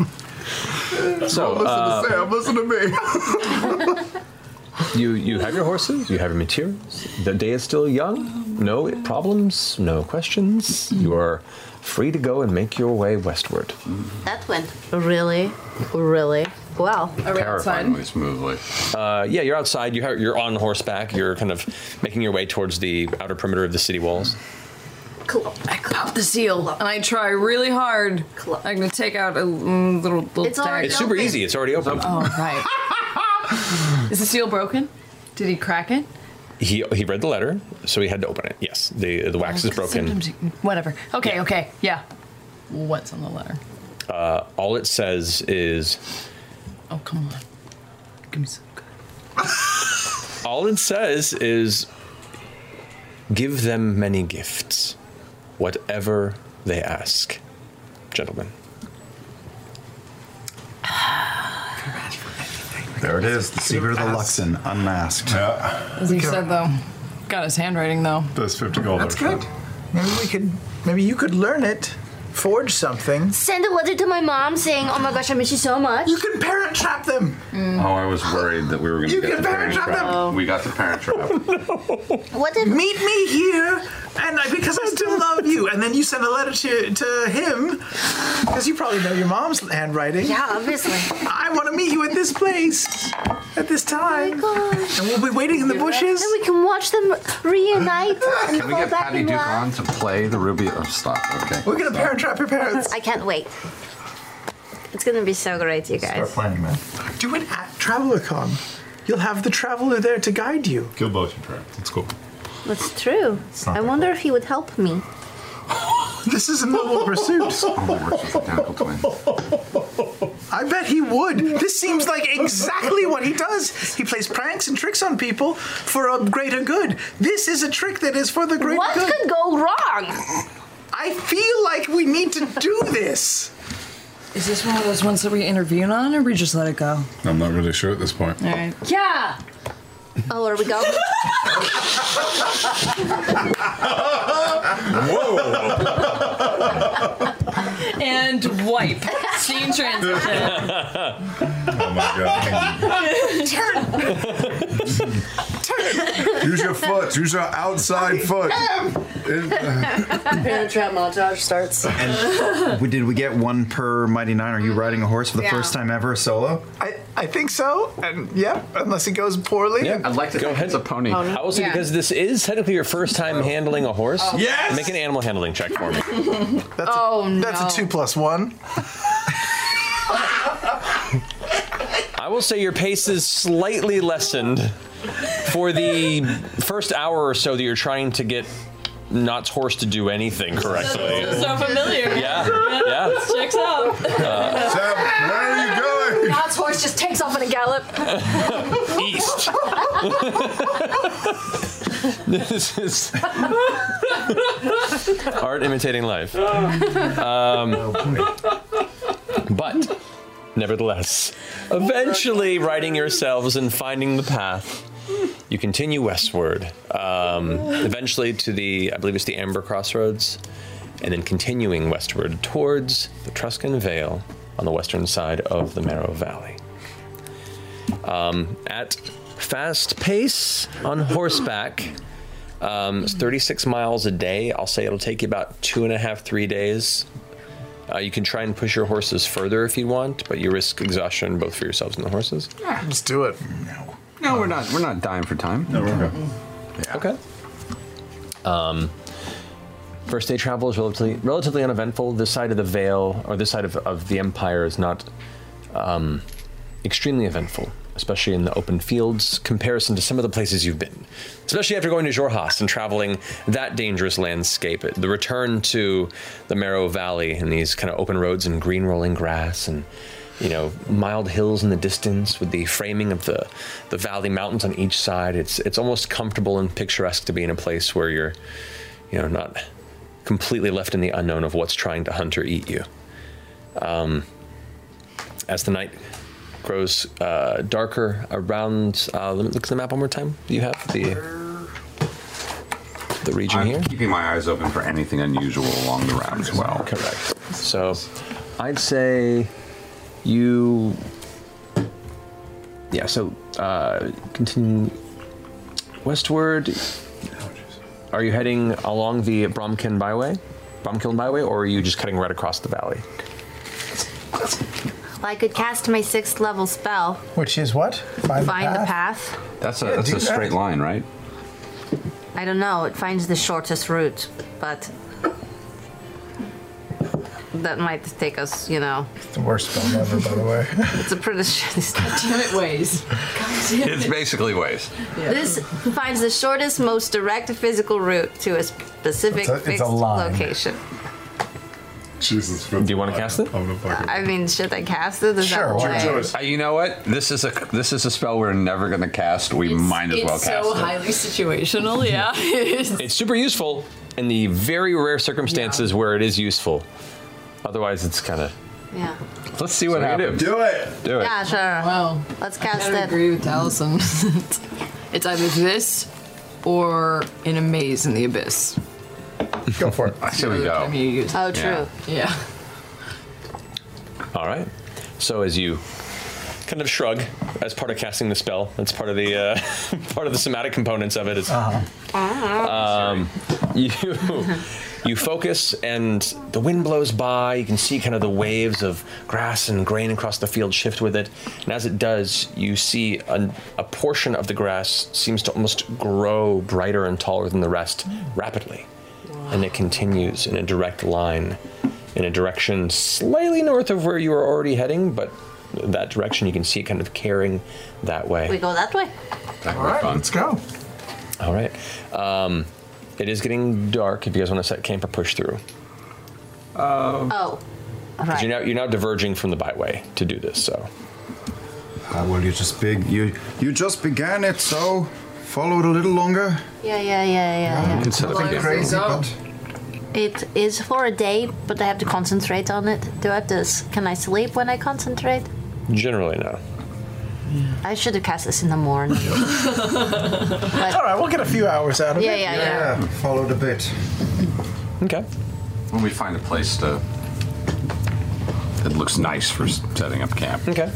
So, Listen uh, to Sam. Listen to me. You you have your horses, you have your materials. The day is still young. No problems, no questions. You are free to go and make your way westward. That went really, really well. Are we outside? Terrifyingly smoothly. Uh, yeah, you're outside. You have, you're on horseback. You're kind of making your way towards the outer perimeter of the city walls. Cool. I pop the seal and I try really hard. I'm gonna take out a mm, little little It's dagger. It's super easy. It's already open. Oh right. Is the seal broken? Did he crack it? He he read the letter, so he had to open it. Yes, the the wax is broken. Whatever. Okay. Okay. Yeah. What's on the letter? Uh, all it says is Oh come on. Give me some. all it says is give them many gifts, whatever they ask, gentlemen. There it is. The secret of the Luxon, unmasked. Yeah. As he said though, got his handwriting though. That's 50 gold. That's good. Maybe we could. Maybe you could learn it. Forge something. Send a letter to my mom saying, "Oh my gosh, I miss you so much." You can parent trap them. Mm. Oh, I was worried that we were going to You get can the parent parent trap trap. them. We got the parent trap. No. What if Meet me here, and I, because I still love you. And then you send a letter to to him, because you probably know your mom's handwriting. Yeah, obviously. I want to meet you at this place. at this oh time. and we'll be waiting in the bushes. Then we can watch them reunite and Can we fall get back Patty in love. Dupont to play the Ruby? Oh, stop. Okay. We're gonna parent trap your parents. I can't wait. It's gonna be so great, you guys. planning, man. Do it at TravelerCon. You'll have the traveler there to guide you. Kill both your parents. It's cool. That's true. not I wonder if he would help me. This is a noble pursuit. I bet he would. This seems like exactly what he does. He plays pranks and tricks on people for a greater good. This is a trick that is for the greater What good. What could go wrong? I feel like we need to do this. Is this one of those ones that we intervene on, or we just let it go? I'm not really sure at this point. All right. Yeah. Oh, are we go? and wipe. Scene transition. oh my god. Use your foot. Use your outside foot. Parent trap montage starts. And we, did we get one per Mighty Nein? Are you riding a horse for the Yeah. first time ever solo? I, I think so. And yeah, unless it goes poorly. Yeah, I'd like to go ahead. It's a pony. I will say Yeah. because this is technically your first time oh. handling a horse. Oh. Yes! Make an animal handling check for me. That's oh a, That's a oh, two plus one. I will say your pace is slightly lessened for the first hour or so that you're trying to get Nott's horse to do anything correctly. so familiar. Yeah, yeah. Checks out. Uh, where are you going? God's horse just takes off in a gallop. East. this is art imitating life. Um, but, nevertheless, eventually righting yourselves and finding the path, you continue westward. Um, eventually to the, I believe it's the Amber Crossroads, and then continuing westward towards the Truscan Vale on the western side of the Marrow Valley. Um, at fast pace on horseback, um, it's 36 miles a day. I'll say it'll take you about two and a half, three days. Uh, you can try and push your horses further if you want, but you risk exhaustion both for yourselves and the horses. Let's do it. No, we're not. We're not dying for time. No, we're good. Okay. Um, first day travel is relatively relatively uneventful. This side of the Vale, or this side of, of the Empire, is not um, extremely eventful, especially in the open fields, comparison to some of the places you've been. Especially after going to Xhorhas and traveling that dangerous landscape. The return to the Marrow Valley and these kind of open roads and green rolling grass and you know, mild hills in the distance with the framing of the, the valley mountains on each side. It's it's almost comfortable and picturesque to be in a place where you're, you know, not completely left in the unknown of what's trying to hunt or eat you. Um, as the night grows uh, darker around, uh, let me look at the map one more time. Do you have the the region I'm here? keeping my eyes open for anything unusual along the route as well. Correct. So, I'd say you. Yeah. So, uh, continue westward. Are you heading along the Bromkin Byway, Bromkiln Byway, or are you just cutting right across the valley? Well, I could cast my sixth level spell. Which is what? Find, Find the path. That's a Yeah, that's do a straight that. line, right? I don't know. It finds the shortest route, but that might take us, you know. It's the worst spell ever, by the way. It's a pretty shitty spell. Damn it, ways. It's basically ways. This finds the shortest, most direct physical route to a specific It's a- it's a fixed line. location. Jesus. Do you want to cast it? I'm gonna fucking. I mean, should I cast it? Is that way? Uh, you know what? This is a this is a spell we're never going to cast. We might as well cast. it's cast so it. highly situational, yeah. It's super useful in the very rare circumstances where it is useful. Otherwise, it's kind of. Yeah. Let's see what happens. Do Do it. Do it. Yeah, sure. Well, let's cast gotta it. agree with Allison. it's either this or in a maze in the abyss. Go for it. Here we go. Time you use it. Oh, true. Yeah. All right. So as you kind of shrug as part of casting the spell, that's part of the uh, part of the somatic components of it. it. Is, um, you You focus, and the wind blows by. You can see kind of the waves of grass and grain across the field shift with it. And as it does, you see a, a portion of the grass seems to almost grow brighter and taller than the rest rapidly. And it continues in a direct line in a direction slightly north of where you are already heading, but that direction you can see it kind of carrying that way. We go that way. All right, let's go. All right. Um, it is getting dark if you guys want to set camp or push through. oh. All 'Cause right. You're now you're now diverging from the byway to do this. So Ah, well, you just big you you just began it, so follow it a little longer. Yeah, yeah, yeah, yeah. yeah. Nothing crazy, but It is for a day, but I have to concentrate on it. Do I have to? s- Can I sleep when I concentrate? generally no. I should have cast this in the morning. All right, we'll get a few hours out of Yeah, it. yeah, yeah. Yeah, followed a bit. Okay. When we find a place to that looks nice for s- setting up camp. Okay.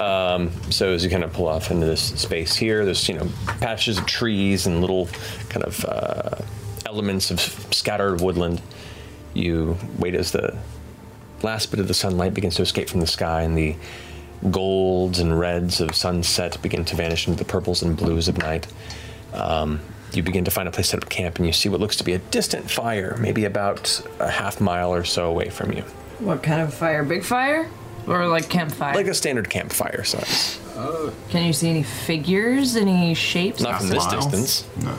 Um, so as you kind of pull off into this space here, there's you know patches of trees and little kind of uh, elements of scattered woodland. You wait as the last bit of the sunlight begins to escape from the sky, and the golds and reds of sunset begin to vanish into the purples and blues of night. Um, you begin to find a place to set up camp, and you see what looks to be a distant fire, maybe about a half mile or so away from you. What kind of fire? Big fire? Or like campfire? Like a standard campfire size. Can you see any figures, any shapes? Not from this distance. No.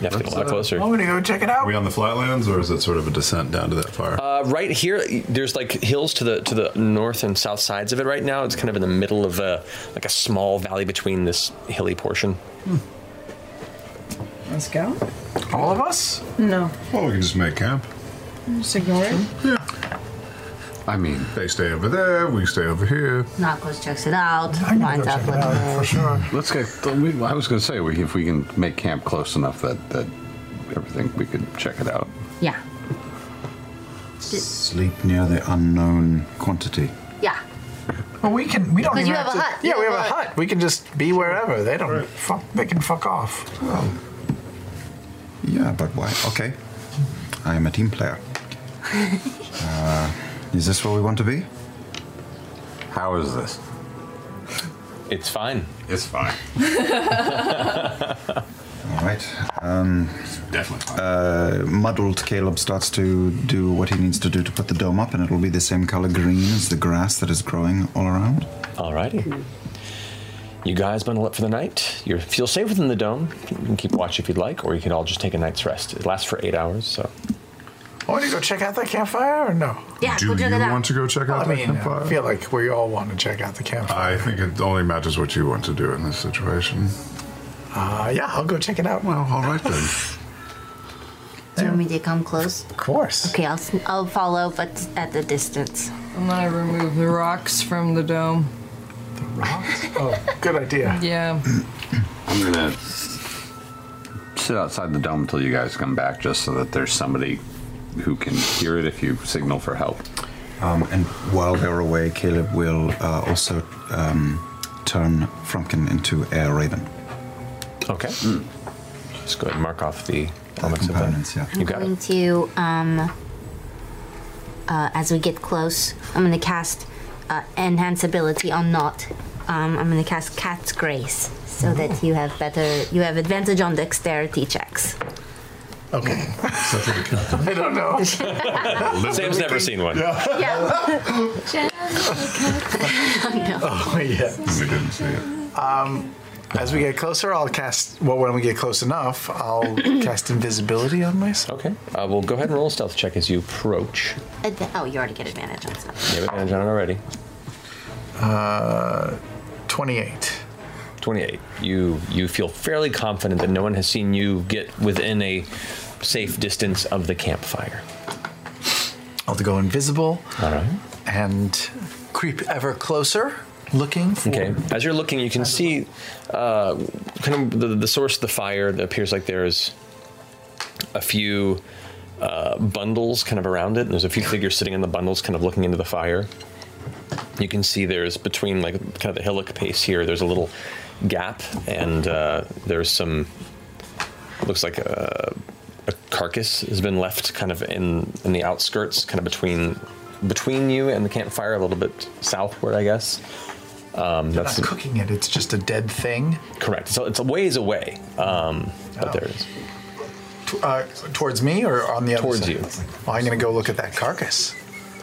You have to get a lot closer. I'm gonna go check it out. Are we on the flatlands, or is it sort of a descent down to that fire? Uh, right here, there's like hills to the to the north and south sides of it. Right now, it's kind of in the middle of a like a small valley between this hilly portion. Let's go. All of us? No. Well, we can just make camp. Just ignore it. Yeah. I mean, they stay over there, we stay over here. Narcos checks it out. Finds out what it is. sure. Let's get. we- I was going to say we, if we can make camp close enough that that everything we could check it out. Yeah. Sleep near the unknown quantity. Yeah. Well, we can. We don't Because even you have a to, hut. Yeah, You we have have a a- hut. We can just be wherever. They don't. Fuck. They can fuck off. Yeah, but why? Okay. I am a team player. Uh, is this where we want to be? How is this? It's fine. It's fine. All right. Um, Definitely fine. uh, muddled Caleb starts to do what he needs to do to put the dome up, and it'll be the same color green as the grass that is growing all around. Alrighty. You guys bundle up for the night. You feel safe within the dome. You can keep watch if you'd like, or you can all just take a night's rest. It lasts for eight hours, so. I want to go check out that campfire or no? Yeah, go Do that. Do you want to go check out I that mean, campfire? I feel like we all want to check out the campfire. I think it only matters what you want to do in this situation. Uh, yeah, I'll go check it out. Well, all right then. Do you want me to come close? Of course. Okay, I'll, s- I'll follow, but at the distance. I'm gonna remove the rocks from the dome. The rocks? Oh, good idea. Yeah. I'm gonna sit outside the dome until you guys come back, just so that there's somebody who can hear it if you signal for help. Um, and while they're away, Caleb will uh, also um, turn Frumpkin into Air Raven. Okay. Just go ahead and mark off the elements components, of that. yeah. You got I'm it. going to, um, uh, as we get close, I'm going to cast uh, Enhance Ability on Nott. Um, I'm going to cast Cat's Grace so that you have better, you have advantage on dexterity checks. Okay. I don't know. Sam's never seen one. Oh yeah. We didn't see it. Um, as we get closer, I'll cast. Well, when we get close enough, I'll cast invisibility on myself. Okay. Uh, we'll go ahead and roll a stealth check as you approach. Adva- oh, you already get advantage on stuff. You have advantage on it already. Uh, twenty-eight. 28. You you feel fairly confident that no one has seen you get within a safe distance of the campfire. I'll have to go invisible. All right. And creep ever closer, looking for. Okay. As you're looking, you can see uh, kind of the, the source of the fire. It appears like there's a few uh, bundles kind of around it, and there's a few figures sitting in the bundles, kind of looking into the fire. You can see there's between like kind of the hillock pace here. There's a little gap, and uh, there's some looks like a, a carcass has been left kind of in in the outskirts, kind of between between you and the campfire, a little bit southward, I guess. Um, They're that's not cooking it. It's just a dead thing. correct. So it's a ways away, um, but there it is. T- uh, towards me or on the other Towards side? you. Well, I'm gonna go look at that carcass.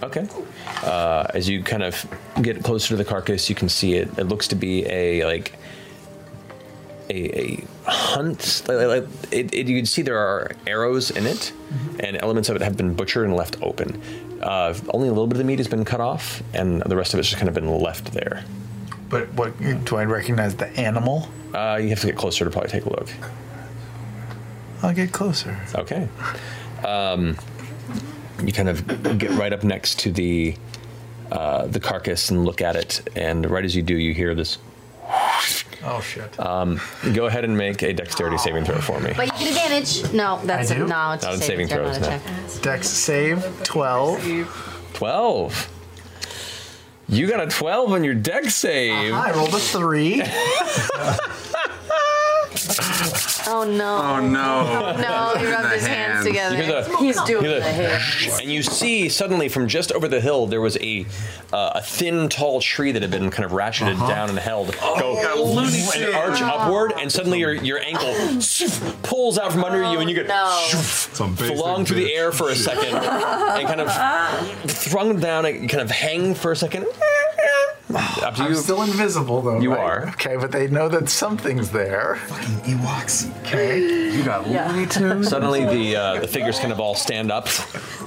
Okay. Uh, as you kind of get closer to the carcass, you can see it. It looks to be a like a, a hunt. Like, like it, it, you can see there are arrows in it, and elements of it have been butchered and left open. Uh, only a little bit of the meat has been cut off, and the rest of it's just kind of been left there. But what do I recognize the animal? Uh, you have to get closer to probably take a look. I'll get closer. Okay. Um, you kind of get right up next to the uh, the carcass and look at it, and right as you do, you hear this. Oh shit. Um, go ahead and make a dexterity saving throw for me. But you get advantage. No, that's I do? no. It's Not a in saving saving throw, throws, not a no. check. Dex save twelve. 12. You got a 12 on your dex save. I rolled a three. Oh no. Oh, no. Oh no. He rubbed his hands together. You hear the- He's doing hear the hands. And you see suddenly from just over the hill there was a uh, a thin, tall tree that had been kind of ratcheted Uh-huh. down and held Oh, go and arch upward, and suddenly your your ankle pulls out from under you, and you get flung through the air for a second, and kind of thrown down, and kind of hang for a second. Up to I'm you. still invisible though. You right? are. Okay, but they know that something's there. Fucking Ewoks. Okay. You got Yeah. Looney Tunes. Suddenly, the uh, the figures kind of all stand up,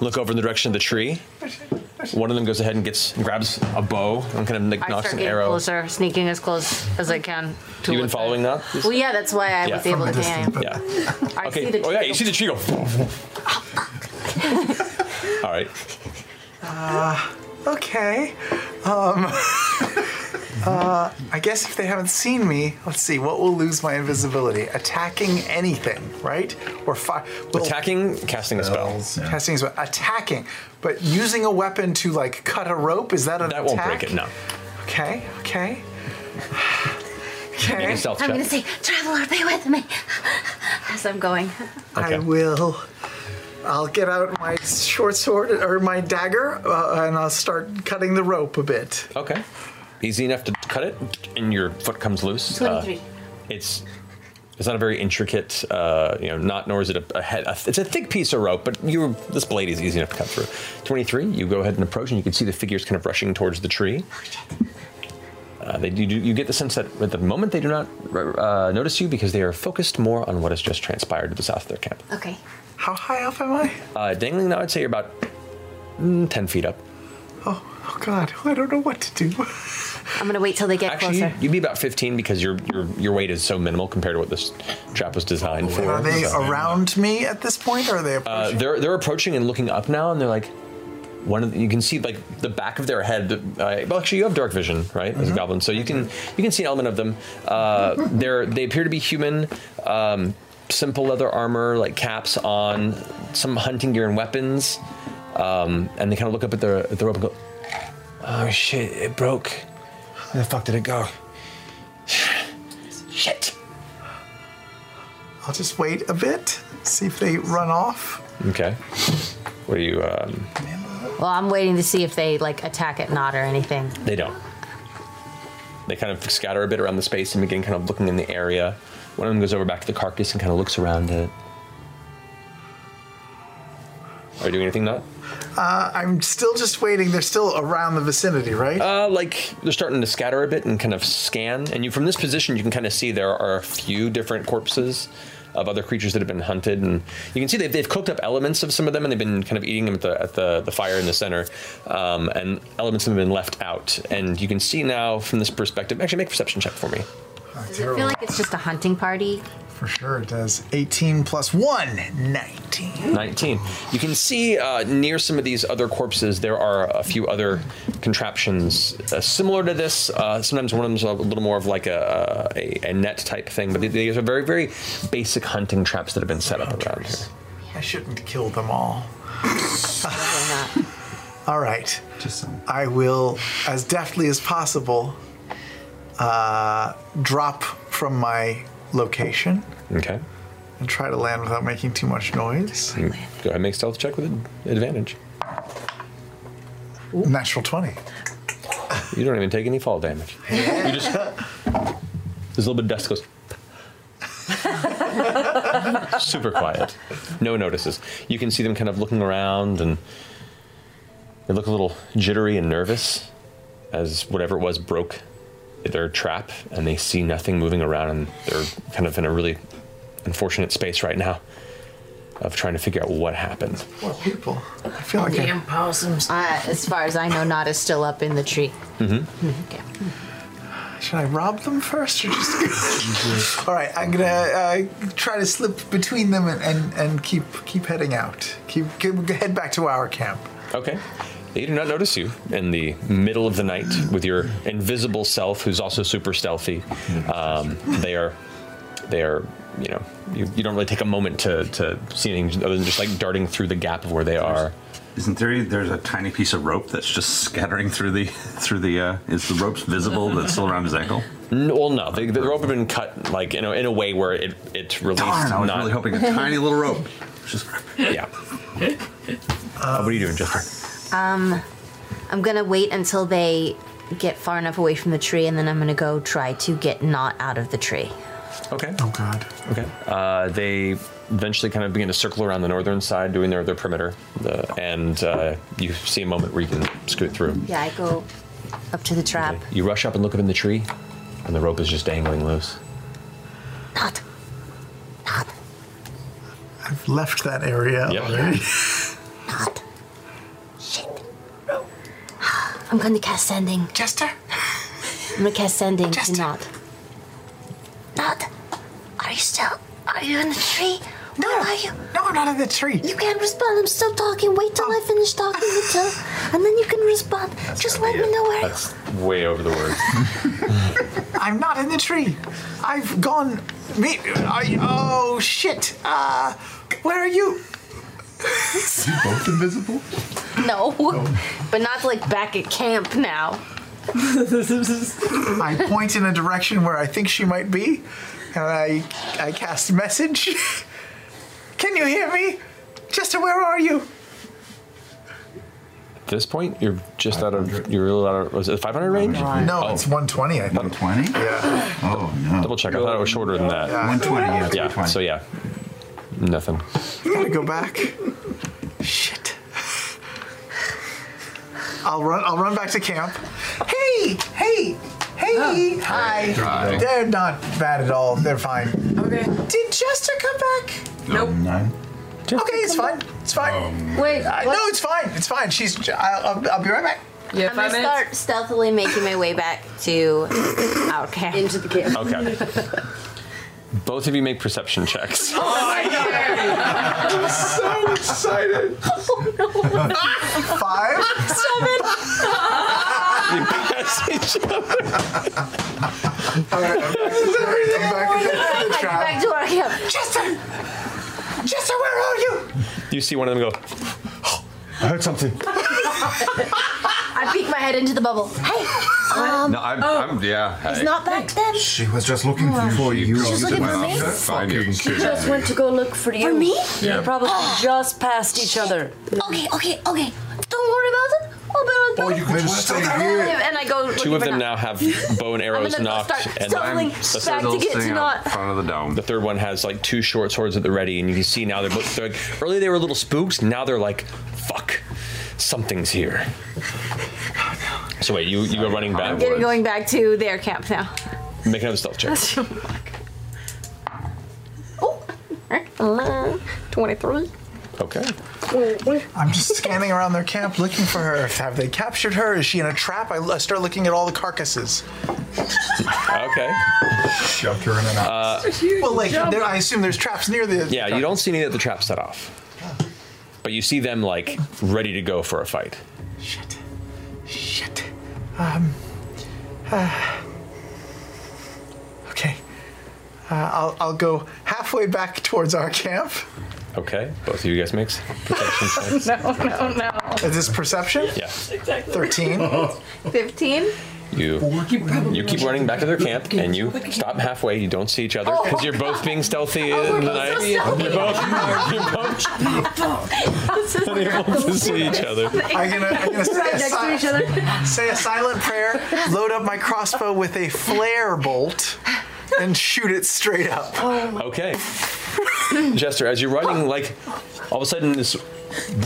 look over in the direction of the tree. One of them goes ahead and gets grabs a bow and kind of like, I knocks start an getting arrow. closer, sneaking as close as I can. To You been look following that? Well, yeah, that's why I was able to aim. Yeah. I Okay. see the oh yeah, you see the tree go. all right. Uh, okay. Um, uh, I guess if they haven't seen me, let's see, what will lose my invisibility? Attacking anything, right? Or fi- well, Attacking, casting a spell. Casting a spell. Attacking. But using a weapon to like cut a rope, is that an That attack? won't break it. No. Okay, okay. Make Okay. a stealth I'm check. gonna say, Traveler, be with me. As I'm going. I will. I'll get out my short sword or my dagger uh, and I'll start cutting the rope a bit. Okay. Easy enough to cut it, and your foot comes loose. Uh, 23. it's it's not a very intricate, uh, you know, not nor is it a, a head. A, it's a thick piece of rope, but you this blade is easy enough to cut through. Twenty-three. You go ahead and approach, and you can see the figures kind of rushing towards the tree. Uh, they, you, do- you get the sense that at the moment they do not uh, notice you because they are focused more on what has just transpired to the south of their camp. Okay. How high up am I? Uh, dangling now, I'd say you're about mm, ten feet up. Oh God, I don't know what to do. I'm gonna wait till they get Actually, closer. you'd be about 15 because your your your weight is so minimal compared to what this trap was designed for. Are they So- around me at this point, or are they? Uh, they're they're approaching and looking up now, and they're like, one of the, you can see like the back of their head. Uh, well, actually, you have dark vision, right, as a Mm-hmm. goblin, so you can you can see an element of them. Uh, they're they appear to be human. Um, simple leather armor, like caps on, some hunting gear and weapons, um, and they kind of look up at the at the rope and go, "Oh shit, it broke. Where the fuck did it go?" Shit. I'll just wait a bit, see if they run off. Okay. What are you? Um, Well, I'm waiting to see if they like attack at Nott or anything. They don't. They kind of scatter a bit around the space and begin kind of looking in the area. One of them goes over back to the carcass and kind of looks around it. Are you doing anything Nott? Uh, I'm still just waiting. They're still around the vicinity, right? Uh, like they're starting to scatter a bit and kind of scan. And you, from this position, you can kind of see there are a few different corpses of other creatures that have been hunted, and you can see they've, they've cooked up elements of some of them, and they've been kind of eating them at the at the, the fire in the center, um, and elements have been left out. And you can see now from this perspective. Actually, make a perception check for me. Does it feel like it's just a hunting party? For sure it does. 18 plus 1, 19. 19. You can see uh, near some of these other corpses, there are a few other contraptions uh, similar to this. Uh, sometimes one of them's a little more of like a, a, a net type thing, but these are very, very basic hunting traps that have been set up around here. I shouldn't kill them all. all right. I will, as deftly as possible, uh, drop from my location Okay. and try to land without making too much noise. Go ahead and make stealth check with advantage. Natural 20. You don't even take any fall damage. You just there's a little bit of dust goes. Super quiet. No one notices. You can see them kind of looking around and they look a little jittery and nervous as whatever it was broke their trap and they see nothing moving around and they're kind of in a really unfortunate space right now of trying to figure out what happened. Poor people. I feel like Damn possums. Uh, as far as I know, Nott is still up in the tree. Mm-hmm. Okay. Should I rob them first or just? All right, I'm gonna uh, try to slip between them and, and, and keep keep heading out. Keep, keep head back to our camp. Okay. They do not notice you in the middle of the night with your invisible self, who's also super stealthy. Um, they are, they are, you know, you, you don't really take a moment to, to see anything other than just like darting through the gap of where they are. Isn't there? There's a tiny piece of rope that's just scattering through the through the. Uh, is the rope's visible? That's still around his ankle. No, well, no, the, the rope had been cut like you know in a way where it it released. Darn, I was not, really hoping a tiny little rope. Just yeah. Uh, what are you doing, Jester? Um, I'm gonna wait until they get far enough away from the tree, and then I'm gonna go try to get Nott out of the tree. Okay. Oh God. Okay. Uh, they eventually kind of begin to circle around the northern side, doing their, their perimeter, the, and uh, you see a moment where you can scoot through. Yeah, I go up to the trap. You rush up and look up in the tree, and the rope is just dangling loose. Nott. Nott. I've left that area Yep. already. I'm going to cast sending. Jester? I'm going to cast sending to Nott. Nott. Are you still? Are you in the tree? No. Where are you? No, I'm not in the tree. You can't respond. I'm still talking. Wait till I finish talking until, and then you can respond. Just let me know where. That's way over the words. I'm not in the tree. I've gone. Me. I, oh shit. Uh, where are you? you both invisible? No, but not like back at camp now. I point in a direction where I think she might be, and I I cast a message. Can you hear me? Jester, where are you? At this point, you're just out of you're really out of was it 500 range? No, it's 120. I think. 120? Yeah. Oh no. Double check. I thought it was shorter than that. Yeah. 120, yeah, it's Yeah. 120. So yeah, nothing. I gotta go back. Shit. I'll run. I'll run back to camp. Hey, hey, hey, hi. Hi. They're not bad at all. They're fine. Okay. Did Jester come back? Nope. Nine. Okay, it's fine. It's fine. Wait, Uh, no, it's fine. It's fine. She's. I'll, I'll, I'll be right back. Yeah, I'm gonna start stealthily making my way back to our camp. Into the camp. Okay. Both of you make perception checks. Oh my god! I'm so excited. Five. You pass each other. All right, I'm back, I'm back in the, the trap. Back to our camp. Jester! Jester, where are you? You see one of them go. I heard something. I peek my head into the bubble. Hey, um, no, I'm, I'm yeah. He's hey. not back then. She was just looking for you. She She's looking for me? Find you. She just went to go look for you. For me? You probably just passed each other. Okay, okay, okay. Don't worry about it. I'll be right back. Oh, you could just stay here. and I go. Two of them now have bow and arrows gonna knocked, start and stumbling the back to get to Nott. front of the dome. the third one has like two short swords at the ready, and you can see now they're both. They're like, earlier they were little spooks, now they're like, fuck, something's here. So wait, you you go running back. Getting going back to their camp now. Make another stealth check. Uh, Twenty-three. Okay. I'm just scanning around their camp looking for her. Have they captured her? Is she in a trap? I, I start looking at all the carcasses. Okay. Shoved her in an Uh, well, like, there, I assume there's traps near the. yeah, you don't see any of the traps set off, but you see them like ready to go for a fight. Shit. Shit. Um. uh, okay. Uh, I'll, I'll go halfway back towards our camp. Okay, both of you guys makes perception checks. No, no, no. Is this perception? Yeah. Exactly. 13. 15. You you keep running back to their camp, and you stop halfway. You don't see each other because you're both being stealthy in the night. You're both you're both unable to see each other. I'm gonna, I'm gonna say, a next to si- each other. say a silent prayer, load up my crossbow with a flare bolt, and shoot it straight up. Okay. Jester, as you're running, like all of a sudden this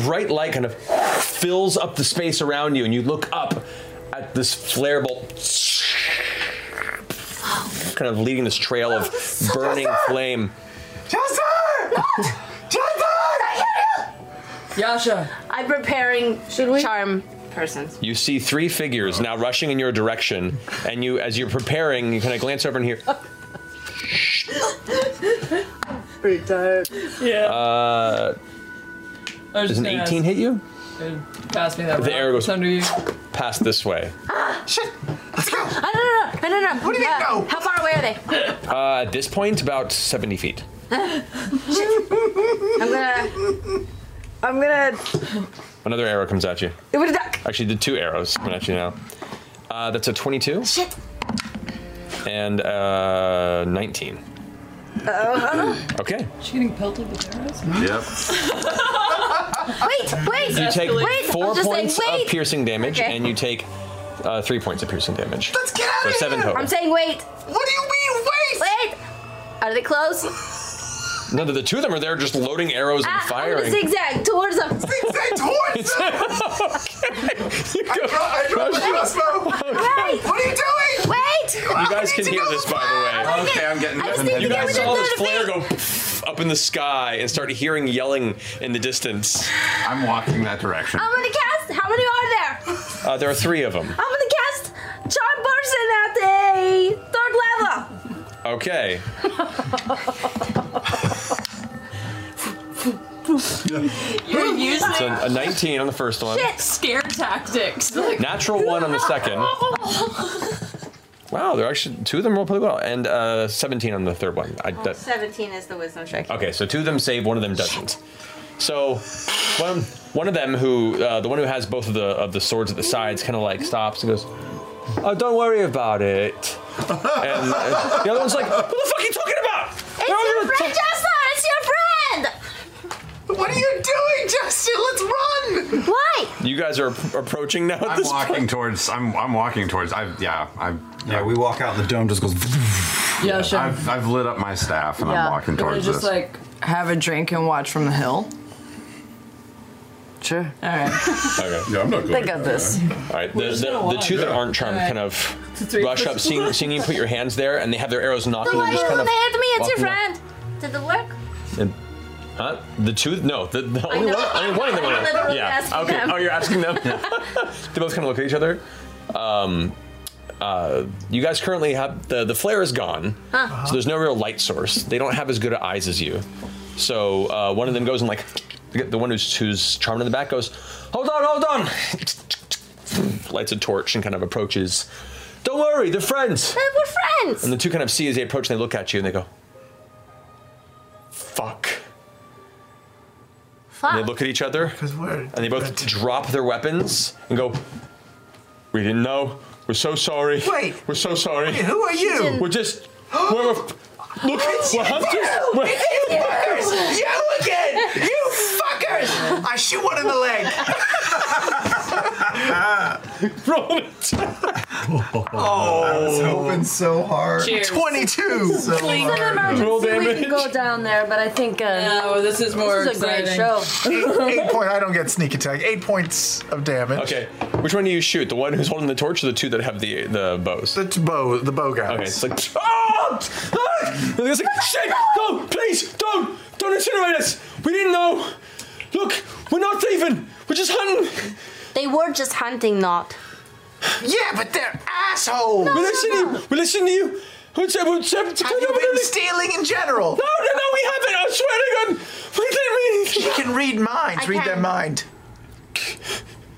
bright light kind of fills up the space around you, and you look up at this flare bolt, kind of leading this trail of burning flame. Yasha. I'm preparing charm persons. You see three figures now rushing in your direction, and you, as you're preparing, you kind of glance over and hear. Pretty tired. Yeah. Uh, I was does an gonna 18 ask- hit you? Pass me that The arrow goes under you. past this way. Shit! Let's go! No, no, no, no, no, no. What do you mean, no? How far away are they? Uh, at this point, about 70 feet. I'm gonna. I'm gonna. Another arrow comes at you. It would duck. Actually, the two arrows coming at you now. Uh, that's a 22 Shit. and uh, 19. Uh, Okay. She getting pelted with arrows? Yep. wait, wait. You take wait. four points saying, of piercing damage, Okay. and you take uh, three points of piercing damage. Let's get so seven total. I'm saying wait. What do you mean wait? Wait. Are they close? No, the, the two of them are there just loading arrows and Ah, I'm gonna zigzag towards them. Zigzag towards them. I draw, I draw my crossbow. Wait. What are you doing? Wait. You guys can hear this, by the way. Okay, I'm getting- I just need to You guys rid saw this flare go up in the sky and start hearing yelling in the distance. I'm walking that direction. I'm gonna cast. How many are there? Uh, there are three of them. I'm gonna cast charm person at the third level. Okay. You're using So a 19 on the first one. shit scare tactics. Like, Natural one on the second. Wow, they're actually two of them roll pretty well, and uh, 17 on the third one. I, that, 17 is the wisdom check. okay, so two of them save, one of them doesn't. So one one of them who uh, the one who has both of the of the swords at the sides kind of like stops and goes, "Oh, don't worry about it." And uh, the other one's like, "What the fuck are you talking about?" It's your friend, Justin! It's your friend! What are you doing, Justin? Let's run! Why? You guys are approaching now. At I'm this walking point. towards. I'm. I'm walking towards. I. Yeah. I. Yeah, we walk out. The dome just goes. Yeah, sure. I've. I've lit up my staff and I'm walking Can we towards just this. like have a drink and watch from the hill? Sure. All right. Okay. Yeah, I'm not good. They got this. All right, the, the, the two that aren't charmed kind of Three rush up, plus seeing, seeing you put your hands there, and they have their arrows The knocking one and who just kind of. hit me, it's your walking up. friend. Did it work? And, huh? The two? No, the, the only know. one. Only one of them. I'm literally Yeah. asking Okay. them. Oh, you're asking them. they both kind of look at each other. Um, uh, you guys currently have the the flare is gone, Huh. so there's no real light source. They don't have as good eyes as you. So uh, one of them goes and like the one who's who's charmed in the back goes, hold on, hold on. Lights a torch and kind of approaches. Don't worry, they're friends. We're friends. And the two kind of see as they approach, and they look at you and they go, "Fuck." Fuck. And they look at each other, and they both drop their weapons and go, "We didn't know. We're so sorry. Wait. we're so sorry. Wait, who are you? We're just we're, we're- look. we're hunters. We're, You fuckers! You again! You fuckers! I shoot one in the leg. Roll an attack. Oh, I was hoping so hard. Cheers. 22. So It's an hard. emergency. We can go down there, but I think. Uh, No, this is more This is a great show. eight, eight point. I don't get sneak attack. Eight points of damage. Okay, which one do you shoot? The one who's holding the torch, or the two that have the the bows? The t- bow, the bow guys. Okay, it's like, ah! Ah! And like, shit, no, please, don't, don't incinerate us. We didn't know. Look, we're not thieving. We're just hunting. They were just hunting, Nott. Yeah, but they're assholes. we listen to you. We listen to you. What's up? What's up? Have you been stealing in general? No, no, no, we haven't. I swear to God. We didn't mean She can read minds. I read their mind.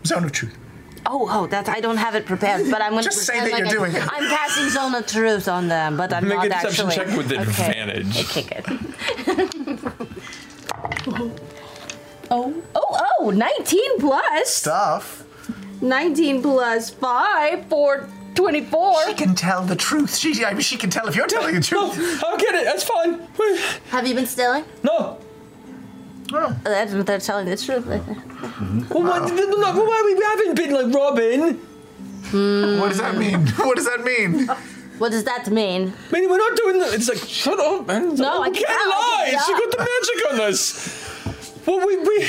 Zone of truth. Oh, oh, that's I don't have it prepared, but I'm gonna Just say pretend that you're like doing it. I'm passing zone of truth on them, but I'm Make not a deception actually. check with Okay. advantage. Okay, good. oh, oh, oh, 19 plus. Stuff. 19 plus 5 for 24. She can tell the truth. She, I mean, she can tell if you're telling the truth. No, I'll get it. That's fine. Have you been stealing? No. Oh. That's what they're telling the truth. Hmm. Well, what, look, why we haven't been like robbing. What does that mean? What does that mean? What does that mean? Mean, we're not doing that. It's like, shut up, man. No, I we can't can't lie. She got the magic on us. Well, we we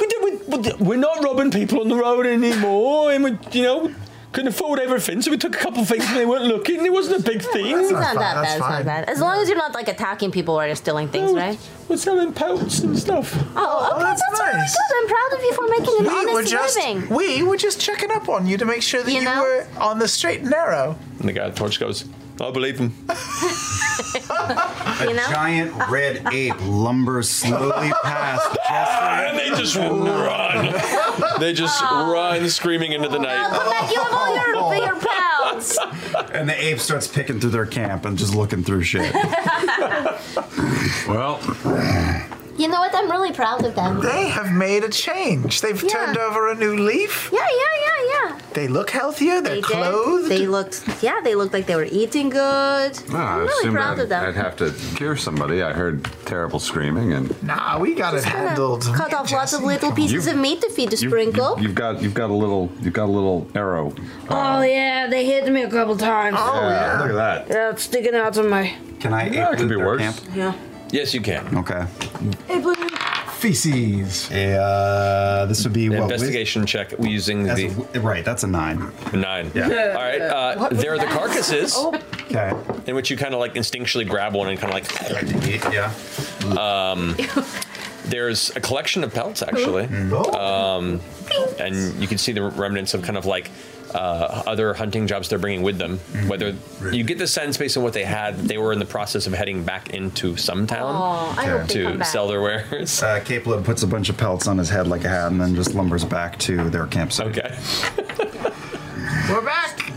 we, did, we we're not robbing people on the road anymore, and we you know couldn't afford everything, so we took a couple of things and they weren't looking. It wasn't a big thing. It's not that bad. It's not bad. As long as you're not like attacking people or you're stealing things, right? We're selling pelts and stuff. Oh, oh, okay, that's that's, really nice. good. I'm proud of you for making an we honest were just living. we were just checking up on you to make sure that you, were on the straight and narrow. And the guy at the torch goes, I believe him. A giant red ape lumbers slowly past Jester. and they just run. They just run screaming into the night. Come back, you have all your, your pals. And the ape starts picking through their camp and just looking through shit. well, You know what? I'm really proud of them. They have made a change. They've turned over a new leaf. Yeah, yeah, yeah, yeah. They look healthier. They're They clothed. They looked, yeah, they looked like they were eating good. Well, I I'm really assumed proud I'd, of them. I'd have to cure somebody. I heard terrible screaming, and Nah, we got it handled. Cut off lots of little pieces You- of meat to feed the you- sprinkle. You, have got you've got a little you've got a little arrow. Oh uh, yeah, they hit me a couple times. Oh, yeah. look at that. Yeah, it's sticking out of my. Can I Yeah, it could be worse. camp? Yeah. Yes, you can. Okay. Hey, Blue. Feces. Uh, this would be An what? investigation check we using That's the a- right, that's a nine. nine. Yeah. All right. Uh, What was there are the that? carcasses. Okay. In which you kind of like instinctually grab one and kind of like. Yeah. Um, there's a collection of pelts actually, Mm. um, and you can see the remnants of kind of like uh, other hunting jobs they're bringing with them. Mm. Whether you get the sense based on what they had, they were in the process of heading back into some town Oh, I to sell their wares. Uh, Caleb puts a bunch of pelts on his head like a hat and then just lumbers back to their campsite. Okay. We're back.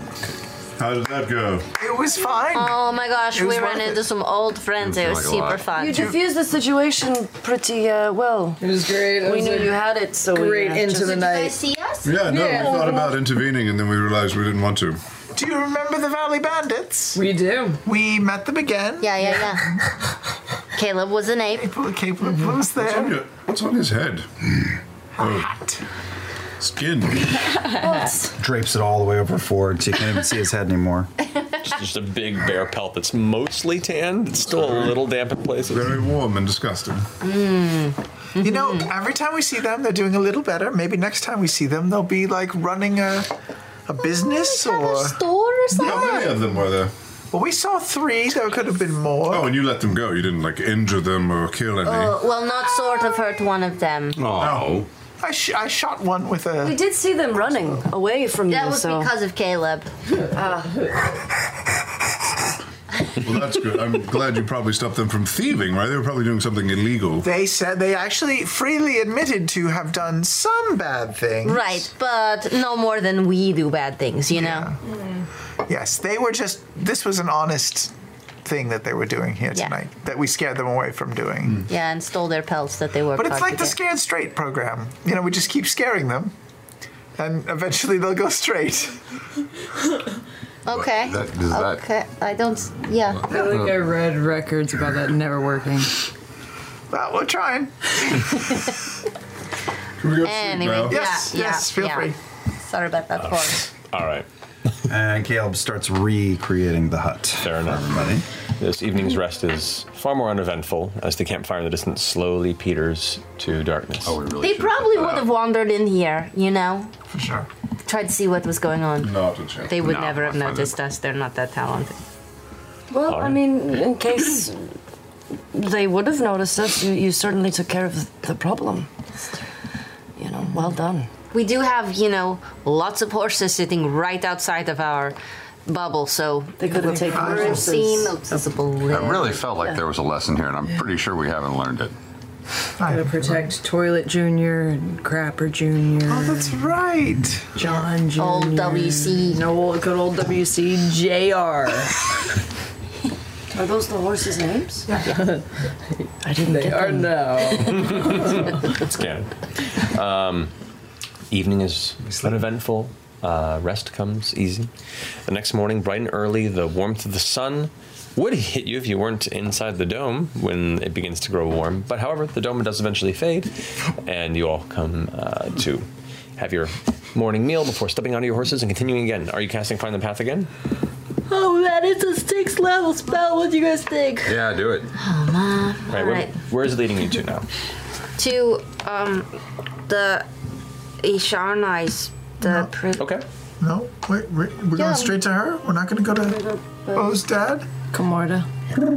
How did that go? It was fine. Oh my gosh, we ran worth into some old friends. It was super fun. You diffused the situation pretty uh, well. It was great. It we was knew you had it, so we, great uh, into just- the night. See us? Yeah, no, Yeah. we thought about intervening and then we realized we didn't want to. Do you remember the Valley Bandits? We do. We met them again. Yeah, yeah, yeah. Caleb was an ape. Caleb, Caleb was What's on, there. your, what's on his head? Oh, skin. Drapes it all the way over forward so you can't even see his head anymore. Just, just a big bear pelt that's mostly tanned. It's still a little damp in places. Very warm and disgusting. You know, every time we see them, they're doing a little better. Maybe next time we see them, they'll be like running a, a business or. Store or something? How many of them were there? Well, we saw three. There could have been more. Oh, and you let them go. You didn't like injure them or kill any. Uh, well, not sort of hurt one of them. Oh. I, sh- I shot one with a. We did see them running away from That you, was so. because of Caleb. Well, that's good. I'm glad you probably stopped them from thieving, right? They were probably doing something illegal. They said they actually freely admitted to have done some bad things. Right, but no more than we do bad things, you know? Yes, they were just. This was an honest thing that they were doing here Yeah. tonight that we scared them away from doing. Mm. Yeah, and stole their pelts that they were. But it's like the get. Scared Straight program. You know, we just keep scaring them, and eventually they'll go straight. Okay. That- is that- okay. I don't. Yeah. I feel like I read records about that never working. Well, we're trying. Can we go Anyway, now? yeah, Yes, yeah, yes, feel yeah. free. Sorry about that pause. All right. And Caleb starts recreating the hut. Fair enough. Everybody. This evening's rest is far more uneventful as the campfire in the distance slowly peters to darkness. Oh, we really They probably would have wandered in here, you know? For sure. Tried to see what was going on. Not a chance. They would No, never have I find noticed us. They're not that talented. Well, I mean, in case they would have noticed us, you, you certainly took care of the problem. You know, well done. We do have, you know, lots of horses sitting right outside of our bubble, so They could have taken we're horses. seeing. It really felt like there was a lesson here, and I'm pretty sure we haven't learned it. Gotta protect Toilet Junior and Crapper Junior. Oh, that's right. John Junior. Old WC. No, good old WC JR. Are those the horses' names? Yeah. I didn't They get are them. now. it's canon. Um, evening is uneventful, Uh, rest comes easy. The next morning, bright and early, the warmth of the sun would hit you if you weren't inside the dome when it begins to grow warm. But however, the dome does eventually fade, and you all come uh, to have your morning meal before stepping onto your horses and continuing again. Are you casting Find the Path again? Oh man, it's a six level spell. What do you guys think? Yeah, do it. Oh man. Right, All where, where is it leading you to now? To um the Isharnais, the pri- Okay. No, wait, we're, we're Yeah. going straight to her. We're not going to go to Beau's dad. Kamordah.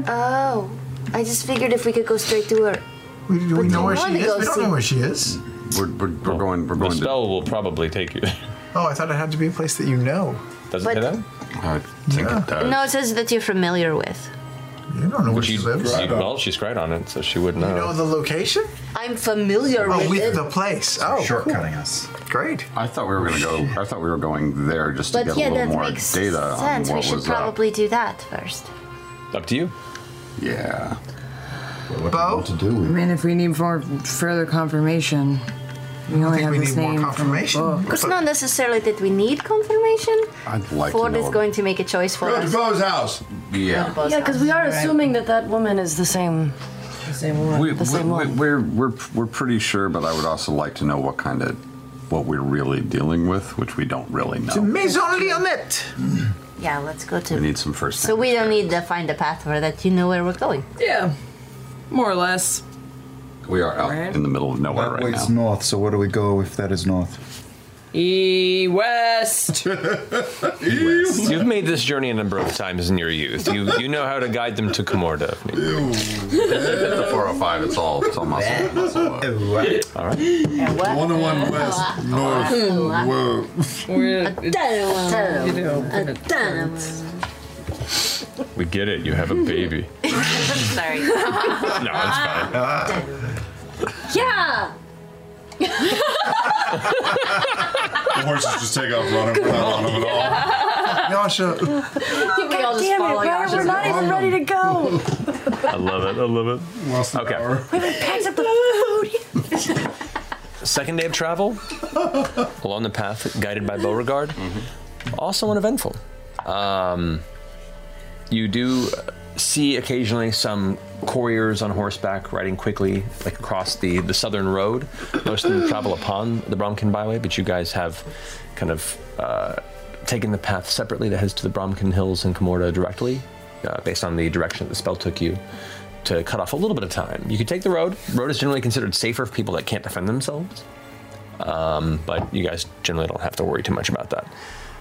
Oh, I just figured if we could go straight to her. We, do But we know where she is? We don't know where she is. We're, we're, we're going. We're The going. spell will probably take you there. Oh, I thought it had to be a place that you know. Does But- it say that? I think Yeah. it does. No, it says that you're familiar with. You don't know where she She, lives. she- well, she's great on it, so she would know. You know the location? I'm familiar Oh, with with it. the place. Oh, Shortcutting us. Great. I thought we were going to go. I thought we were going there just to but get yeah, a little more makes data on sense. what We should was up. probably do that first. Up to you. Yeah. Beau? To do I mean, if we need more further confirmation, we only think have we this need more name confirmation. from. It's not necessarily that we need confirmation. I'd like Ford to is going to make a choice for us. Beau's house. yeah. Yeah, because we are house. assuming that that woman is the same. The same one. We, The same we, one. we're we're we're pretty sure, but I would also like to know what kind of what we're really dealing with, which we don't really To know. Maison Lionett. Yeah, let's go to. We need some first. So we don't need to find a path for that. You know where we're going. Yeah, more or less. We are out Right. in the middle of nowhere That right way's now. north, so where do we go if that is north? E West. You've made this journey a number of times in your youth. You you know how to guide them to Kamordah. if need be. the 405. It's all it's all muscle. muscle up. All right. One and one west, north, whoa. We're, You know, We get it. You have a baby. Sorry. No, it's fine. Yeah. The horses just take off running without on them at all. Yasha. we all just Damn it, follow Brian, Yasha's we're not even ready to go. I love it. I love it. Lost an Okay. hour. We haven't packed up the food. Second day of travel along the path guided by Beauregard. Also uneventful. Um, you do see occasionally some couriers on horseback riding quickly, like across the, the southern road. Most of them travel upon the Bromkin Byway, but you guys have kind of uh, taken the path separately that heads to the Bromkin Hills and Kamordah directly, uh, based on the direction that the spell took you. To cut off a little bit of time, you could take the road. Road is generally considered safer for people that can't defend themselves, um, but you guys generally don't have to worry too much about that.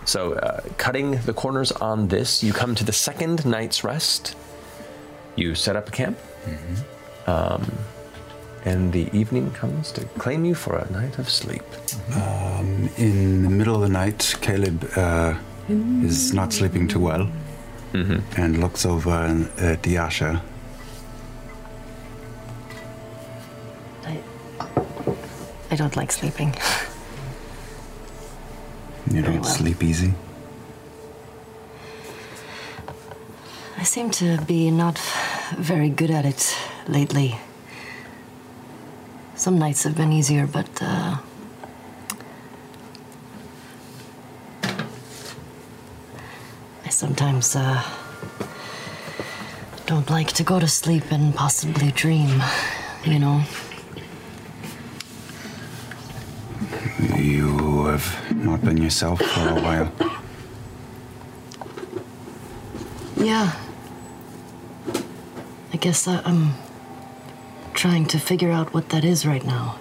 So, uh, cutting the corners on this, you come to the second night's rest. You set up a camp, um, and the evening comes to claim you for a night of sleep. Um, in the middle of the night, Caleb uh, is not sleeping too well and looks over at Yasha. I don't like sleeping. You don't sleep easy. I seem to be not very good at it lately. Some nights have been easier, but uh, I sometimes uh, don't like to go to sleep and possibly dream, you know. You have not been yourself for a while. Yeah. I guess I, I'm trying to figure out what that is right now.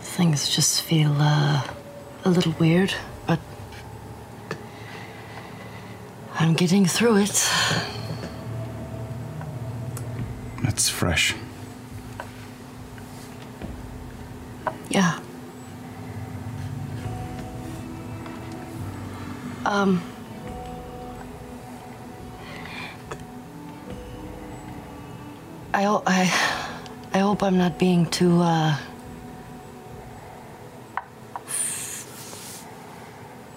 Things just feel uh, a little weird, but I'm getting through it. It's fresh. Yeah. Um. I, I, I hope I'm not being too, uh,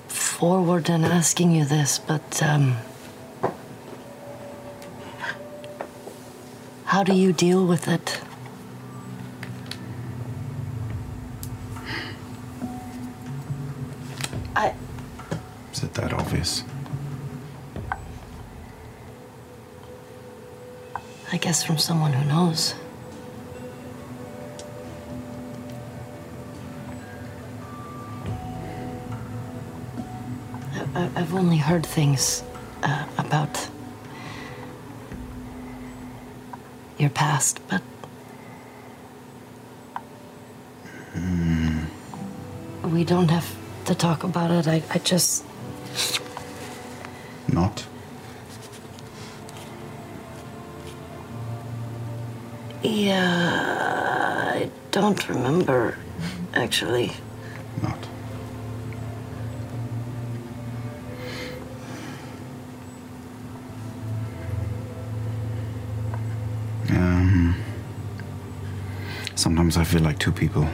forward in asking you this, but, um, how do you deal with it? I. Is it that obvious? I guess from someone who knows. I, I've only heard things uh, about your past, but Hmm. we don't have to talk about it. I, I just. Not? Yeah. I don't remember, actually. Not. Um, sometimes I feel like two people.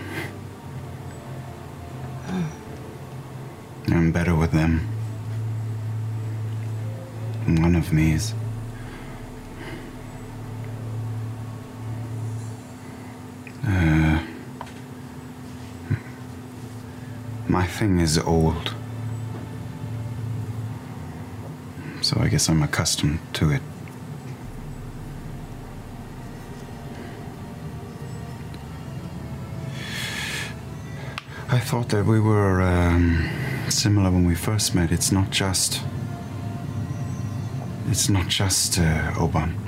I'm better with them. One of me is. Uh, my thing is old. So I guess I'm accustomed to it. I thought that we were um, similar when we first met. It's not just. It's not just uh, Obann.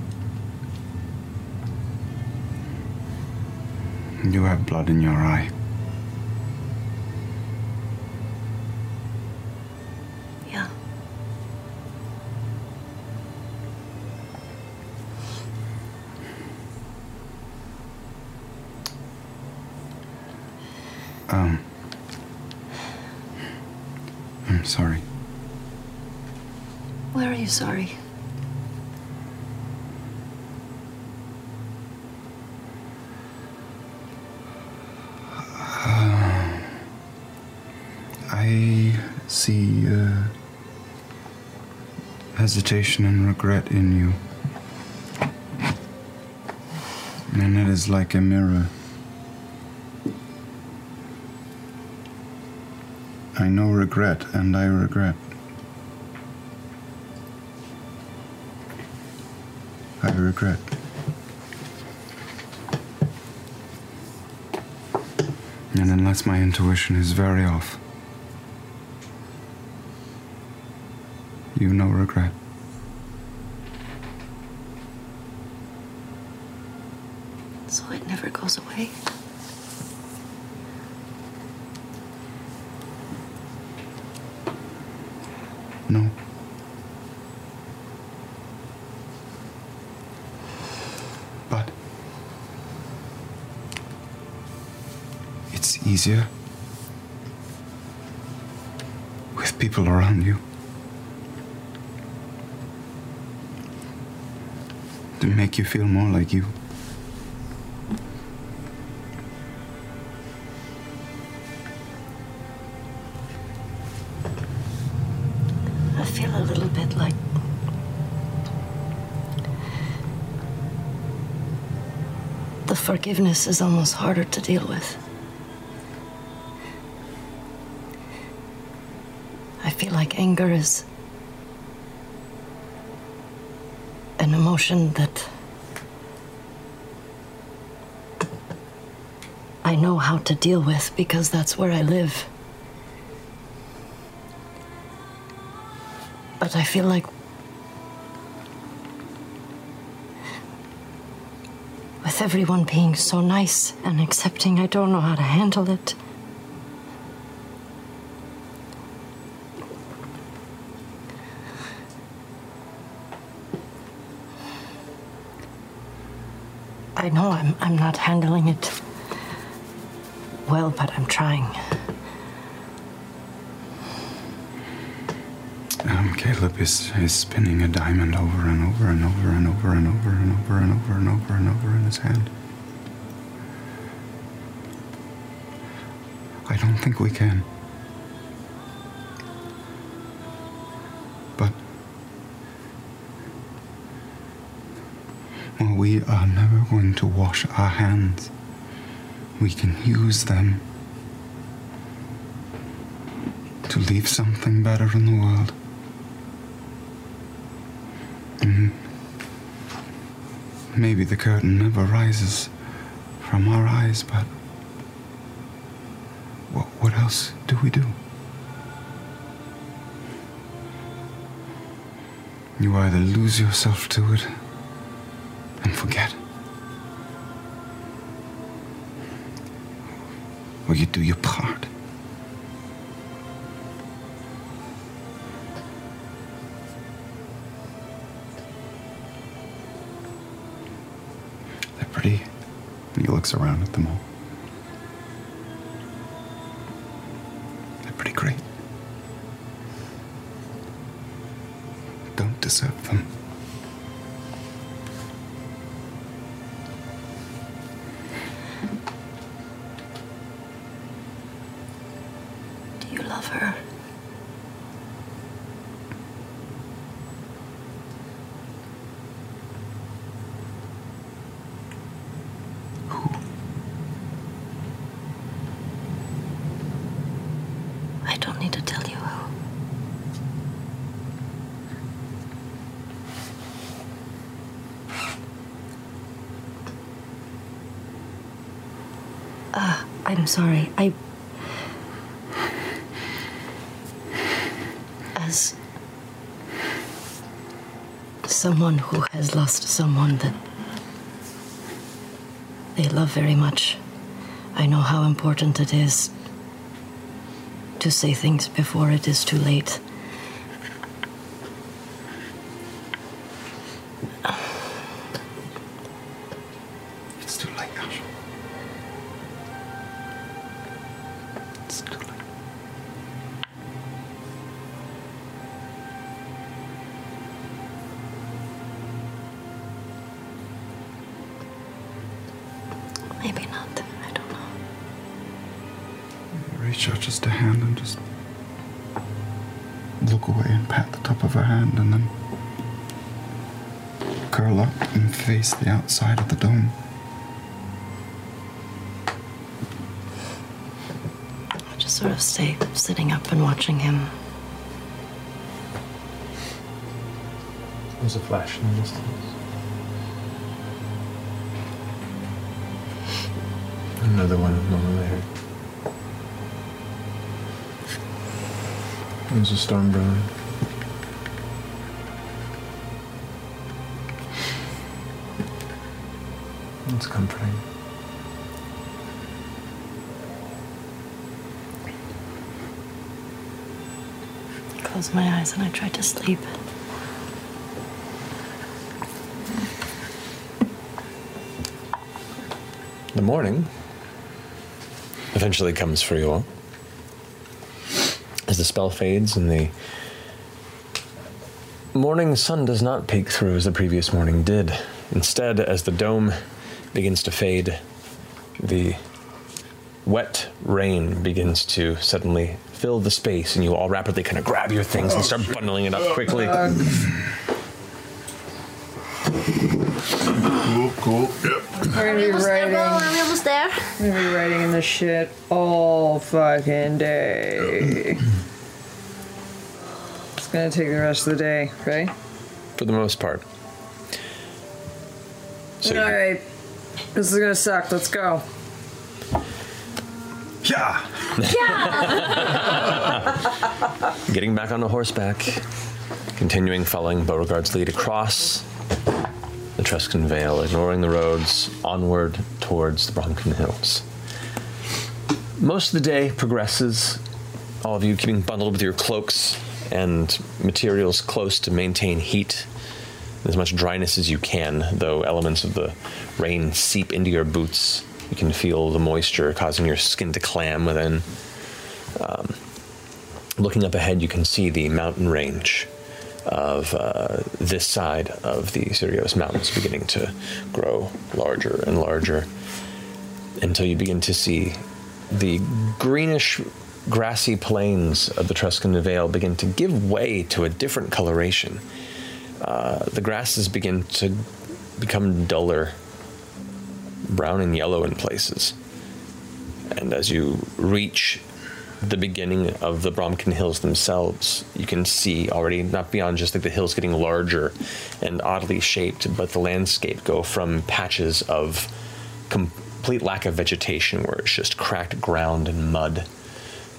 You have blood in your eye. Yeah. Um. I'm sorry. Where are you sorry? Uh, I see uh, hesitation and regret in you. And it is like a mirror. I know regret, and I regret. I regret. And unless my intuition is very off, you know regret. So it never goes away? No. But it's easier with people around you to make you feel more like you. I feel a little bit like. The forgiveness is almost harder to deal with. I feel like anger is an emotion that I know how to deal with because that's where I live. But I feel like with everyone being so nice and accepting, I don't know how to handle it. I know I'm, I'm not handling it well, but I'm trying. Um, Caleb is, is spinning a diamond over and over and over and over and over and over and over and over and over in his hand. I don't think we can. Are never going to wash our hands. We can use them to leave something better in the world. And maybe the curtain never rises from our eyes, but what, what else do we do? You either lose yourself to it forget, or you do your part. They're pretty. He looks around at them all. They're pretty great. Don't deserve them. I'm sorry. I. As someone who has lost someone that they love very much, I know how important it is to say things before it is too late. A flash in the distance. Another one a moment later. There's a storm brewing. It's comforting. Close my eyes and I try to sleep. Morning eventually comes for you all. As the spell fades and the morning sun does not peek through as the previous morning did. Instead, as the dome begins to fade, the wet rain begins to suddenly fill the space, and you all rapidly kind of grab your things and start bundling it up quickly. Oh, Cool, cool. Yep. I'm gonna be writing. Are we almost there? I'm gonna be writing in this shit all fucking day. It's gonna take the rest of the day, right? For the most part. So all right. This is gonna suck. Let's go. Yeah. Yeah. Getting back on the horseback, continuing following Beauregard's lead across the Truscan Vale, ignoring the roads, onward towards the Bromkin Hills. Most of the day progresses, all of you keeping bundled with your cloaks and materials close to maintain heat, as much dryness as you can, though elements of the rain seep into your boots. You can feel the moisture causing your skin to clam within. Um, looking up ahead, you can see the mountain range of uh, this side of the Cyrios Mountains beginning to grow larger and larger until you begin to see the greenish, grassy plains of the Truscan Vale begin to give way to a different coloration. Uh, the grasses begin to become duller, brown and yellow in places. And as you reach the beginning of the Bromkin Hills themselves, you can see already, not beyond just like the hills getting larger and oddly shaped, but the landscape go from patches of complete lack of vegetation where it's just cracked ground and mud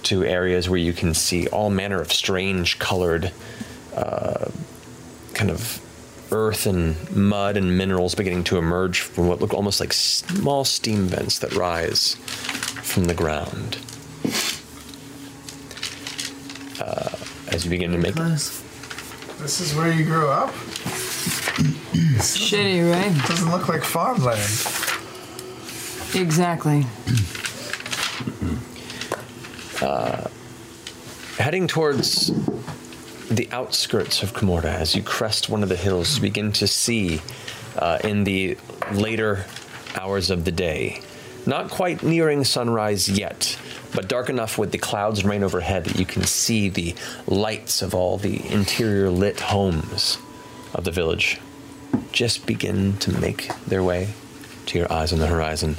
to areas where you can see all manner of strange colored uh, kind of earth and mud and minerals beginning to emerge from what look almost like small steam vents that rise from the ground. As you begin to make This this is where you grew up? Shitty, right? Doesn't look like farmland. Exactly. uh, heading towards the outskirts of Kamordah, as you crest one of the hills, you begin to see uh, in the later hours of the day, not quite nearing sunrise yet, but dark enough with the clouds and rain overhead that you can see the lights of all the interior lit homes of the village just begin to make their way to your eyes on the horizon.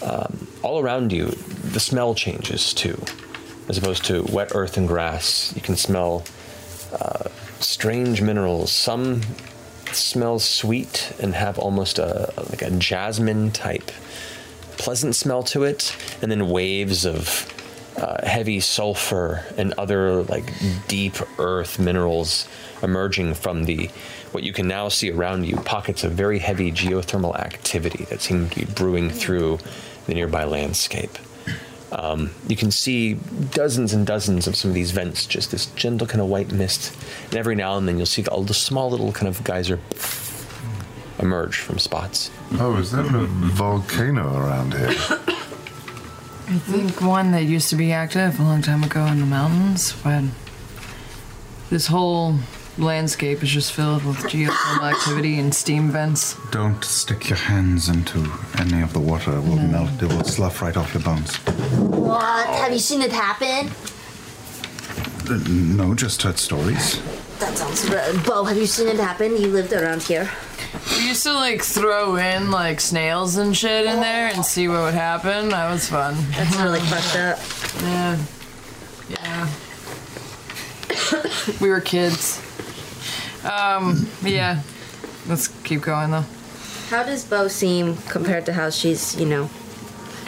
Um, all around you, the smell changes too. As opposed to wet earth and grass, you can smell uh, strange minerals. Some smell sweet and have almost a like a jasmine type pleasant smell to it, and then waves of uh, heavy sulfur and other like deep earth minerals emerging from the what you can now see around you pockets of very heavy geothermal activity that seem to be brewing through the nearby landscape. Um, you can see dozens and dozens of some of these vents, just this gentle kind of white mist, and every now and then you'll see all the small little kind of geyser emerge from spots. Oh, is there a volcano around here? I think one that used to be active a long time ago in the mountains, but this whole landscape is just filled with geothermal activity and steam vents. Don't stick your hands into any of the water. It will melt. It will slough right off your bones. What? Have you seen it happen? Uh, no, just heard stories. That sounds. Beau, have you seen it happen? You lived around here. We used to like throw in like snails and shit in there and see what would happen. That was fun. That's really fucked up. Yeah. Yeah. we were kids. Um, yeah. Let's keep going though. How does Beau seem compared to how she's, you know,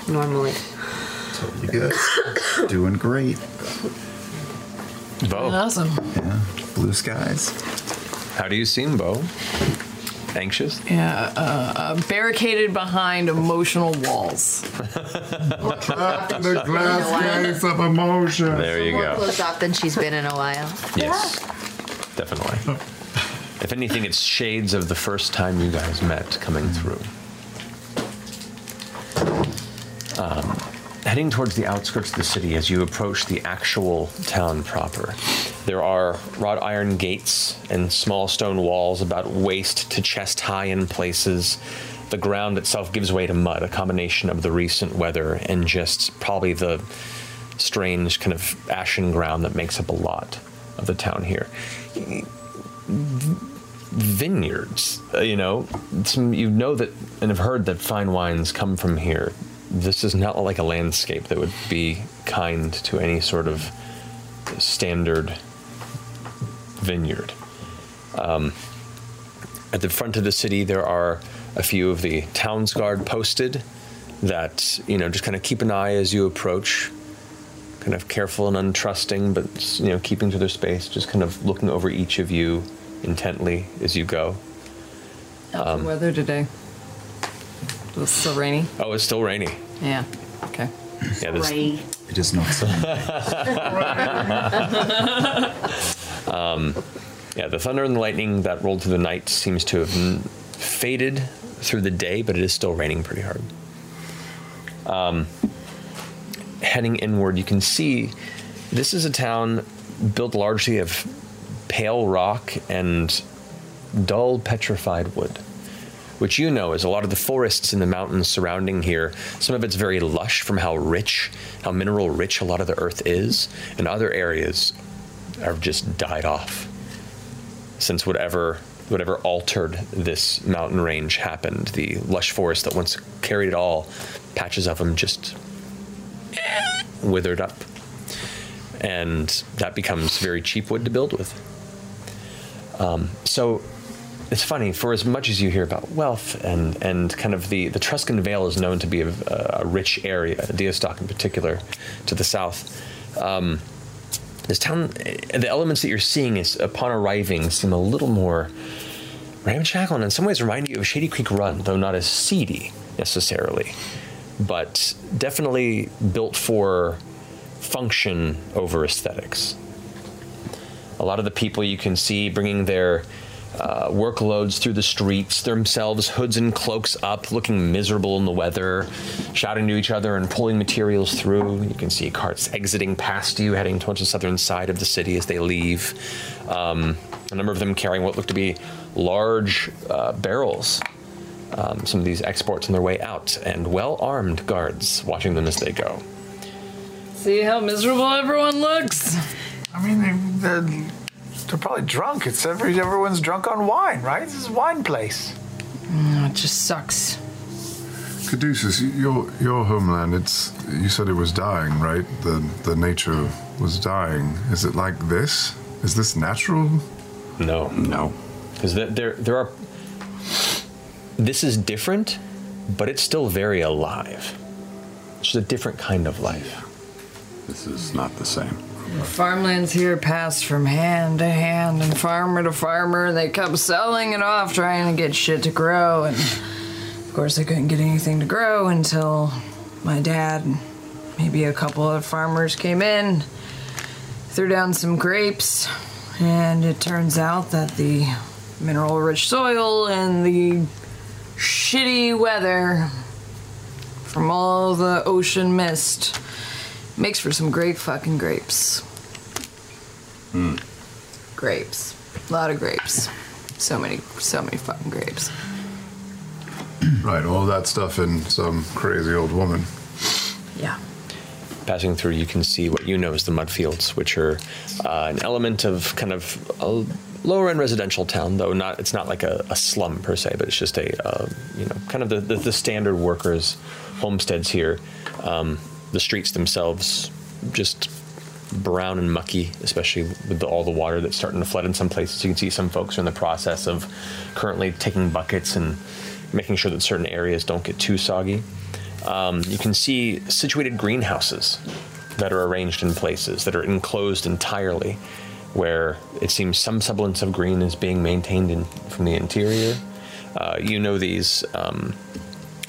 normally? Totally good. Doing great. Beau. Awesome. Yeah. Blue skies. How do you seem, Beau? Anxious? Yeah, uh, uh, barricaded behind emotional walls. Trapped in the glass case of emotion. There you More go. closed off than she's been in a while. Yes, definitely. If anything, it's shades of the first time you guys met coming through. Um, heading towards the outskirts of the city as you approach the actual town proper, there are wrought iron gates and small stone walls about waist to chest high in places. The ground itself gives way to mud, a combination of the recent weather and just probably the strange kind of ashen ground that makes up a lot of the town here. Vineyards, you know, some, you know that and have heard that fine wines come from here. This is not like a landscape that would be kind to any sort of standard vineyard. Um, at the front of the city, there are a few of the towns guard posted that you know just kind of keep an eye as you approach kind of careful and untrusting but you know keeping to their space just kind of looking over each of you intently as you go How's the weather today? Was it still rainy? oh it's still rainy Yeah. Okay. yeah this, It is not so. um, yeah the thunder and the lightning that rolled through the night seems to have n- faded through the day but it is still raining pretty hard um, heading inward, you can see this is a town built largely of pale rock and dull petrified wood. Which you know is a lot of the forests in the mountains surrounding here. Some of it's very lush from how rich, how mineral rich a lot of the earth is, and other areas have just died off since whatever whatever altered this mountain range happened. The lush forest that once carried it all, patches of them just withered up and that becomes very cheap wood to build with. Um, so it's funny for as much as you hear about wealth and and kind of the the Truscan Vale is known to be a, a rich area, Deastok in particular, to the south. Um, this town, the elements that you're seeing is upon arriving seem a little more ramshackle and in some ways remind you of Shady Creek Run, though not as seedy necessarily, but definitely built for function over aesthetics. A lot of the people you can see bringing their uh, workloads through the streets, themselves hoods and cloaks up, looking miserable in the weather, shouting to each other and pulling materials through. You can see carts exiting past you, heading towards the southern side of the city as they leave. Um, a number of them carrying what look to be large uh, barrels. Um, some of these exports on their way out, and well armed guards watching them as they go. See how miserable everyone looks? I mean, they, they're, they're probably drunk. It's every everyone's drunk on wine, right? This is a wine place. No, it just sucks. Caduceus, your your homeland. It's you said it was dying, right? The the nature was dying. Is it like this? Is this natural? No, no, because there there are. This is different, but it's still very alive. It's just a different kind of life. This is not the same. Farmlands here passed from hand to hand and farmer to farmer. and They kept selling it off, trying to get shit to grow. And of course, they couldn't get anything to grow until my dad and maybe a couple of farmers came in, threw down some grapes, and it turns out that the mineral rich soil and the shitty weather from all the ocean mist makes for some great fucking grapes. Hmm. Grapes. A lot of grapes. So many, so many fucking grapes. Right, all that stuff in some crazy old woman. Yeah. Passing through, you can see what you know as the mud fields, which are uh, an element of kind of a lower end residential town, though not it's not like a, a slum per se, but it's just a uh, you know kind of the, the, the standard workers' homesteads here. Um, the streets themselves just brown and mucky, especially with the, all the water that's starting to flood in some places. You can see some folks are in the process of currently taking buckets and making sure that certain areas don't get too soggy. Um, you can see situated greenhouses that are arranged in places that are enclosed entirely, where it seems some semblance of green is being maintained in, from the interior. Uh, you know these. Um,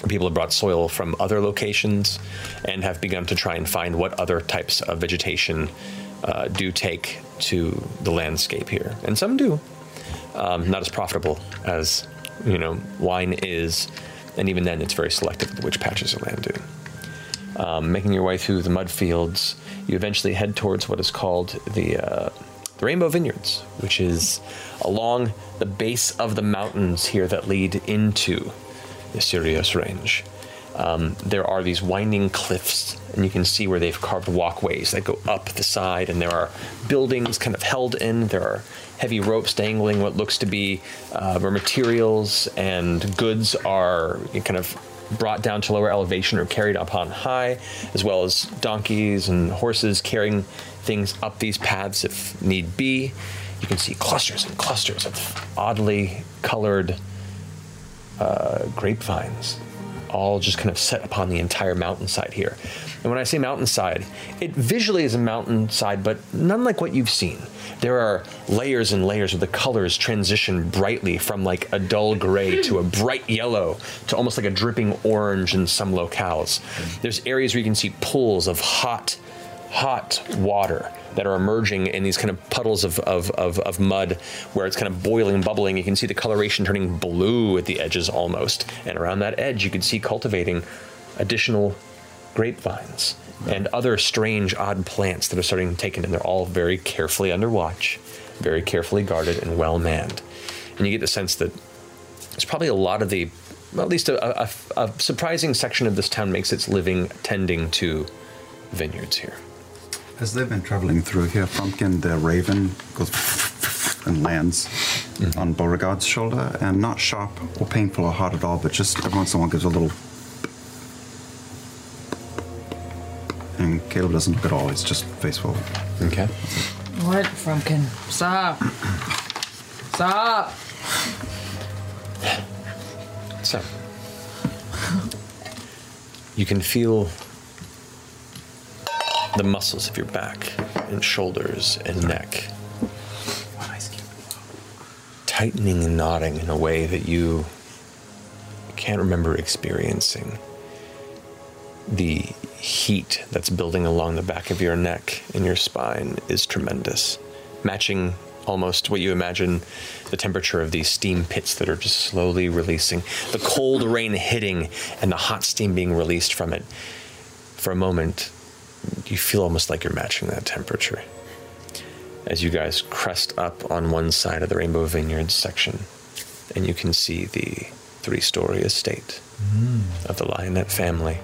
people have brought soil from other locations and have begun to try and find what other types of vegetation uh, do take to the landscape here, and some do. Um, not as profitable as you know wine is, and even then, it's very selective which patches of land do. Um, making your way through the mud fields, you eventually head towards what is called the, uh, the Rainbow Vineyards, which is along the base of the mountains here that lead into the Cyrios Range. Um, there are these winding cliffs, and you can see where they've carved walkways that go up the side, and there are buildings kind of held in. There are heavy ropes dangling what looks to be uh, where materials and goods are kind of brought down to lower elevation or carried up on high, as well as donkeys and horses carrying things up these paths if need be. You can see clusters and clusters of oddly colored uh, grapevines, all just kind of set upon the entire mountainside here. And when I say mountainside, it visually is a mountainside, but none like what you've seen. There are layers and layers of the colors transition brightly from like a dull gray to a bright yellow to almost like a dripping orange in some locales. There's areas where you can see pools of hot, hot water that are emerging in these kind of puddles of, of, of, of mud where it's kind of boiling, and bubbling. You can see the coloration turning blue at the edges almost. And around that edge, you can see cultivating additional grapevines and other strange, odd plants that are starting to take in. And they're all very carefully under watch, very carefully guarded, and well manned. And you get the sense that it's probably a lot of the, well, at least a, a, a surprising section of this town makes its living tending to vineyards here. As they've been traveling through here, Frumpkin, the raven, goes and lands on Beauregard's shoulder, and not sharp or painful or hard at all, but just every once in a while gives a little. And Caleb doesn't look at all, he's just face forward. Okay. What, Frumpkin? Stop. Stop. So, you can feel the muscles of your back and shoulders and neck tightening and knotting in a way that you can't remember experiencing. The heat that's building along the back of your neck and your spine is tremendous, matching almost what you imagine the temperature of these steam pits that are just slowly releasing. The cold rain hitting and the hot steam being released from it. For a moment, you feel almost like you're matching that temperature as you guys crest up on one side of the Rainbow Vineyards section, and you can see the three story estate mm. of the Lionett family,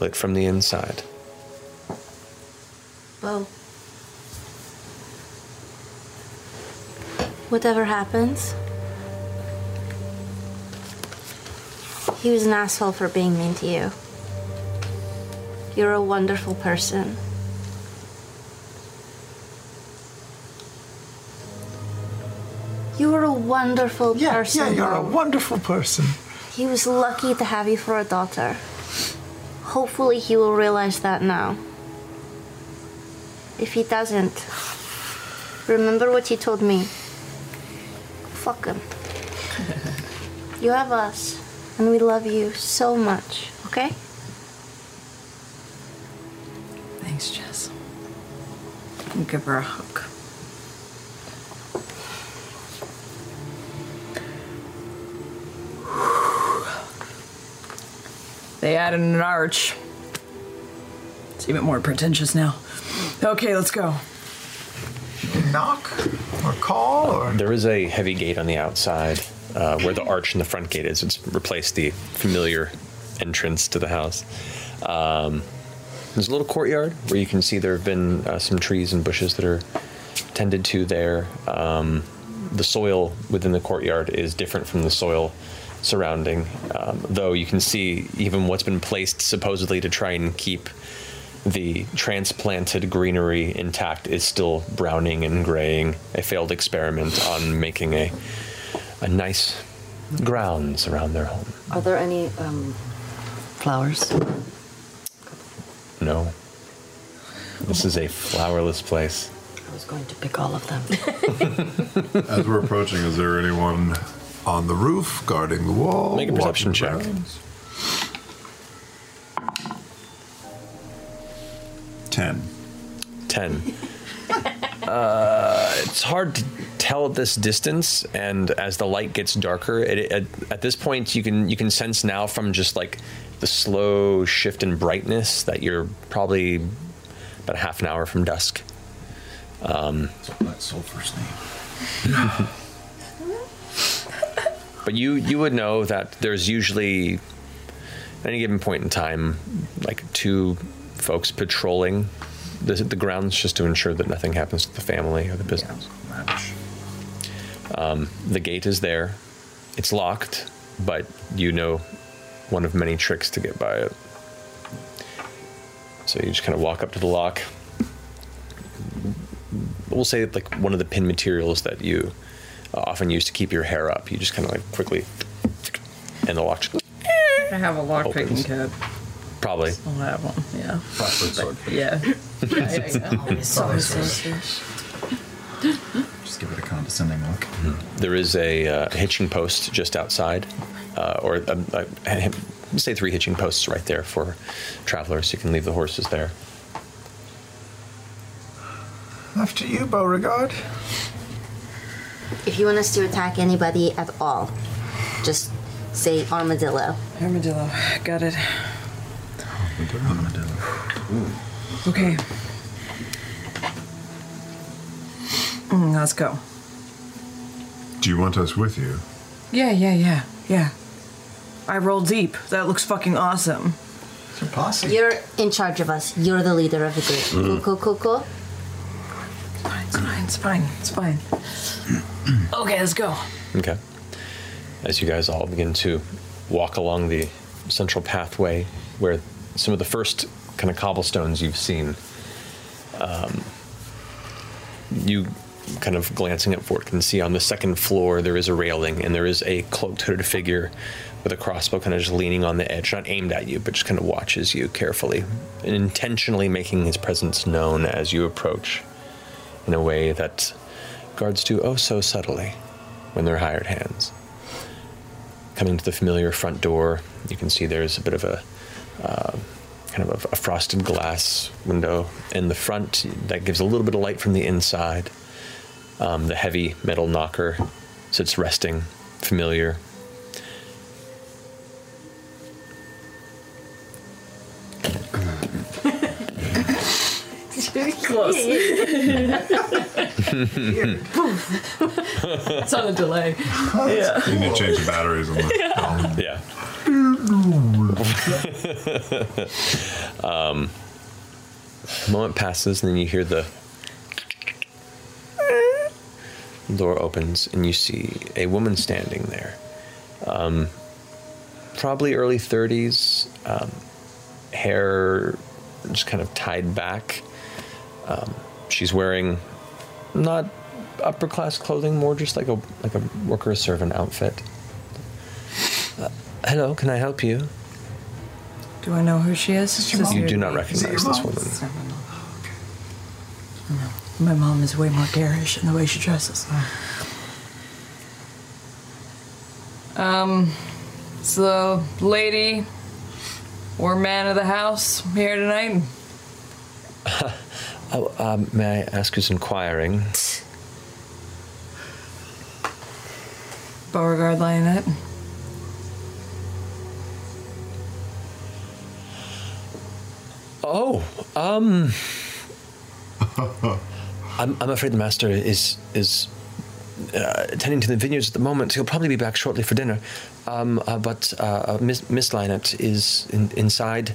lit from the inside. Well, whatever happens, he was an asshole for being mean to you. You're a wonderful person. You are a wonderful person. Yeah, you're a wonderful person. He was lucky to have you for a daughter. Hopefully, he will realize that now. If he doesn't, remember what you told me. Fuck him. you have us, and we love you so much, okay? Thanks, Jess. I'll give her a hug. They added an arch. It's even more pretentious now. Okay, let's go. Knock or call or. There is a heavy gate on the outside uh, where the arch in the front gate is. It's replaced the familiar entrance to the house. Um, there's a little courtyard where you can see there have been uh, some trees and bushes that are tended to there. Um, the soil within the courtyard is different from the soil surrounding, um, though you can see even what's been placed supposedly to try and keep the transplanted greenery intact is still browning and graying. A failed experiment on making a a nice grounds around their home. Are there any um, flowers? No. This is a flowerless place. I was going to pick all of them. As we're approaching, is there anyone on the roof guarding the wall? Make a perception watching check. grounds? Ten. 10. Uh, it's hard to tell at this distance, and as the light gets darker, it, at, at this point you can you can sense now from just like the slow shift in brightness that you're probably about a half an hour from dusk. Um, name. but you you would know that there's usually at any given point in time like two folks patrolling the, the grounds just to ensure that nothing happens to the family or the business. Um, the gate is there. It's locked, but you know one of many tricks to get by it. So you just kind of walk up to the lock. We'll say like one of the pin materials that you uh, often use to keep your hair up. You just kind of like quickly, and the lock just I have a lock picking Opens. kit. probably. I'll have one, yeah. Flashlight sword. Yeah. yeah, yeah, yeah. Sorry, sorry. Just give it a condescending look. There is a uh, hitching post just outside, uh, or um, uh, say three hitching posts right there for travelers. You can leave the horses there. After you, Beauregard. If you want us to attack anybody at all, just say armadillo. Armadillo. Got it. Armadillo. Okay. Mm, let's go. Do you want us with you? Yeah, yeah, yeah, yeah. I roll deep. That looks fucking awesome. You're in charge of us. You're the leader of the group. Cool, Mhm. cool, cool, cool. It's fine, it's fine, it's fine. okay, let's go. Okay. As you guys all begin to walk along the central pathway where some of the first kind of cobblestones you've seen. Um, you kind of glancing up Fort can see on the second floor there is a railing and there is a cloaked hooded figure with a crossbow kind of just leaning on the edge, not aimed at you, but just kind of watches you carefully and intentionally making his presence known as you approach in a way that guards do oh so subtly when they're hired hands. Coming to the familiar front door, you can see there's a bit of a uh, kind of a, a frosted glass window in the front that gives a little bit of light from the inside. Um, the heavy metal knocker sits resting, familiar. It's very close. it's on a delay. Yeah. You need to change the batteries on the Yeah. um, moment passes, and then you hear the door opens, and you see a woman standing there. Um, probably early 30s, um, hair just kind of tied back. Um, she's wearing not upper class clothing, more just like a like a worker servant outfit. Uh, hello, can I help you? Do I know who she is? You do not recognize this woman. My mom is way more garish in the way she dresses. Um, is the lady or man of the house here tonight? Oh, um, may I ask who's inquiring? Beauregard Lionett. Oh, um, I'm, I'm afraid the master is is uh, attending to the vineyards at the moment. He'll probably be back shortly for dinner. Um, uh, but uh, uh, Miss Miss Lionett is in, inside.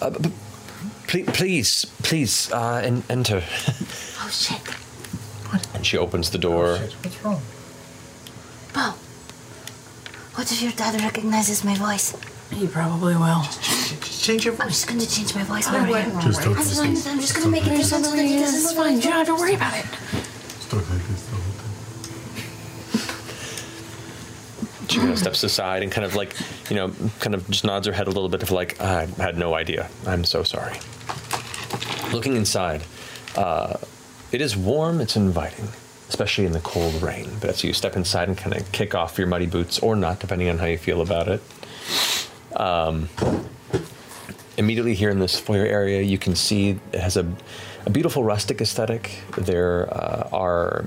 Uh, b- please, please, please uh, en- enter. Oh shit. What? And she opens the door. What's wrong? Beau. What if your dad recognizes my voice? He probably will. change your voice. I'm just gonna change my voice. I already. wouldn't. Just don't As listen. long as I'm just gonna make it Just so don't that he doesn't It's fine. You don't have to worry about it. Kind of steps aside and kind of like, you know, kind of just nods her head a little bit of like, I had no idea. I'm so sorry. Looking inside, uh, it is warm, it's inviting, especially in the cold rain. But as you step inside and kind of kick off your muddy boots or not, depending on how you feel about it, um, immediately here in this foyer area, you can see it has a, a beautiful rustic aesthetic. There uh, are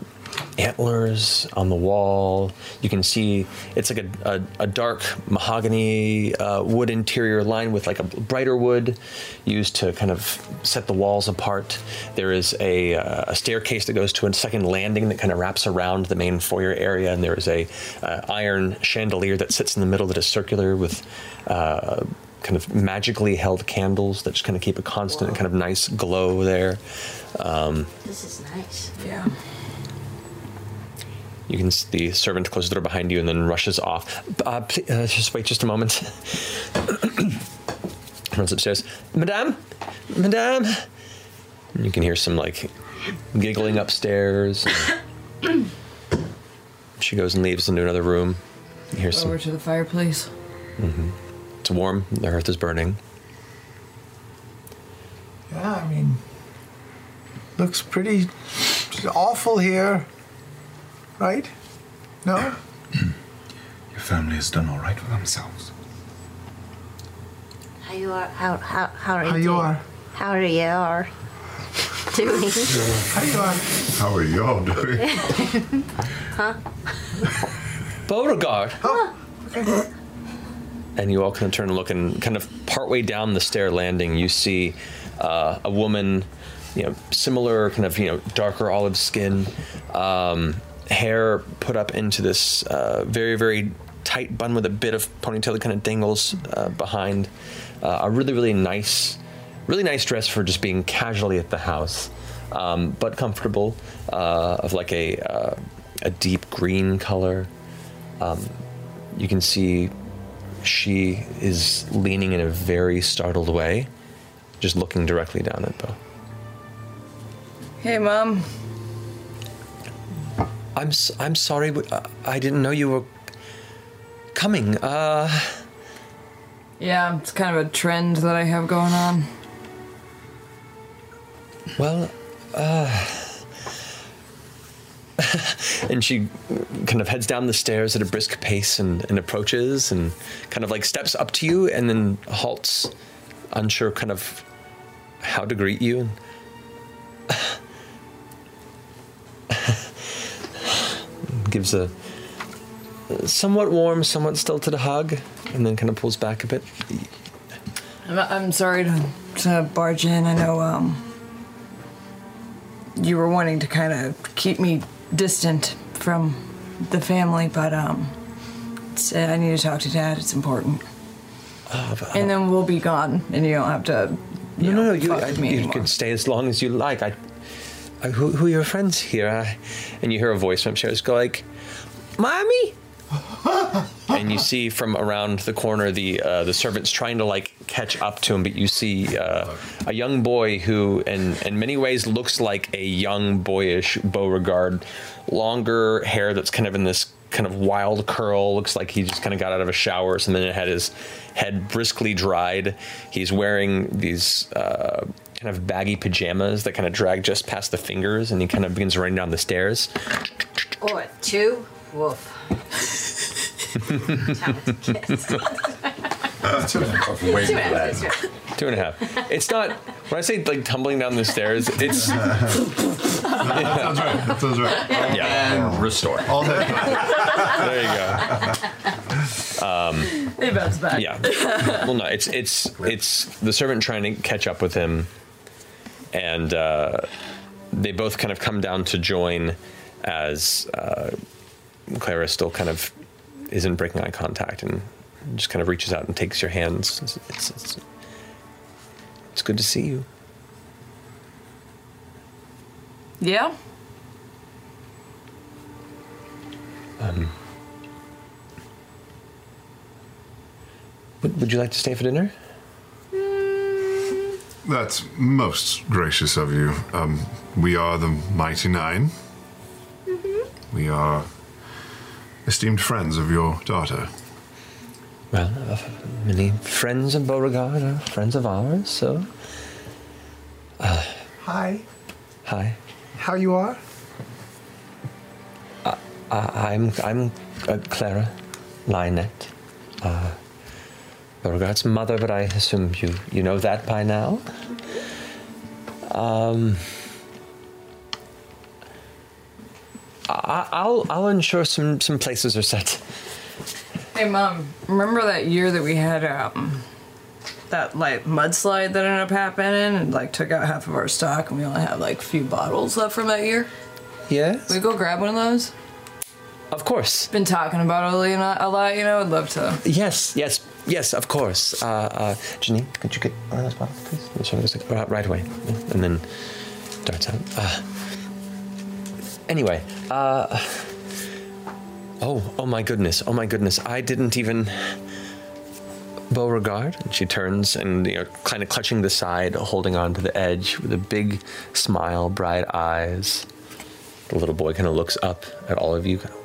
antlers on the wall. You can see it's like a, a, a dark mahogany uh, wood interior lined with like a brighter wood used to kind of set the walls apart. There is a, uh, a staircase that goes to a second landing that kind of wraps around the main foyer area, and there is a uh, iron chandelier that sits in the middle that is circular with. Uh, kind of magically held candles that just kind of keep a constant kind of nice glow there. Um, This is nice. Yeah. You can see the servant closes the door behind you and then rushes off. Uh, pl- uh, just wait just a moment. Runs upstairs. Madame? Madame? And you can hear some like giggling upstairs. she goes and leaves into another room. You hear some. Over to the fireplace. hmm It's warm. The hearth is burning. Yeah, I mean, looks pretty awful here, right? No? Your family has done all right for themselves. How you are? How how how are you? How you? you are? How are you are doing? How you are? How are y'all doing? huh? Beauregard. Oh, and you all kind of turn and look and kind of partway down the stair landing you see uh, a woman you know similar kind of you know darker olive skin um, hair put up into this uh, very very tight bun with a bit of ponytail that kind of dangles uh, behind uh, a really really nice really nice dress for just being casually at the house um, but comfortable uh, of like a uh, a deep green color um, you can see she is leaning in a very startled way just looking directly down at Beau. Hey, Mom. I'm I'm sorry. uh, I didn't know you were coming. Uh, Yeah, it's kind of a trend that I have going on. well, uh, and she kind of heads down the stairs at a brisk pace and, and approaches and kind of like steps up to you and then halts, unsure kind of how to greet you. Gives a somewhat warm, somewhat stilted hug, and then kind of pulls back a bit. I'm, I'm sorry to, to barge in. I know um, you were wanting to kind of keep me distant from the family, but um, uh, I need to talk to Dad. It's important. and then we'll be gone, and you don't have to. No, no, no. You, I, you can stay as long as you like. I who, who are your friends here? I, and you hear a voice from upstairs go like, "Mommy." and you see from around the corner the uh, the servants trying to like catch up to him, but you see uh, a young boy who, in in many ways, looks like a young boyish Beauregard, longer hair that's kind of in this kind of wild curl. Looks like he just kind of got out of a shower or something and had his head briskly dried. He's wearing these. Uh, Kind of baggy pajamas that kind of drag just past the fingers, and he kind of begins running down the stairs. Or two. Woof. Two and a half. Way Two and a half, bad. Two and a half. It's not. When I say like tumbling down the stairs, it's. That sounds right. That sounds right. Yeah. And restore. All day. there you go. Um, It bounce back. yeah. Well, no, it's it's it's the servant trying to catch up with him, and uh, they both kind of come down to join as uh, Clara still kind of isn't breaking eye contact and just kind of reaches out and takes your hands. It's, it's, it's, it's good to see you. Yeah? Um, would, would you like to stay for dinner? That's most gracious of you. Um, we are the Mighty Nein We are esteemed friends of your daughter. Well, uh, many friends of Beauregard are friends of ours, so. Uh, Hi. hi. How you are? Uh, I'm I'm uh, Clara Lionett, Beauregard's mother, but I assume you you know that by now. Um, I, I'll I'll ensure some some places are set. Hey, Mom, remember that year that we had um, that like mudslide that ended up happening and like took out half of our stock and we only had like a few bottles left from that year? Yes. we go grab one of those? Of course. Been talking about it a lot, you know. I'd love to. Yes, yes, yes, of course. Uh, uh, Janine, could you get one of those bottles, please? And she goes like, "Right- right away, and then darts out. Uh, anyway, uh, oh, oh my goodness, oh my goodness, I didn't even. Beauregard, and she turns and you know, kind of clutching the side, holding on to the edge with a big smile, bright eyes. The little boy kind of looks up at all of you, kind of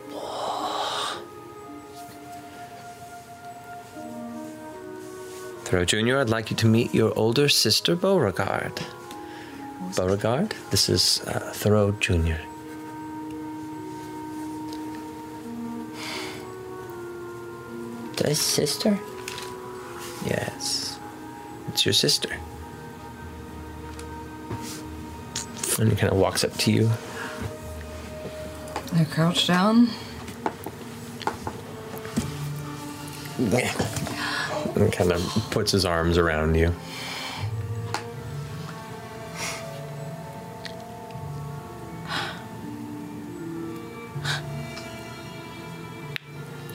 Thoreau Jr., I'd like you to meet your older sister, Beauregard. Beauregard, this is uh, Thoreau Jr. The sister? Yes, it's your sister. And he kind of walks up to you. I crouch down. And kind of puts his arms around you.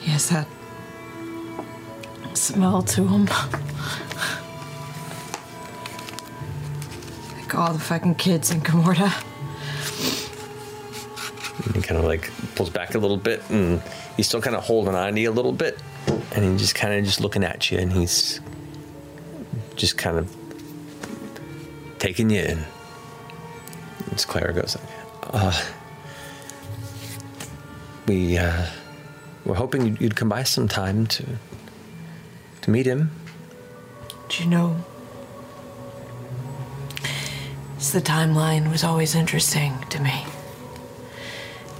He has that smell to him. like all the fucking kids in Kamordah. And he kind of like pulls back a little bit and he's still kind of holding on to you a little bit. And he's just kind of just looking at you and he's just kind of taking you in. As Clara goes, uh, we uh, were hoping you'd- come by sometime to to meet him. Do you know? The timeline was always interesting to me.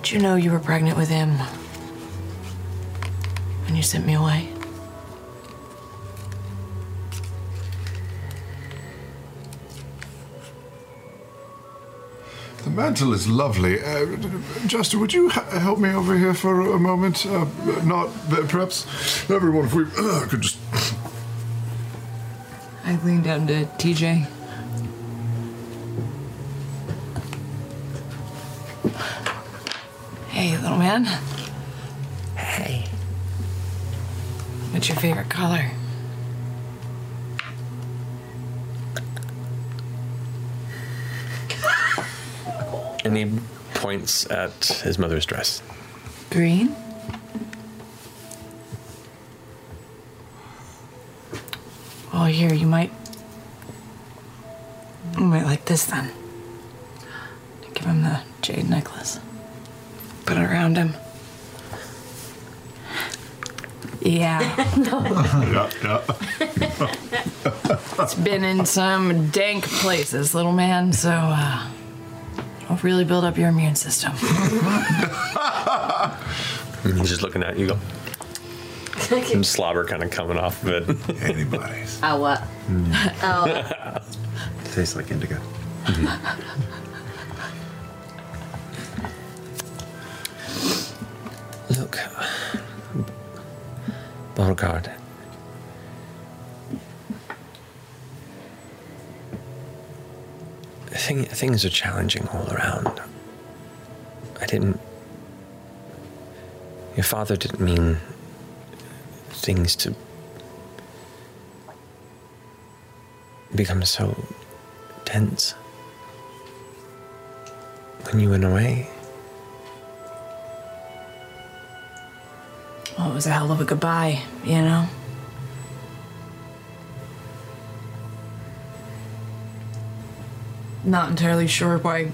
Do you know you were pregnant with him sent me away? The mantle is lovely. Uh, Jester, would you h- help me over here for a moment? Uh, not, uh, perhaps everyone, if we uh, could just. I leaned down to TJ. Hey, little man. What's your favorite color? And he points at his mother's dress. Green? Oh, here, you might. You might like this then. Give him the jade necklace. Put it around him. Yeah. yeah, yeah. it's been in some dank places, little man, so uh, don't really build up your immune system. And he's just looking at you. Go. Some slobber kind of coming off of it. Anybody's. Oh, what? Oh. Tastes like indigo. Look, Beauregard. Thing, things are challenging all around. I didn't. Your father didn't mean things to become so tense when you went away. Well, it was a hell of a goodbye, you know? Not entirely sure why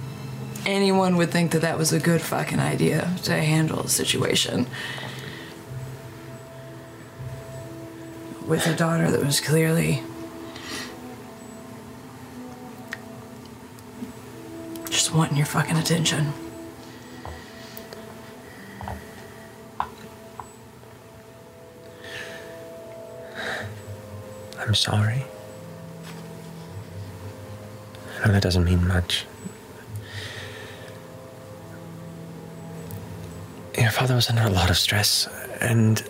anyone would think that that was a good fucking idea to handle the situation. With a daughter that was clearly. just wanting your fucking attention. I'm sorry. I know that doesn't mean much. Your father was under a lot of stress, and.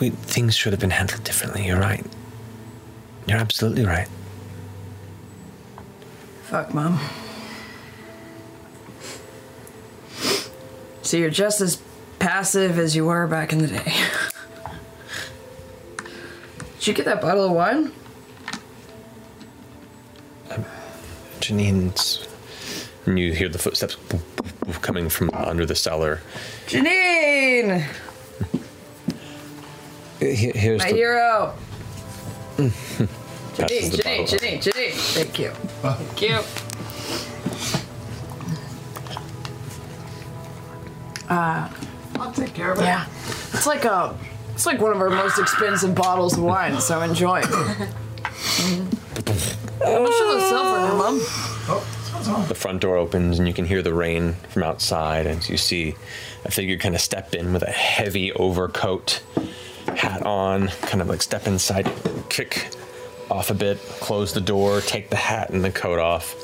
We, things should have been handled differently. You're right. You're absolutely right. Fuck, Mom. So you're just as passive as you were back in the day. Did you get that bottle of wine? Janine's. And you hear the footsteps coming from under the cellar. Janine! Here's My the. hero! Janine, Janine. Janine, Janine. Thank you. Thank you. Uh, take care of it. yeah. It's like a, it's like one of our most expensive bottles of wine, so enjoy. How much do those sell for here, Mom? Oh, the front door opens and you can hear the rain from outside, and you see a figure kind of step in with a heavy overcoat, hat on, kind of like step inside, kick off a bit, close the door, take the hat and the coat off,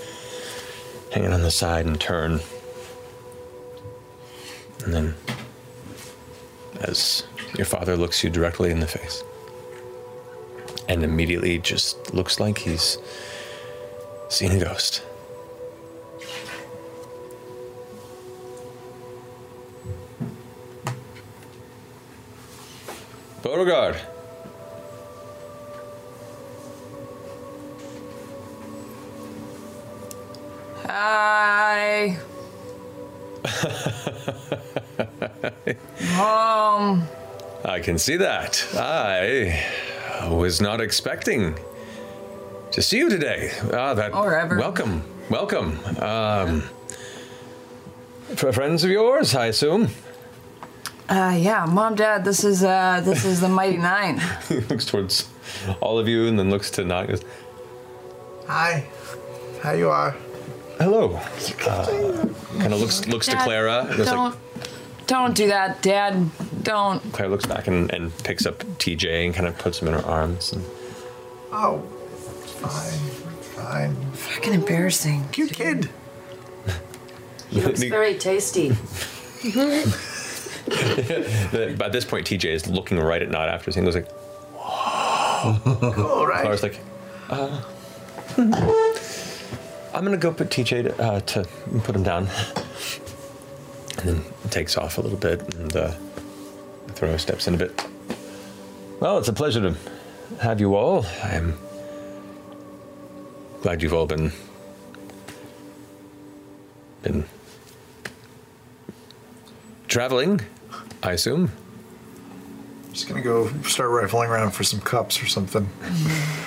hang it on the side, and turn. And then, as your father looks you directly in the face, and immediately just looks like he's seen a ghost. Beauregard. Hi. Mom. I can see that. I was not expecting to see you today. Ah, that. Or ever. Welcome, welcome. Um, for friends of yours, I assume. Uh, yeah, mom, dad, this is uh, this is the Mighty Nein. he looks towards all of you and then looks to Nine. Hi. How you are? Hello. Uh, kind of looks looks to Clara. and goes like- Don't, don't do that, Dad. Don't. Clara looks back and, and picks up TJ and kind of puts him in her arms. And Oh, fine, fine. Fucking embarrassing. Cute kid. He looks very tasty. The- By this point, TJ is looking right at Nott after seeing. Goes like, All right. Clara's like, uh, I'm gonna go put TJ to, uh, to put him down, and then takes off a little bit, and uh, Thoreau steps in a bit. Well, it's a pleasure to have you all. I'm glad you've all been been traveling. I assume. Just gonna go start rifling around for some cups or something.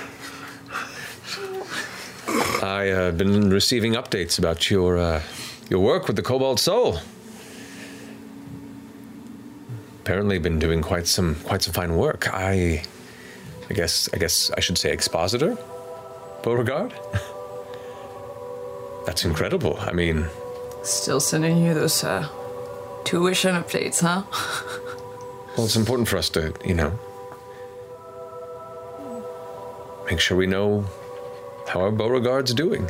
I uh, have been receiving updates about your uh, your work with the Cobalt Soul. Apparently, been doing quite some quite some fine work. I, I guess I guess I should say expositor, Beauregard. That's incredible. I mean, Still sending you those uh, tuition updates, huh? well, it's important for us to you know make sure we know how are Beauregard's doing.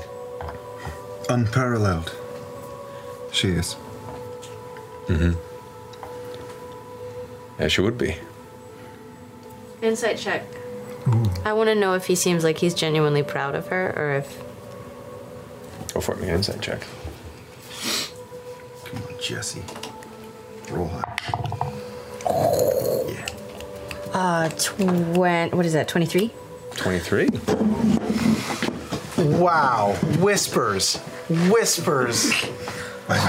Unparalleled. She is. Mm-hmm. As she would be. Insight check. I want to know if he seems like he's genuinely proud of her or if. Go for it. Make an insight check. Come on, Jesse. Roll high. Yeah. Uh, twen- what is that, 23? Twenty-three. Wow. Whispers. Whispers.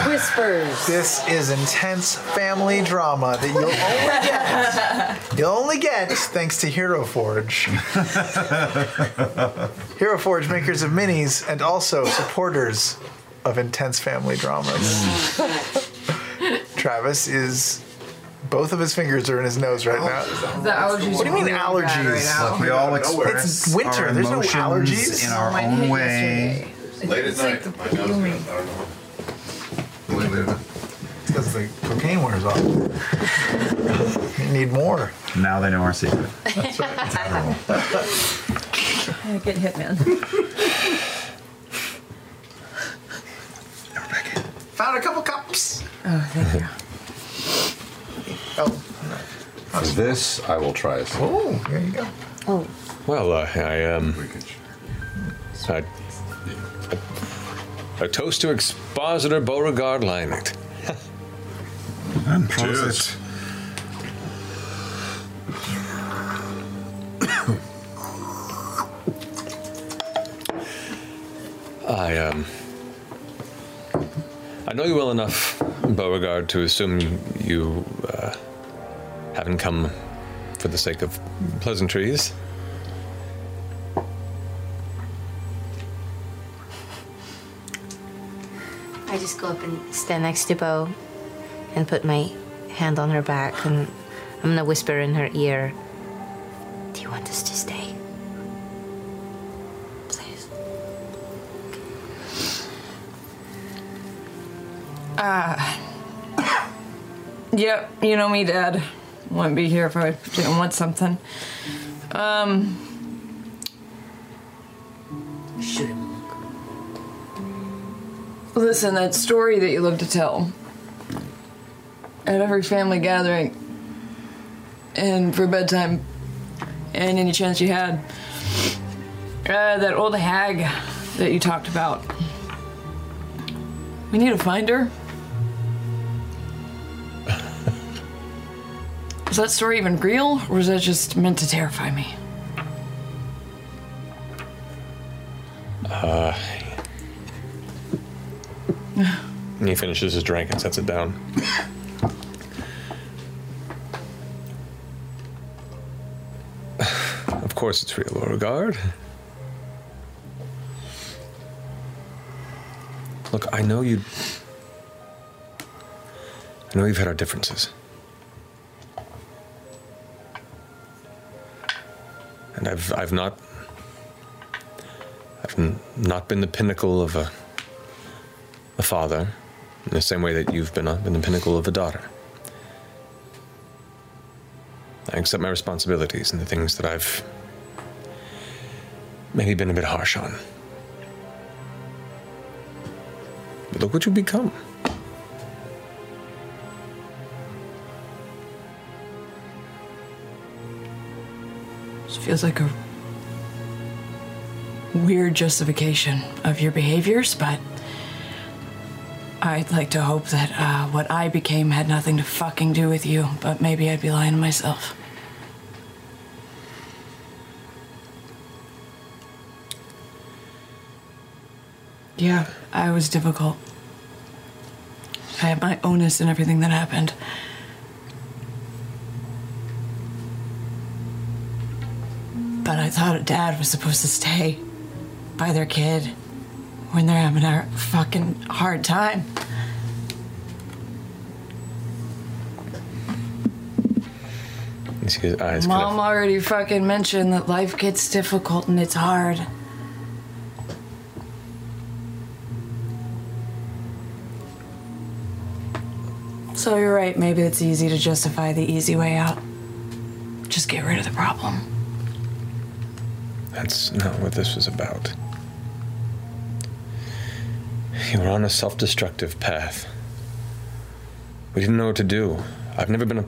Whispers. This is intense family drama that you'll only get. You'll only get thanks to Hero Forge. Hero Forge, makers of minis and also supporters of intense family dramas. Travis is. Both of his fingers are in his nose right now. The allergies What do you mean are really bad allergies? right now. We all express It's winter. our There's no emotions allergies. in our oh, Mine own hit way. Late at night. My nose gloomy. goes, I don't know. Because the cocaine wears off. You need more. Now they know our secret. That's right. Yeah, get hit, man. Found a couple cups. Oh, thank you. For this, I will try a sip. oh, here you go. Oh. Well, uh, I um, I, a, a toast to Expositor Beauregard Lionett. And Cheers. I um, I know you well enough, Beauregard, to assume you, you uh, haven't come for the sake of pleasantries. I just go up and stand next to Beau and put my hand on her back and I'm gonna whisper in her ear, Do you want us to stay? Please. Uh, yep, you know me, Dad. Wouldn't be here if I didn't want something. Um. Listen, that story that you love to tell at every family gathering and for bedtime and any chance you had. Uh, that old hag that you talked about. We need to find her. Was that story even real, or was that just meant to terrify me? Uh, and he finishes his drink and sets it down. Of course it's real, Beauregard. Look, I know you. I know you've had our differences. And I've, I've not. I've not been the pinnacle of a, a father, in the same way that you've been, a, been the pinnacle of a daughter. I accept my responsibilities and the things that I've maybe been a bit harsh on. But look what you've become. Feels like a weird justification of your behaviors, but I'd like to hope that uh, what I became had nothing to fucking do with you, but maybe I'd be lying to myself. Yeah, I was difficult. I had my onus in everything that happened. But I thought a dad was supposed to stay by their kid when they're having a fucking hard time. His eyes kind Mom already fucking mentioned that life gets difficult and it's hard. So you're right, maybe it's easy to justify the easy way out. Just get rid of the problem. That's not what this was about. You were on a self destructive path. We didn't know what to do. I've never been a.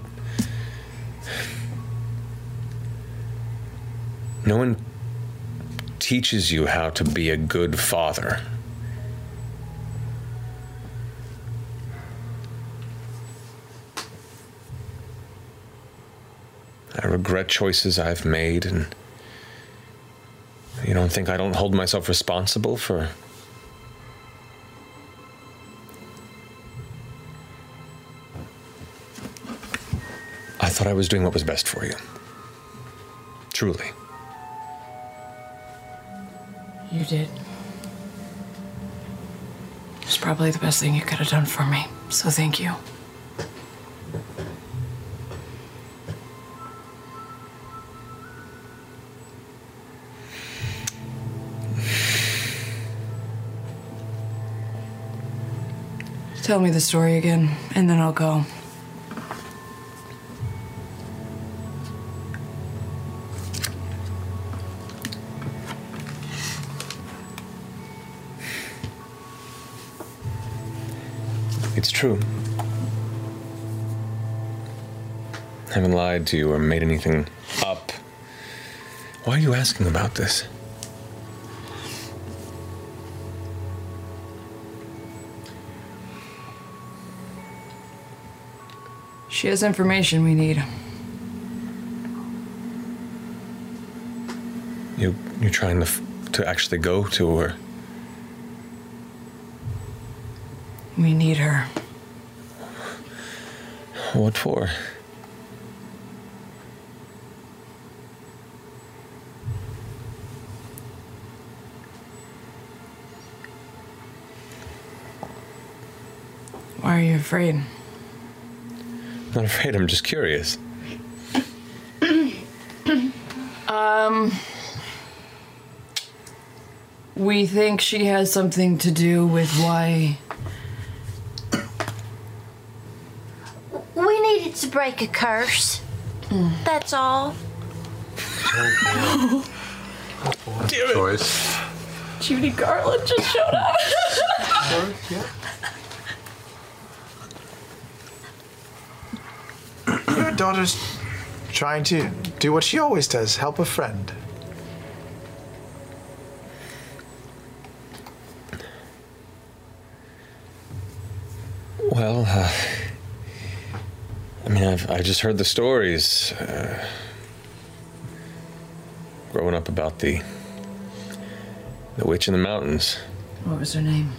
No one teaches you how to be a good father. I regret choices I've made, and you don't think I don't hold myself responsible for. I thought I was doing what was best for you. Truly. You did. It's probably the best thing you could have done for me, so thank you. Tell me the story again, and then I'll go. It's true. I haven't lied to you or made anything up. Why are you asking about this? She has information we need. You you're trying to to actually go to her. We need her. What for? Why are you afraid? I'm not afraid. I'm just curious. um. We think she has something to do with why. We needed to break a curse. That's all. Choice. Judy Garland just showed up. Your daughter's trying to do what she always does help a friend. Well, uh, I mean, I've I just heard the stories uh, growing up about the the witch in the mountains. What was her name?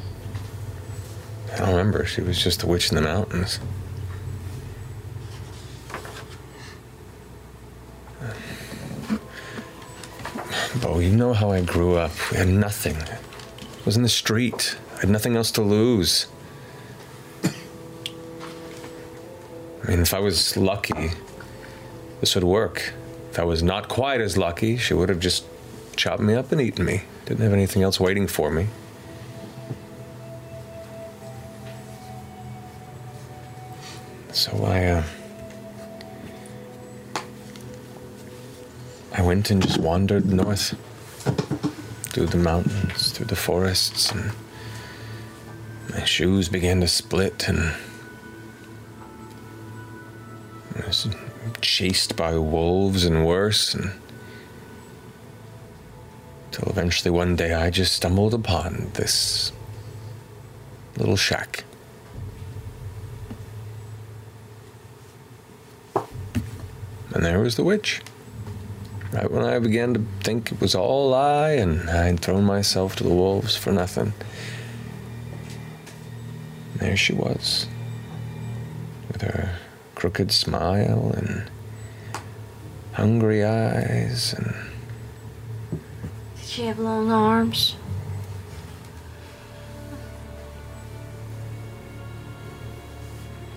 I don't remember. She was just the witch in the mountains. You know how I grew up. We had nothing. I was in the street. I had nothing else to lose. I mean, if I was lucky, this would work. If I was not quite as lucky, she would have just chopped me up and eaten me. Didn't have anything else waiting for me. Went and just wandered north through the mountains, through the forests, and my shoes began to split, and I was chased by wolves and worse, and till eventually one day I just stumbled upon this little shack. And there was the witch. Right when I began to think it was all a lie and I'd thrown myself to the wolves for nothing, there she was, with her crooked smile and hungry eyes and Did she have long arms?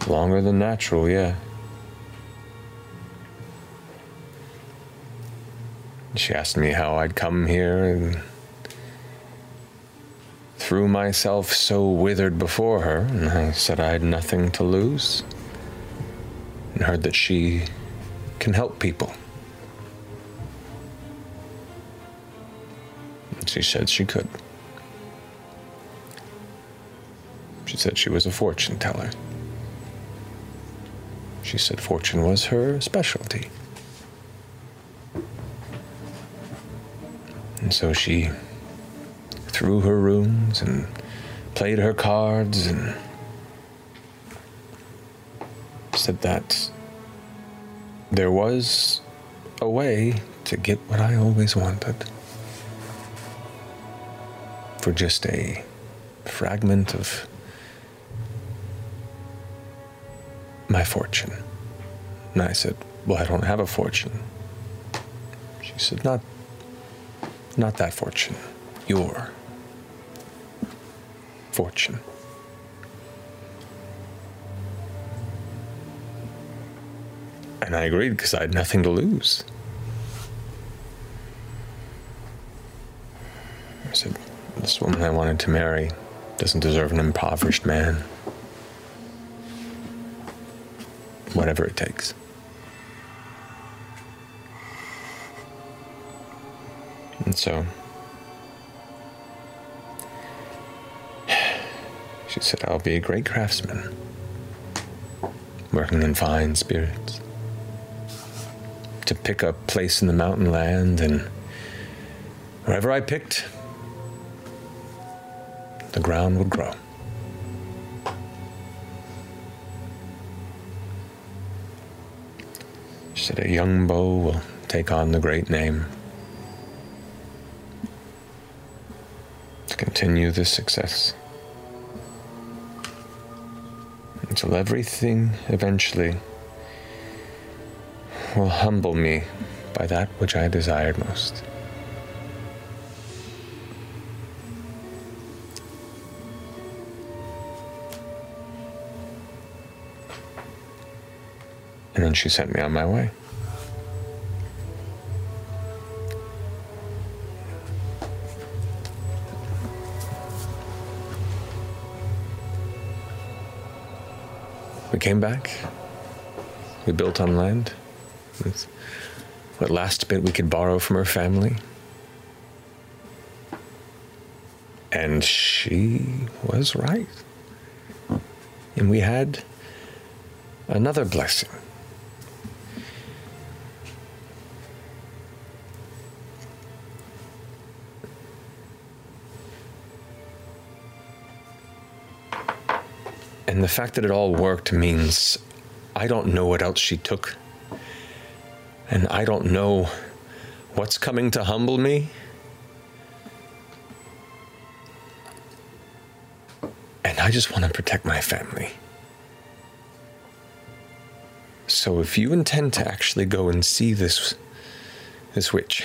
longer than natural, yeah. She asked me how I'd come here and threw myself so withered before her, and I said I had nothing to lose. And heard that she can help people. And she said she could. She said she was a fortune teller. She said fortune was her specialty. And so she threw her rooms and played her cards and said that there was a way to get what I always wanted. For just a fragment of my fortune. And I said, Well, I don't have a fortune. She said, Not not that fortune. Your fortune. And I agreed because I had nothing to lose. I said, This woman I wanted to marry doesn't deserve an impoverished man. Whatever it takes. So she said, I'll be a great craftsman, working in fine spirits. To pick a place in the mountain land, and wherever I picked, the ground would grow. She said, A young bow will take on the great name. to continue this success. Until everything eventually will humble me by that which I desired most. And then she sent me on my way. Came back. We built on land with what last bit we could borrow from her family. And she was right. And we had another blessing. And the fact that it all worked means I don't know what else she took. And I don't know what's coming to humble me. And I just want to protect my family. So if you intend to actually go and see this this witch,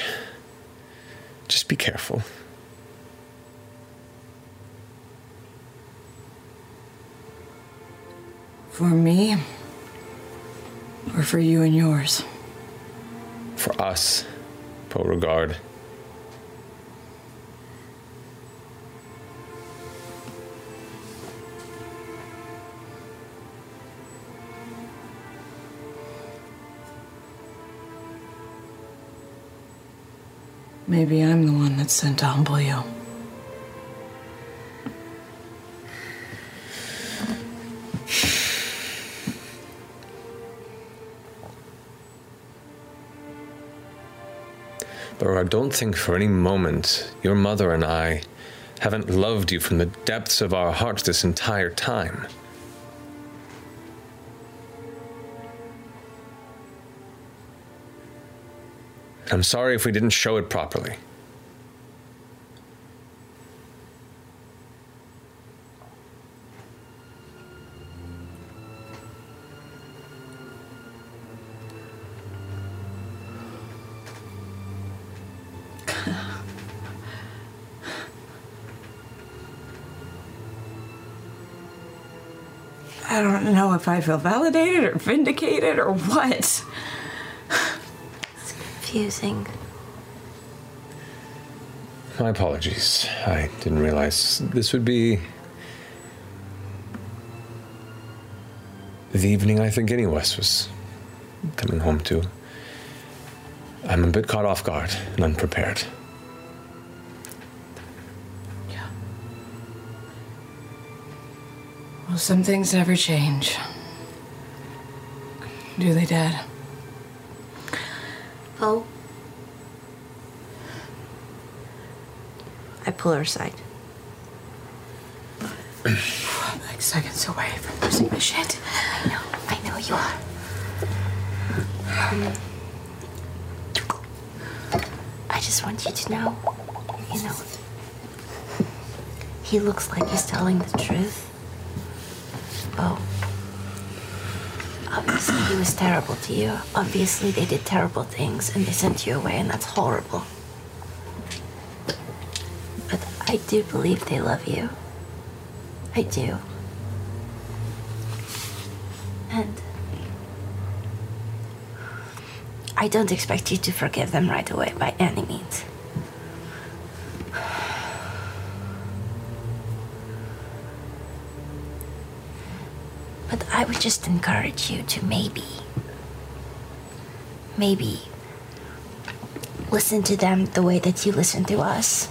Just be careful. For me? Or for you and yours? For us, Beauregard. Maybe I'm the one that's sent to humble you. Beauregard, don't think for any moment your mother and I haven't loved you from the depths of our hearts this entire time. I'm sorry if we didn't show it properly. If I feel validated or vindicated or what. It's confusing. My apologies. I didn't realize this would be the evening I think any of us was coming home to. I'm a bit caught off guard and unprepared. Yeah. Well, some things never change. Do they, Dad? Oh. I pull her aside. Like seconds away from losing the shit. I know, I know you are. I just want you to know, you know, he looks like he's telling the truth. Oh. Obviously, was terrible to you. Obviously, they did terrible things and they sent you away, and that's horrible. But I do believe they love you. I do. And I don't expect you to forgive them right away by any means. But I would just encourage you to maybe, maybe listen to them the way that you listen to us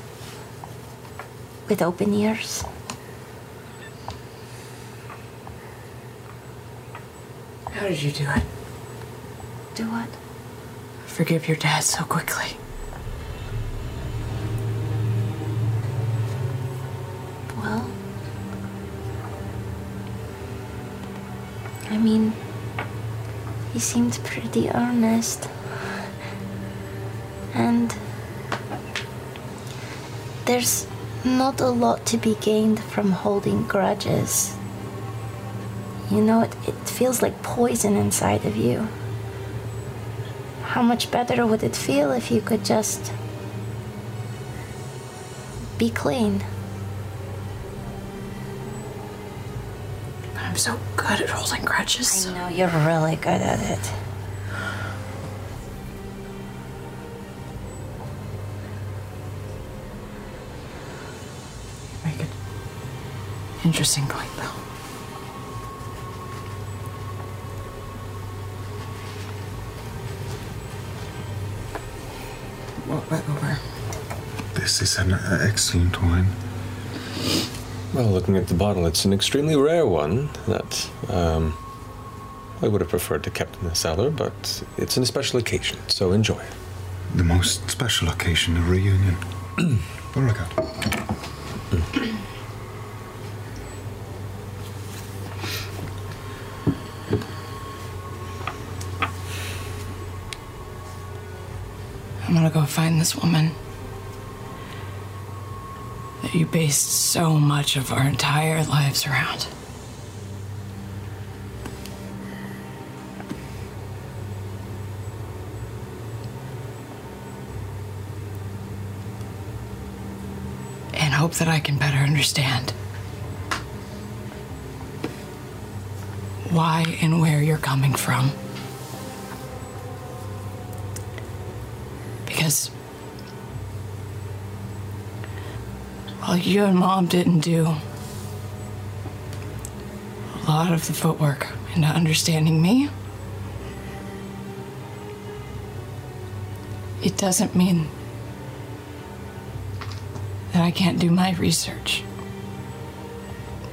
with open ears. How did you do it? Do what? Forgive your dad so quickly. Well, I mean, he seemed pretty earnest. And there's not a lot to be gained from holding grudges. You know, it, it feels like poison inside of you. How much better would it feel if you could just be clean? I'm so good at holding grudges. I know you're really good at it. Make it interesting point, though. What went over? This is an uh, excellent wine. Well, looking at the bottle, it's an extremely rare one that um, I would have preferred to kept in the cellar, but it's an special occasion, so enjoy. The most special occasion, a reunion. Beauregard. I'm gonna go find this woman that you based so much of our entire lives around. and hope that I can better understand why and where you're coming from. Because while you and mom didn't do a lot of the footwork into understanding me, it doesn't mean that I can't do my research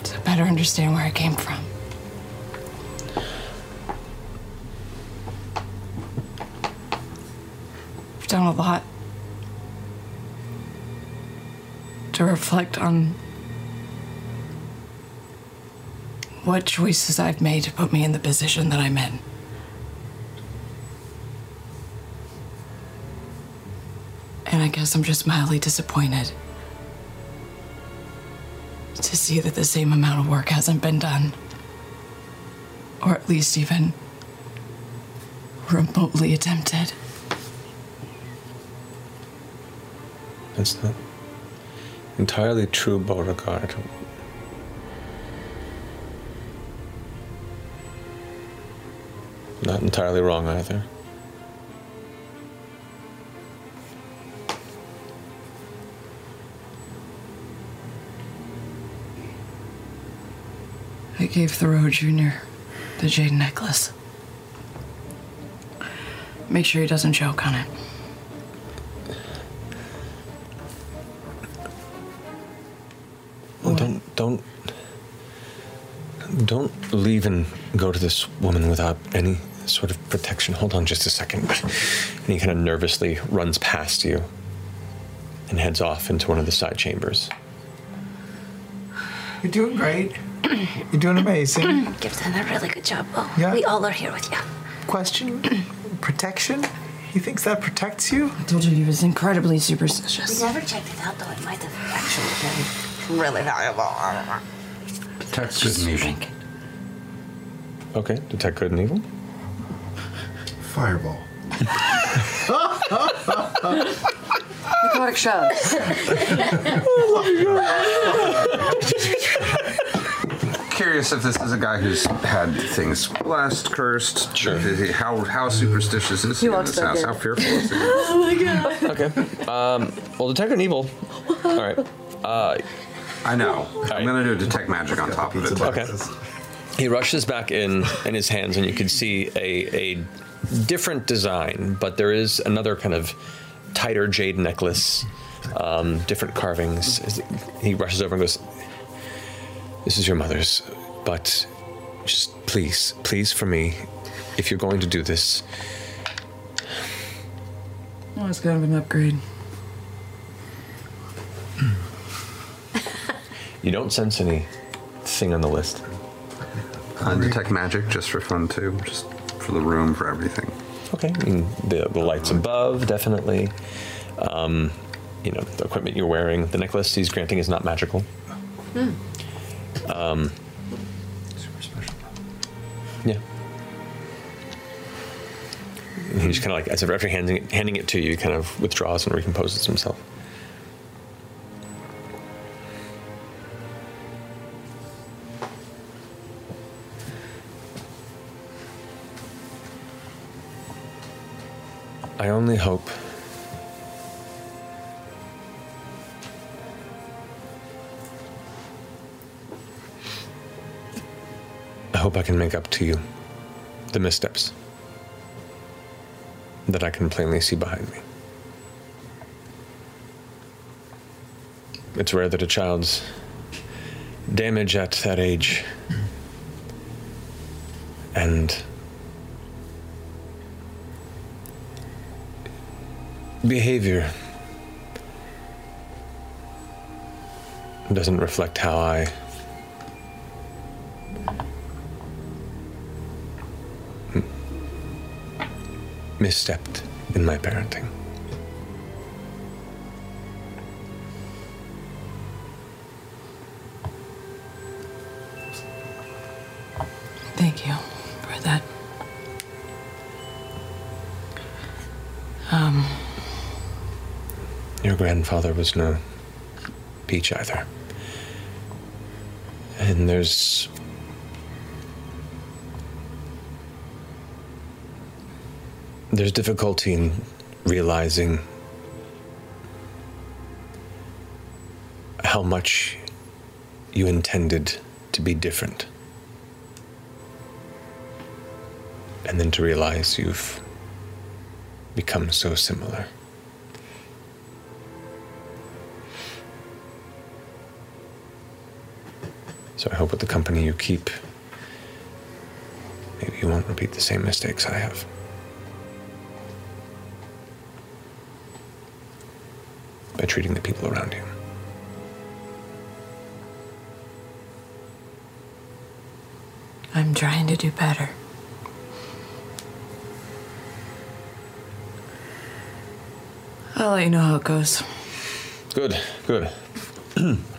to better understand where I came from. I've done a lot to reflect on what choices I've made to put me in the position that I'm in. And I guess I'm just mildly disappointed to see that the same amount of work hasn't been done. Or at least even remotely attempted. That's not entirely true, Beauregard. Not entirely wrong either. I gave Thoreau Jr. the jade necklace. Make sure he doesn't choke on it. Go to this woman without any sort of protection. Hold on just a second. And he kind of nervously runs past you and heads off into one of the side chambers. You're doing great. You're doing amazing. You've done a really good job, Beau. Yeah. We all are here with you. Question? Protection? He thinks that protects you? I told you he was incredibly superstitious. We never checked it out, though. It might have actually been really valuable. Detect good and evil. Okay, detect good and evil. Fireball. Necrotic shove. Curious if this is a guy who's had things blessed, cursed. Sure. How how superstitious is he, in walks this back house? in. How fearful is he? Oh my god. okay. Um, well, detect good and evil. All right. Uh, I know. I'm gonna do detect magic on top of it. Okay. He rushes back in in his hands, and you can see a, a different design, but there is another kind of tighter jade necklace, um, different carvings. He rushes over and goes, This is your mother's, but just please, please for me, if you're going to do this, Well, it's kind of an upgrade. you don't sense anything on the list. Uh, detect magic just for fun too, just for the room, for everything. Okay. And the, the lights above, definitely. Um, you know, the equipment you're wearing, the necklace he's granting is not magical. Um, Yeah. And he just kind of like, as if after handing it, handing it to you, he kind of withdraws and recomposes himself. Only hope I hope I can make up to you the missteps that I can plainly see behind me. It's rare that a child's damage at that age and behavior doesn't reflect how I misstepped in my parenting. Your grandfather was no Peach either. And there's. There's difficulty in realizing how much you intended to be different. And then to realize you've become so similar. So I hope with the company you keep, maybe you won't repeat the same mistakes I have. By treating the people around you. I'm trying to do better. I'll let you know how it goes. Good, good.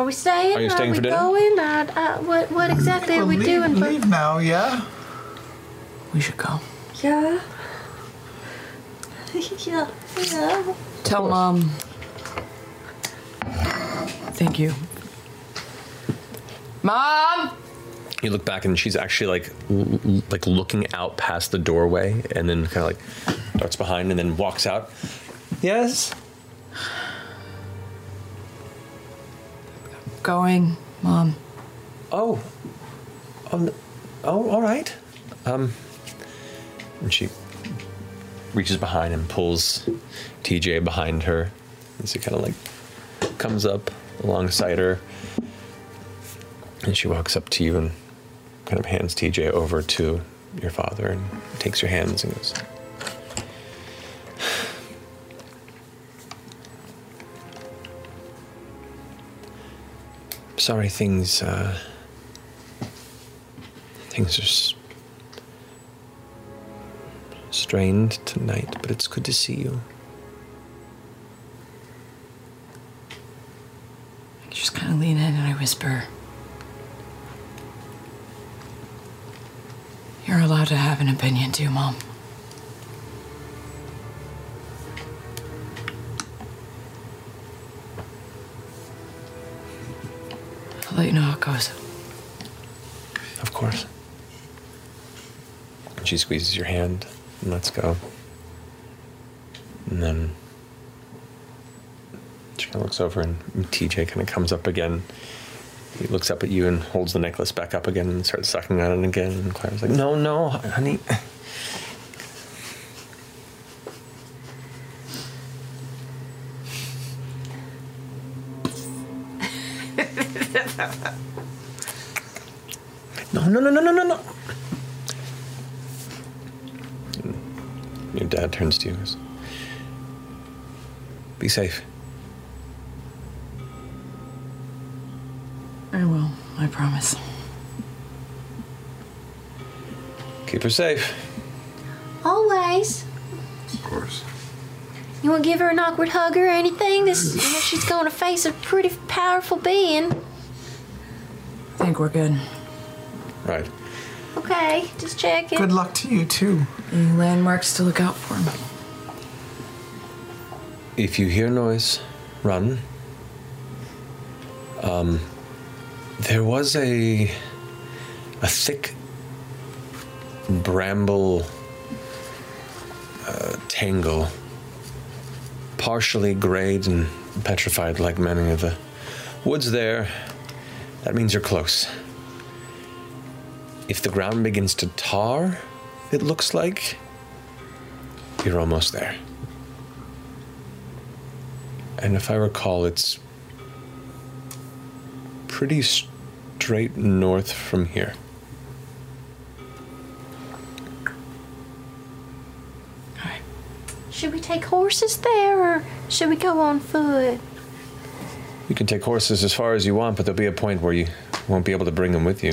Are we staying? Are you staying we for dinner? going? Uh, uh, what, what exactly are we leave, doing? for- Leave now, yeah? We should go. Yeah. yeah. Yeah. Tell mom. Thank you. Mom! You look back and she's actually like l- l- like looking out past the doorway and then kind of like darts behind and then walks out. Yes. Going, mom. Oh. Um, oh, all right. Um, and she reaches behind and pulls TJ behind her. And she kind of like comes up alongside her. And she walks up to you and kind of hands TJ over to your father and takes your hands and goes, Sorry, things, uh, things are s- strained tonight, but it's good to see you. I just kind of lean in and I whisper. You're allowed to have an opinion too, Mom. Goes. Of course. She squeezes your hand and lets go. And then she kind of looks over and TJ kind of comes up again. He looks up at you and holds the necklace back up again and starts sucking on it again. And Claire's like, no, no, honey. No, no, no, no, no, no, no. Your dad turns to you and goes, Be safe. I will, I promise. Keep her safe. Always. Of course. You want to give her an awkward hug or anything? This, you know, she's going to face a pretty powerful being. I think we're good. Right. Okay, just checking. Good luck to you, too. Landmarks to look out for? If you hear noise, run. Um, there was a a thick bramble uh, tangle, partially grayed and petrified like many of the woods there. That means you're close. If the ground begins to tar, it looks like you're almost there. And if I recall, it's pretty straight north from here. Should we take horses there or should we go on foot? You can take horses as far as you want, but there'll be a point where you won't be able to bring them with you.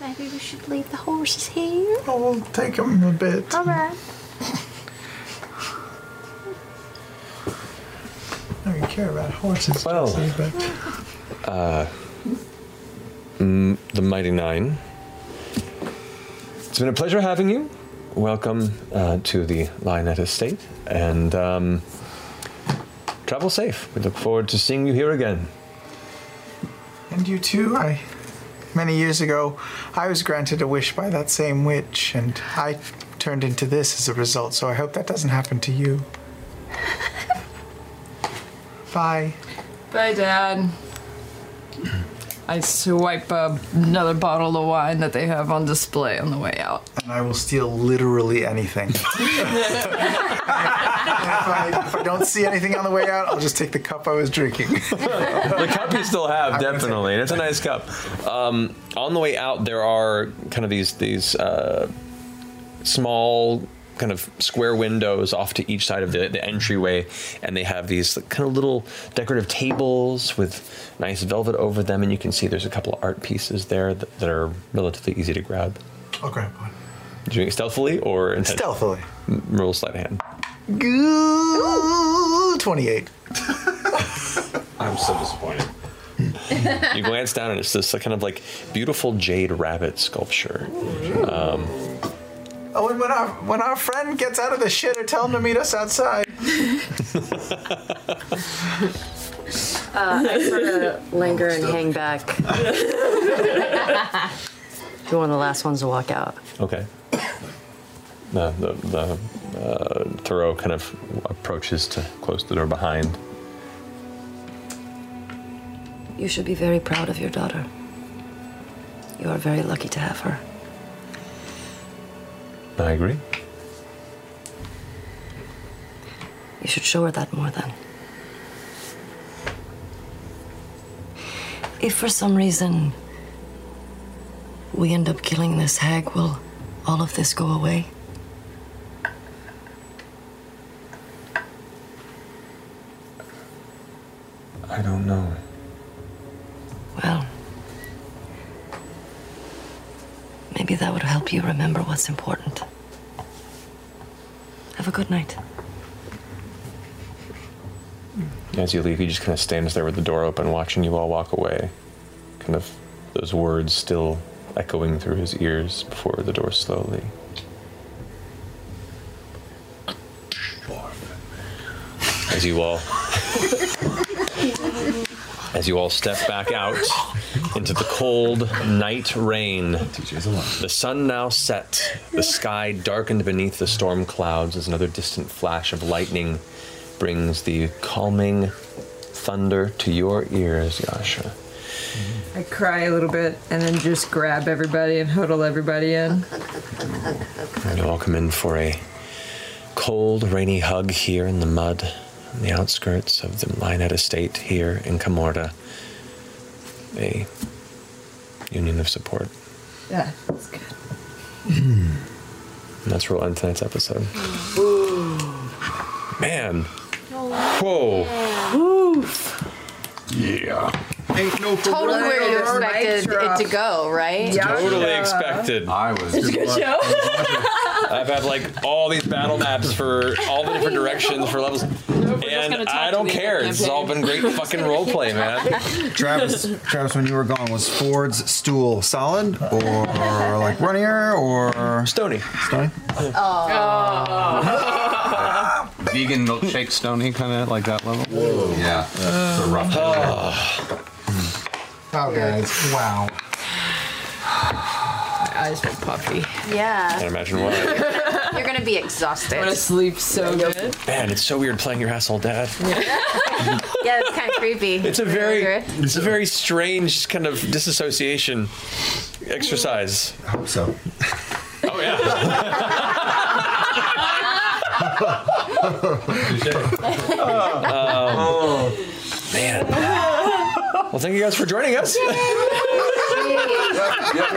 Maybe we should leave the horses here. Oh, we'll take them a bit. All right. I don't care about horses. Well. Jesse, but Uh, mm, the Mighty Nein. It's been a pleasure having you. welcome uh, to the Lionett Estate, and um, travel safe. We look forward to seeing you here again. And you too. I many years ago, I was granted a wish by that same witch, and I turned into this as a result. So I hope that doesn't happen to you. Bye. Bye, Dad. I swipe uh, another bottle of wine that they have on display on the way out. And I will steal literally anything. if, I, if I don't see anything on the way out, I'll just take the cup I was drinking. the cup you still have, definitely, and it's a nice cup. Um, on the way out, there are kind of these these uh, small kind of square windows off to each side of the, the entryway, and they have these kind of little decorative tables with nice velvet over them, and you can see there's a couple of art pieces there that, that are relatively easy to grab. Okay. Doing it stealthily or inten- Stealthily. M- Roll sleight of hand. Goo- 28. I'm so disappointed. you glance down and it's this kind of like beautiful jade rabbit sculpture. Um, Oh, and when our when our friend gets out of the shitter, tell him to meet us outside. Uh, I sort of linger and hang back. You're one of the last ones to walk out. okay. The the, the uh, Thoreau kind of approaches to close the door behind. You should be very proud of your daughter. You are very lucky to have her. I agree. You should show her that more then. If for some reason we end up killing this hag, will all of this go away? I don't know. Well, maybe that would help you remember what's important. Have a good night. As you leave, he just kind of stands there with the door open, watching you all walk away. Kind of those words still echoing through his ears before the door slowly. As you all as you all step back out into the cold night rain. The sun now set, the sky darkened beneath the storm clouds as another distant flash of lightning brings the calming thunder to your ears, Yasha. I cry a little bit and then just grab everybody and huddle everybody in. And you all come in for a cold, rainy hug here in the mud on the outskirts of the Lionett Estate here in Kamordah. A union of support. Yeah, that's good. And that's where we'll end tonight's episode. Man. Oh. Whoa. Yeah. Ain't no totally where you expected it to go, right? Totally expected. I was. It's a good show. I've had like all these battle maps for all the different directions for levels, and I don't care. It's all been great fucking role play, man. Travis, Travis, when you were gone, was Fjord's stool solid or like runnier or stony? Stony. Oh. Vegan milkshake stony, kind of like that level. Whoa. Yeah. It's a rough. Oh, guys. Wow. My eyes were puffy. Yeah. Can't imagine why. You're gonna be exhausted. I'm gonna sleep so good. Man, it's so weird playing your asshole dad. Yeah, it's kind of creepy. It's a very, it's a very strange kind of disassociation exercise. I hope so. Oh yeah. Um, man. Well, thank you guys for joining us. yeah,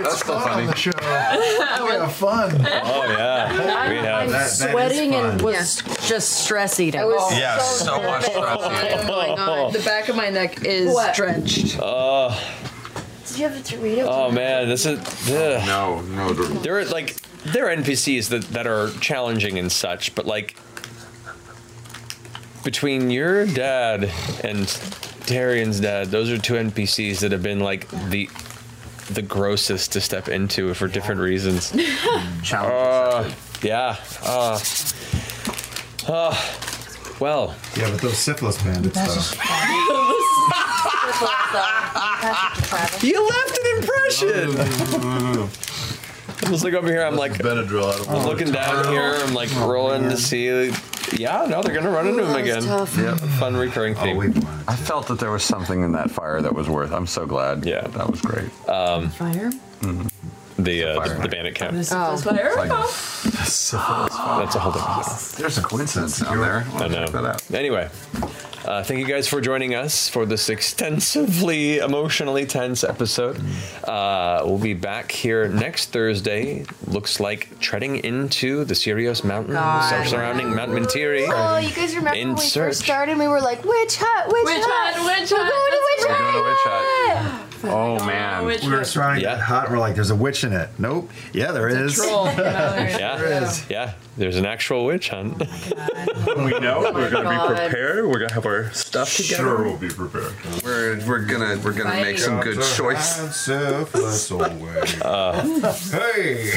that's still funny. The show. we have fun. Oh yeah, we have. I'm sweating and was just stress eating. Oh. Yeah, so much stress. Oh, The back of my neck is What? drenched. Oh, Did you have a Dorito? oh man, this is. ugh. No, no. There are like there are NPCs that that are challenging and such, but like between your dad and Taryon's dad, those are two NPCs that have been like the the grossest to step into for different reasons. Uh, yeah. Uh, uh, well. Yeah, but those syphilis bandits, though. You left an impression. I'm just like over here. I'm like Benadryl. I'm looking down here. I'm like rolling to see. Yeah, no, they're gonna run into him again. Yep. Fun recurring theme. I felt that there was something in that fire that was worth. I'm so glad. Yeah, that was great. Um, Fire? The uh, the, the bandit camp. Oh. Fire? That's a whole different. There's a coincidence down there. I know. Anyway, uh, thank you guys for joining us for this extensively emotionally tense episode. Uh, we'll be back here next Thursday. Looks like treading into the Cyrios Mountains God. surrounding Mount Mentiri. Oh, you guys remember In when we search. first started? We were like, witch hut, witch, Witch hut, hut, witch We're hut, going to witch hut. Doing a. Oh man. We were surrounding that hut. and We're like, there's a witch in it. Nope. Yeah, there is. Yeah, There is. yeah. There's an actual witch hunt. we know Oh we're gonna God. be prepared. We're gonna have our stuff together. Sure, we'll be prepared. We're we're gonna we're gonna make some good choices. Syphilis away. Uh, hey,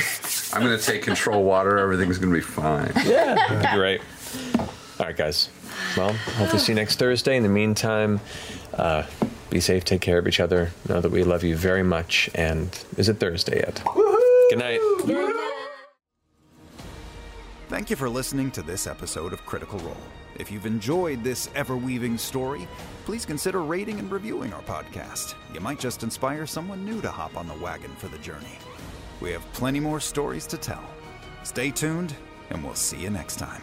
I'm gonna take control water. Everything's gonna be fine. Yeah, be great. All right, guys. Well, hope to see you next Thursday. In the meantime, uh, be safe, take care of each other. Know that we love you very much. And is it Thursday yet? Good night. Thank you for listening to this episode of Critical Role. If you've enjoyed this ever weaving story, please consider rating and reviewing our podcast. You might just inspire someone new to hop on the wagon for the journey. We have plenty more stories to tell. Stay tuned, and we'll see you next time.